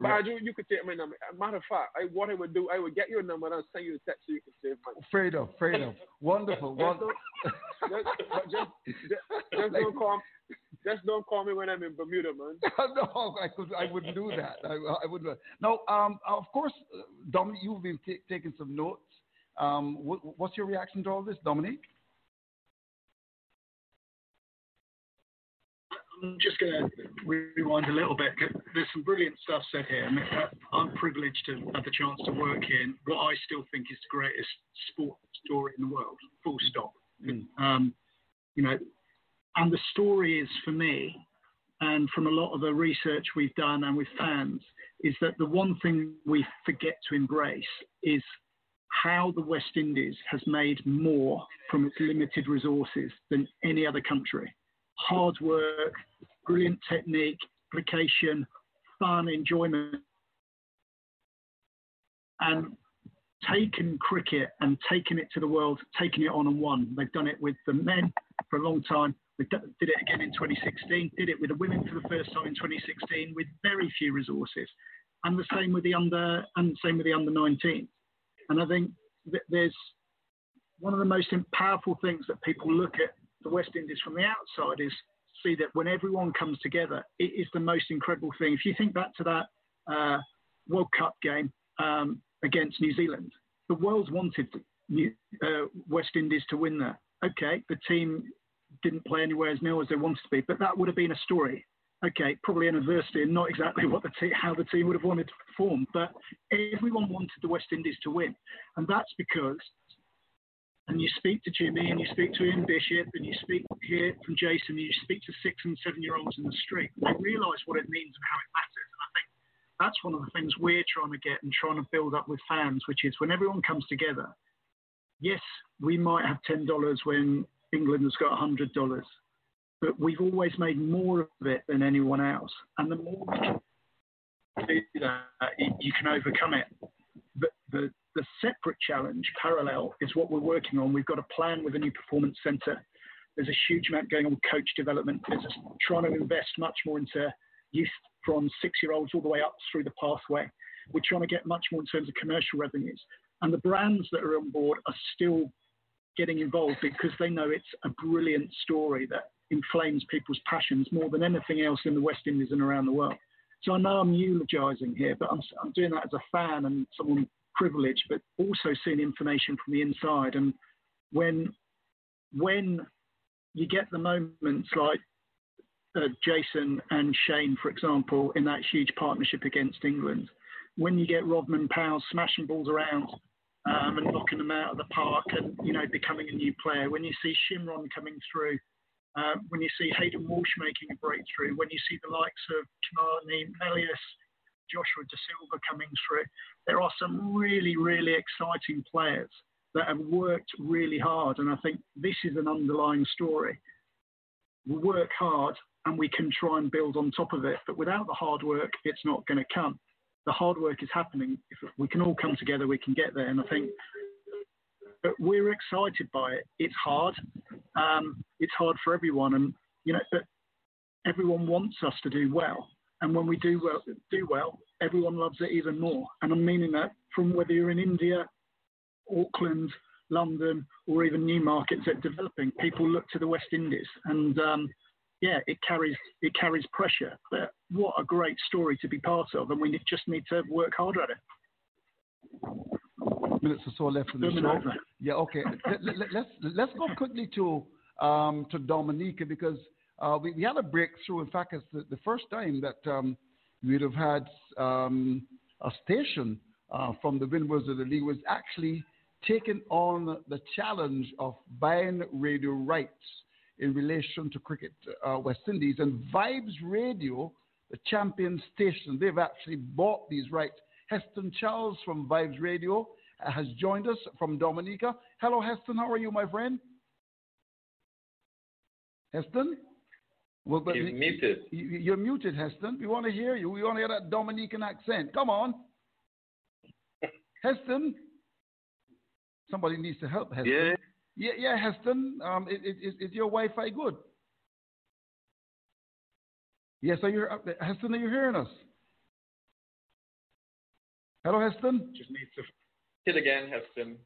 But. Andrew, you could take my number. Matter of fact, I, what I would do, I would get your number and I'll send you a text so you can save mine. Fair enough. Fair enough. Wonderful. Just Won- don't, just, just, just, just don't call, just don't call me when I'm in Bermuda, man. (laughs) no, I could. I wouldn't do that. I, I wouldn't. No. Um. Of course, uh, Dominic, you've been ta taking some notes. Um. What, what's your reaction to all this, Dominic? I'm just going to rewind a little bit. There's some brilliant stuff said here. I'm privileged to have the chance to work in what I still think is the greatest sport story in the world. Full stop. Um, you know, and the story is for me, and from a lot of the research we've done and with fans, is that the one thing we forget to embrace is how the West Indies has made more from its limited resources than any other country. Hard work, brilliant technique, application, fun, enjoyment, and taken cricket and taken it to the world, taken it on and won. They've done it with the men for a long time. They did it again in 2016. Did it with the women for the first time in 2016 with very few resources, and the same with the under and the same with the under 19. And I think that there's one of the most powerful things that people look at the West Indies from the outside is see that when everyone comes together, it is the most incredible thing. If you think back to that uh, World Cup game um, against New Zealand, the world wanted New, uh, West Indies to win that. Okay, the team didn't play anywhere as near as they wanted to be, but that would have been a story. Okay, probably an adversity and not exactly what the te- how the team would have wanted to perform, but everyone wanted the West Indies to win, and that's because and you speak to Jimmy and you speak to Ian Bishop and you speak here from Jason and you speak to six and seven year olds in the street, they realise what it means and how it matters. And I think that's one of the things we're trying to get and trying to build up with fans, which is when everyone comes together, yes, we might have $10 when England has got $100, but we've always made more of it than anyone else. And the more we can do that, you can overcome it. The, the separate challenge, parallel, is what we're working on. We've got a plan with a new performance centre. There's a huge amount going on with coach development. There's trying to invest much more into youth from six-year-olds all the way up through the pathway. We're trying to get much more in terms of commercial revenues. And the brands that are on board are still getting involved because they know it's a brilliant story that inflames people's passions more than anything else in the West Indies and around the world. So I know I'm eulogizing here, but I'm, I'm doing that as a fan and someone privileged, but also seeing information from the inside. And when when you get the moments like uh, Jason and Shane, for example, in that huge partnership against England, when you get Rovman Powell smashing balls around um, and knocking them out of the park and you know becoming a new player, when you see Shimron coming through, uh, when you see Hayden Walsh making a breakthrough, when you see the likes of Kimani Melius, Joshua Da Silva coming through, there are some really, really exciting players that have worked really hard. And I think this is an underlying story. We work hard and we can try and build on top of it, but without the hard work, it's not going to come. The hard work is happening. If we can all come together, we can get there. And I think we're excited by it. It's hard. um, it's hard for everyone, and you know, but everyone wants us to do well. And when we do well, do well, everyone loves it even more. And I'm meaning that from whether you're in India, Auckland, London, or even new markets that are developing, people look to the West Indies, and um, yeah, it carries it carries pressure. But what a great story to be part of, and we just need to work harder at it. Minutes or so left in the show. Yeah, okay. let, let, let's let's go quickly to um, to Dominica because uh, we, we had a breakthrough. In fact, it's the, the first time that um, we'd have had um, a station uh, from the Windwards of the League was actually taking on the challenge of buying radio rights in relation to cricket uh, West Indies and Vibes Radio, the champion station, they've actually bought these rights. Heston Charles from Vibes Radio has joined us from Dominica. Hello, Heston. How are you, my friend? Heston? Well, but He's muted. you- You're muted, Heston. We want to hear you. We want to hear that Dominican accent. Come on. (laughs) Heston? Somebody needs to help Heston. Yeah. Yeah, yeah, Heston. Um, is, is, is your Wi-Fi good? Yes, are you, uh, Heston, are you hearing us? Hello, Heston? Just needs to. Hit again, Heston.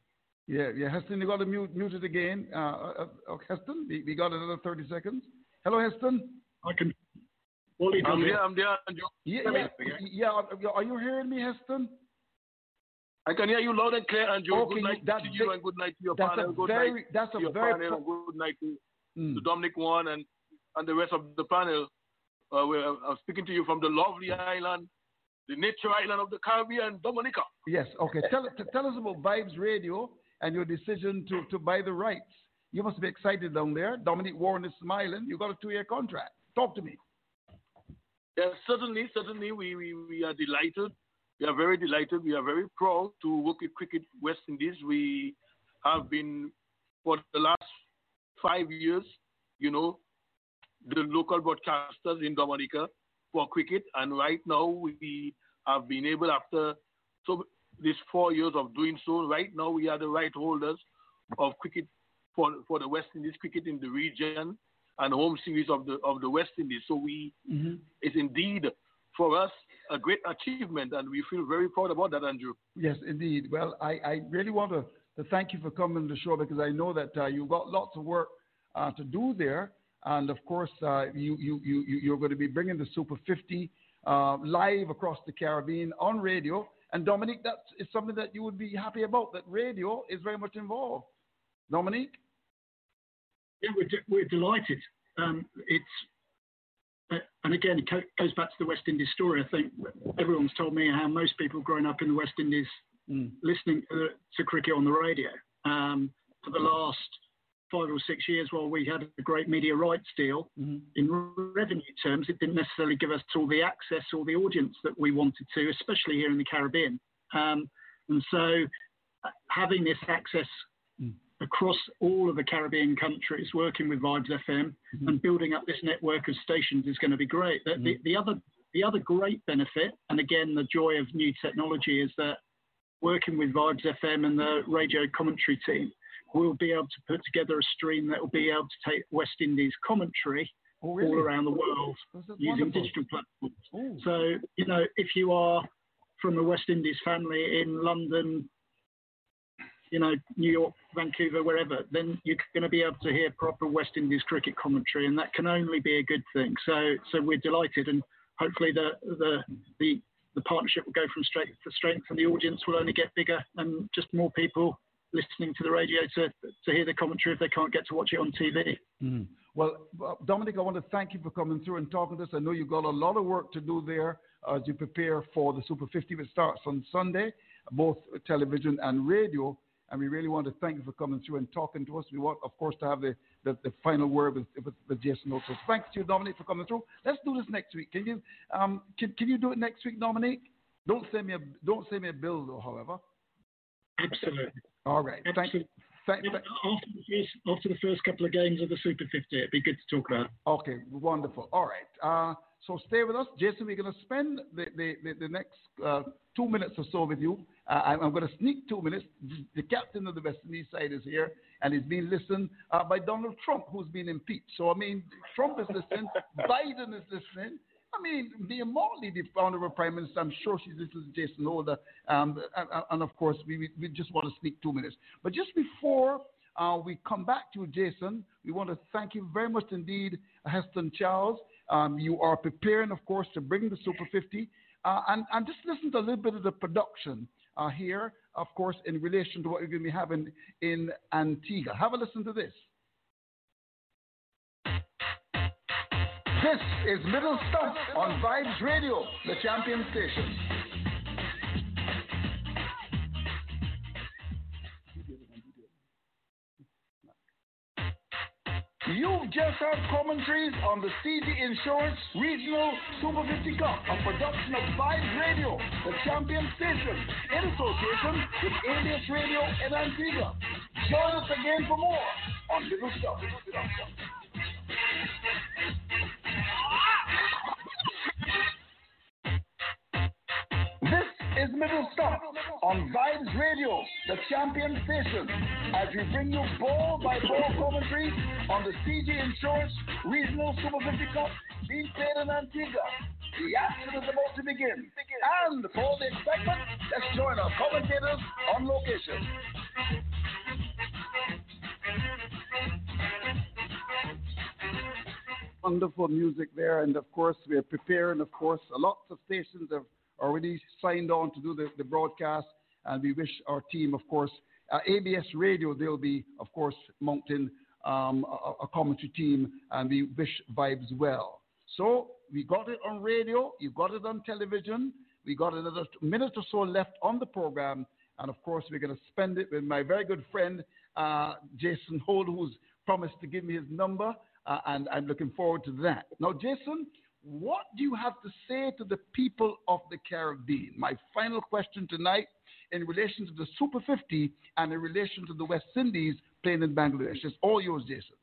Yeah, yeah, Heston, you got to mute, mute it again. Uh, uh, uh, Heston, we, we got another 30 seconds. Hello, Heston? I can. Wally I'm does it. there, I'm there, Andrew. Yeah, yeah, yeah, are- are you hearing me, Heston? I can hear you loud and clear, Andrew. Okay, good night that's to you ve- and good night to your that's a panel. Good very- night that's to a your very panel pro- and good night to, Mm. to Dominic Warne and, and the rest of the panel. Uh, we're, I'm speaking to you from the lovely island, the nature island of the Caribbean, Dominica. Yes, okay. Tell, t- tell us about Vibes Radio and your decision to, to buy the rights. You must be excited down there. Dominic Warne is smiling. You got a two year contract. Talk to me. Yes, certainly, certainly, we, we, we are delighted. We are very delighted. We are very proud to work with Cricket West Indies. We have been, for the last five years, you know, the local broadcasters in Dominica for cricket. And right now, we have been able, after so these four years of doing so, right now we are the right holders of cricket for, for the West Indies cricket in the region and home series of the of the West Indies. So we it's indeed for us a great achievement, and we feel very proud about that, Andrew. Yes, indeed. Well, I, I really want to, to thank you for coming to the show because I know that uh, you've got lots of work uh, to do there. And of course, uh, you, you, you, you- you're going to be bringing the Super 50 uh, live across the Caribbean on radio. And Dominique, that is something that you would be happy about, that radio is very much involved. Dominique? Yeah, we're, de- we're delighted. Um, it's uh, and again, it co- goes back to the West Indies story. I think everyone's told me how most people growing up in the West Indies listening to, to cricket on the radio um, for the last five or six years while we had a great media rights deal. In revenue terms, it didn't necessarily give us all the access or the audience that we wanted to, especially here in the Caribbean. Um, and so uh, having this access across all of the Caribbean countries, working with Vibes FM and building up this network of stations is going to be great. The, the, the other the other great benefit, and again the joy of new technology, is that working with Vibes FM and the radio commentary team, we'll be able to put together a stream that will be able to take West Indies commentary Oh, really? all around the world using wonderful. digital platforms. So, you know, if you are from a West Indies family in London, you know, New York, Vancouver, wherever, then you're going to be able to hear proper West Indies cricket commentary, and that can only be a good thing. So, so we're delighted, and hopefully the the the, the partnership will go from strength to strength, and the audience will only get bigger, and just more people listening to the radio to to hear the commentary if they can't get to watch it on TV. Mhm. Well, uh, Dominic, I want to thank you for coming through and talking to us. I know you've got a lot of work to do there as you prepare for the Super 50, which starts on Sunday, both television and radio. And we really want to thank you for coming through and talking to us. We want, of course, to have the, the, the final word with, with, with Jason also. Thanks to you, Dominic, for coming through. Let's do this next week. Can you um, can, can you do it next week, Dominic? Don't send me a don't send me a bill though, however. Absolutely. All right. Thank you. Thank, After the first after the first couple of games of the Super 50, it'd be good to talk about. Okay, wonderful. All right. Uh, so stay with us. Jason, we're going to spend the, the, the, the next uh, two minutes or so with you. Uh, I'm, I'm going to sneak two minutes. The captain of the West Indies side is here, and he's being listened uh, by Donald Trump, who's been impeached. So, I mean, Trump is listening, (laughs) Biden is listening. I mean, the Mottley, the honorable prime minister, I'm sure she's listening to Jason Holder. Um, and, and, of course, we, we just want to sneak two minutes. But just before uh, we come back to Jason, we want to thank you very much indeed, Heston Charles. Um, you are preparing, of course, to bring the Super 50. Uh, and, and just listen to a little bit of the production uh, here, of course, in relation to what you're going to be having in Antigua. Have a listen to this. This is Middle Stump on Vibes Radio, the champion station. You've just heard commentaries on the CG Insurance Regional Super 50 Cup, a production of Vibes Radio, the champion station, in association with ABS Radio in Antigua. Join us again for more on Middle Stump. Middle Stump on Vibes Radio, the champion station, as we bring you ball by ball commentary on the CG Insurance Regional Super 50 Cup being played in Antigua. The action is about to begin. And for the excitement, let's join our commentators on location. Wonderful music there, and of course, we are preparing. Of course, lots of stations have already signed on to do the, the broadcast, and we wish our team, of course, uh, ABS Radio, they'll be, of course, mounting um, a, a, commentary team, and we wish Vibes well. So we got it on radio, you got it on television, we got another minute or so left on the program, and of course, we're going to spend it with my very good friend uh, Jason Holder, who's promised to give me his number, uh, and I'm looking forward to that. Now, Jason, what do you have to say to the people of the Caribbean? My final question tonight in relation to the Super 50 and in relation to the West Indies playing in Bangladesh. It's all yours, Jason.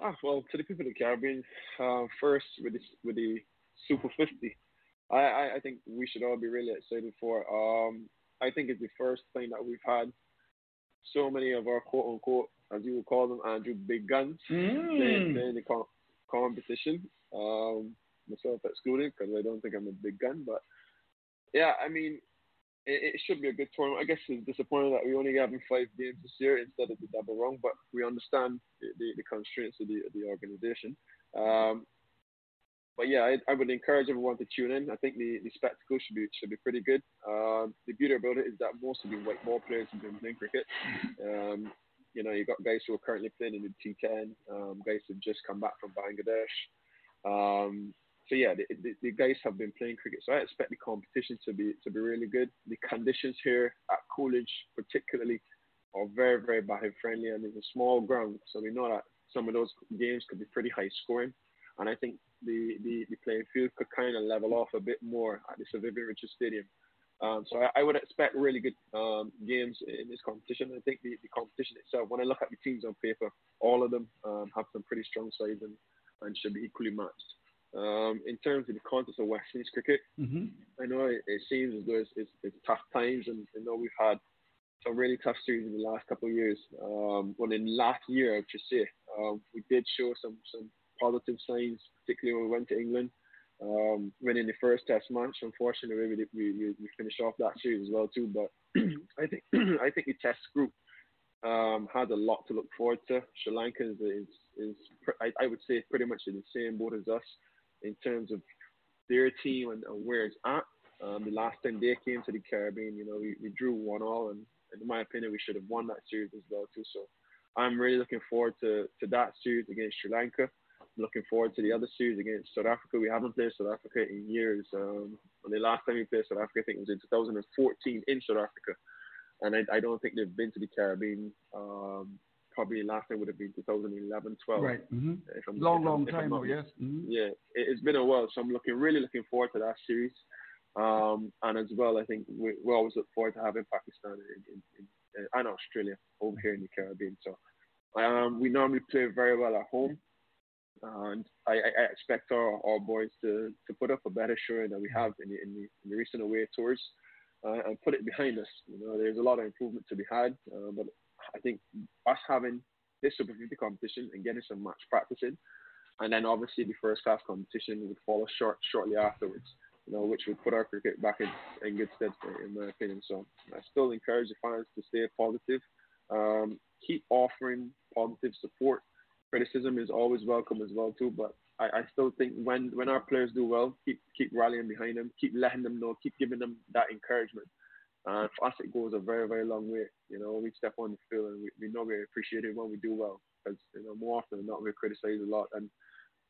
Ah, well, to the people of the Caribbean, uh, first with the, with the Super 50, I, I, I, think we should all be really excited for. Um, I think it's the first thing that we've had so many of our quote unquote, as you would call them, Andrew, big guns mm. playing, playing the competition. Um, myself excluded because I don't think I'm a big gun. But yeah, I mean, it, it, should be a good tournament. I guess it's disappointing that we only having five games this year instead of the double rung, but we understand the, the, constraints of the, the organization. Um, but yeah, I, I, would encourage everyone to tune in. I think the, the spectacle should be should be pretty good. Um, the beauty about it is that most of the white ball players have been playing cricket. Um, you know, you've got guys who are currently playing in the T10, um, guys who've just come back from Bangladesh. Um, so yeah, the, the, the, guys have been playing cricket, so I expect the competition to be to be really good. The conditions here at Coolidge, particularly, are very very Bahrain friendly, and it's a small ground, so we know that some of those games could be pretty high scoring. And I think the, the, the playing field could kind of level off a bit more at the Sir Vivian Richards Stadium. Um, so I, I, would expect really good um, games in this competition. I think the, the, competition itself, when I look at the teams on paper, all of them um, have some pretty strong sides and, and should be equally matched. Um, in terms of the context of West Indies cricket, mm-hmm. I know it, it, seems as though it's, it's, it's, tough times, and I know we've had some really tough series in the last couple of years. Um, well, in last year, I should say, um, we did show some some positive signs, particularly when we went to England um, winning the first Test match. Unfortunately, we, we, we finished off that series as well too. But (clears throat) I think (clears throat) I think the Test group um, has a lot to look forward to. Sri Lanka is is, is I, I, would say pretty much in the same boat as us in terms of their team and, and where it's at. Um, the last time they came to the Caribbean, you know, we, we drew one all, and, and in my opinion, we should have won that series as well too. So I'm really looking forward to, to that series against Sri Lanka looking forward to the other series against South Africa. We haven't played South Africa in years. Um, the last time we played South Africa, I think it was in 2014 in South Africa. And I, I don't think they've been to the Caribbean. Um, probably last time would have been 2011, 12. Right. Mm-hmm. long, long time ago, yes. Mm-hmm. Yeah, it, has been a while. So I'm looking, really looking forward to that series. Um, and as well, I think we, we always look forward to having Pakistan in, in, in, and Australia over here in the Caribbean. So um, we normally play very well at home. Uh, and I, I, expect our, our boys to, to put up a better showing than we have in the, in the, in the recent away tours uh, and put it behind us. You know, there's a lot of improvement to be had, uh, but I think us having this Super 50 competition and getting some match practice in, and then obviously the first class competition would follow short shortly afterwards. You know, which would put our cricket back in, in good stead, in my opinion. So I still encourage the fans to stay positive, um, keep offering positive support. Criticism is always welcome as well too, but I, I still think when when our players do well, keep keep rallying behind them, keep letting them know, keep giving them that encouragement. Uh, for us, it goes a very, very long way. You know, we step on the field and we, we know we appreciate it when we do well. Because, you know, more often than not, we're criticized a lot. And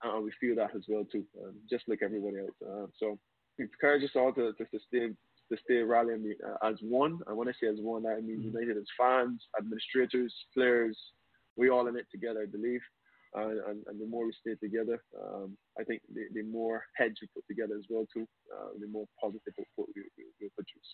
uh, we feel that as well, too, um, just like everybody else. Uh, so encourage us all to, to, to stay to stay rallying uh, as one. And when I say as one, I mean mm-hmm. united as fans, administrators, players. We all in it together, I believe. And, and, the more we stay together, um, I think the, the, more heads we put together as well too, uh, the more positive output we, we, we produce.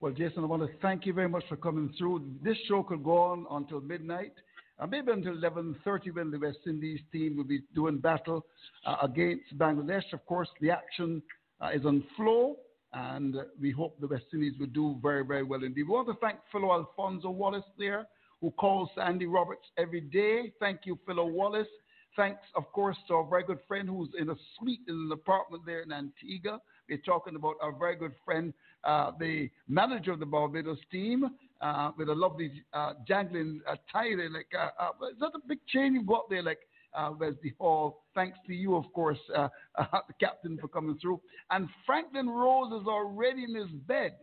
Well, Jason, I want to thank you very much for coming through. This show could go on until midnight, and maybe until 11.30 when the West Indies team will be doing battle uh, against Bangladesh. Of course, the action uh, is on flow, and we hope the West Indies will do very, very well indeed. We want to thank Philo Alphonso Wallace there, who calls Andy Roberts every day. Thank you, Philo Wallace. Thanks, of course, to our very good friend who's in a suite in an apartment there in Antigua. We're talking about our very good friend, uh, the manager of the Barbados team, uh, with a lovely uh, jangling uh, tie there. Like, uh, uh, is that a big chain you've got there? Like, uh, Wesley Hall. Thanks to you, of course, uh, uh, (laughs) the captain, for coming through. And Franklyn Rose is already in his bed,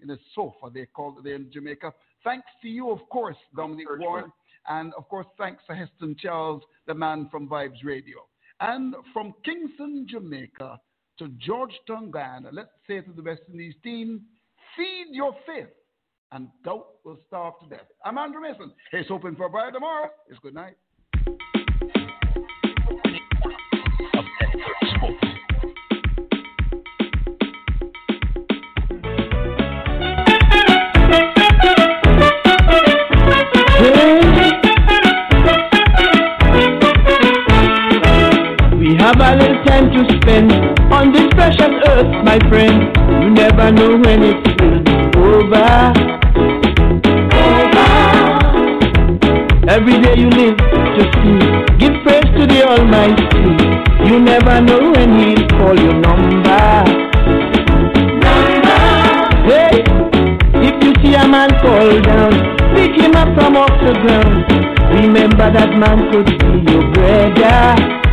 in his sofa, they call it there in Jamaica. Thanks to you, of course, Dominic Warne. And of course, thanks to Heston Charles, the man from Vibes Radio. And from Kingston, Jamaica, to Georgetown, Guyana. Let's say to the West Indies team, feed your faith, and doubt will starve to death. I'm Andrew Mason. It's open for a tomorrow. It's good night. My friend. You never know when it will be over. Over. Every day you live to see, give praise to the Almighty. You never know when He'll call your number. Number. Hey, if you see a man fall down, pick him up from off the ground. Remember that man could be your brother.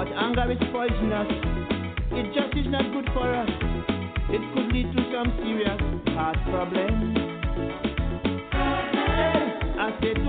But anger is poisonous. It just is not good for us. It could lead to some serious heart problems. I said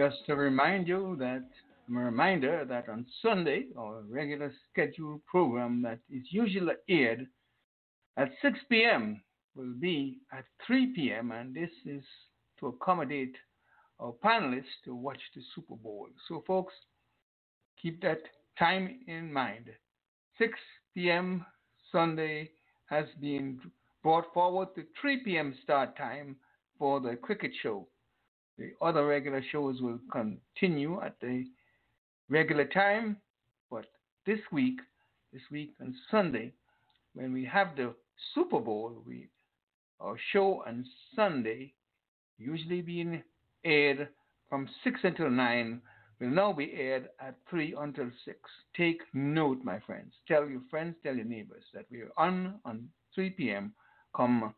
Just to remind you that, a reminder that on Sunday, our regular scheduled program that is usually aired at 6 p.m. will be at 3 p.m., and this is to accommodate our panelists to watch the Super Bowl. So, folks, keep that time in mind. 6 p.m. Sunday has been brought forward to 3 p.m. start time for the cricket show. The other regular shows will continue at the regular time, but this week, this week on Sunday, when we have the Super Bowl, we our show on Sunday, usually being aired from six until nine, will now be aired at three until six. Take note, my friends. Tell your friends, tell your neighbors that we are on on 3 p.m. come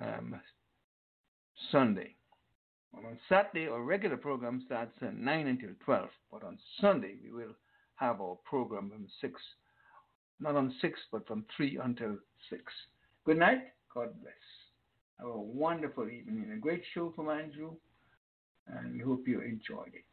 um, Sunday. On Saturday, our regular program starts at 9 until 12. But on Sunday, we will have our program from 6, not on 6, but from 3 until 6. Good night. God bless. Have a wonderful evening. A great show from Andrew. And we hope you enjoyed it.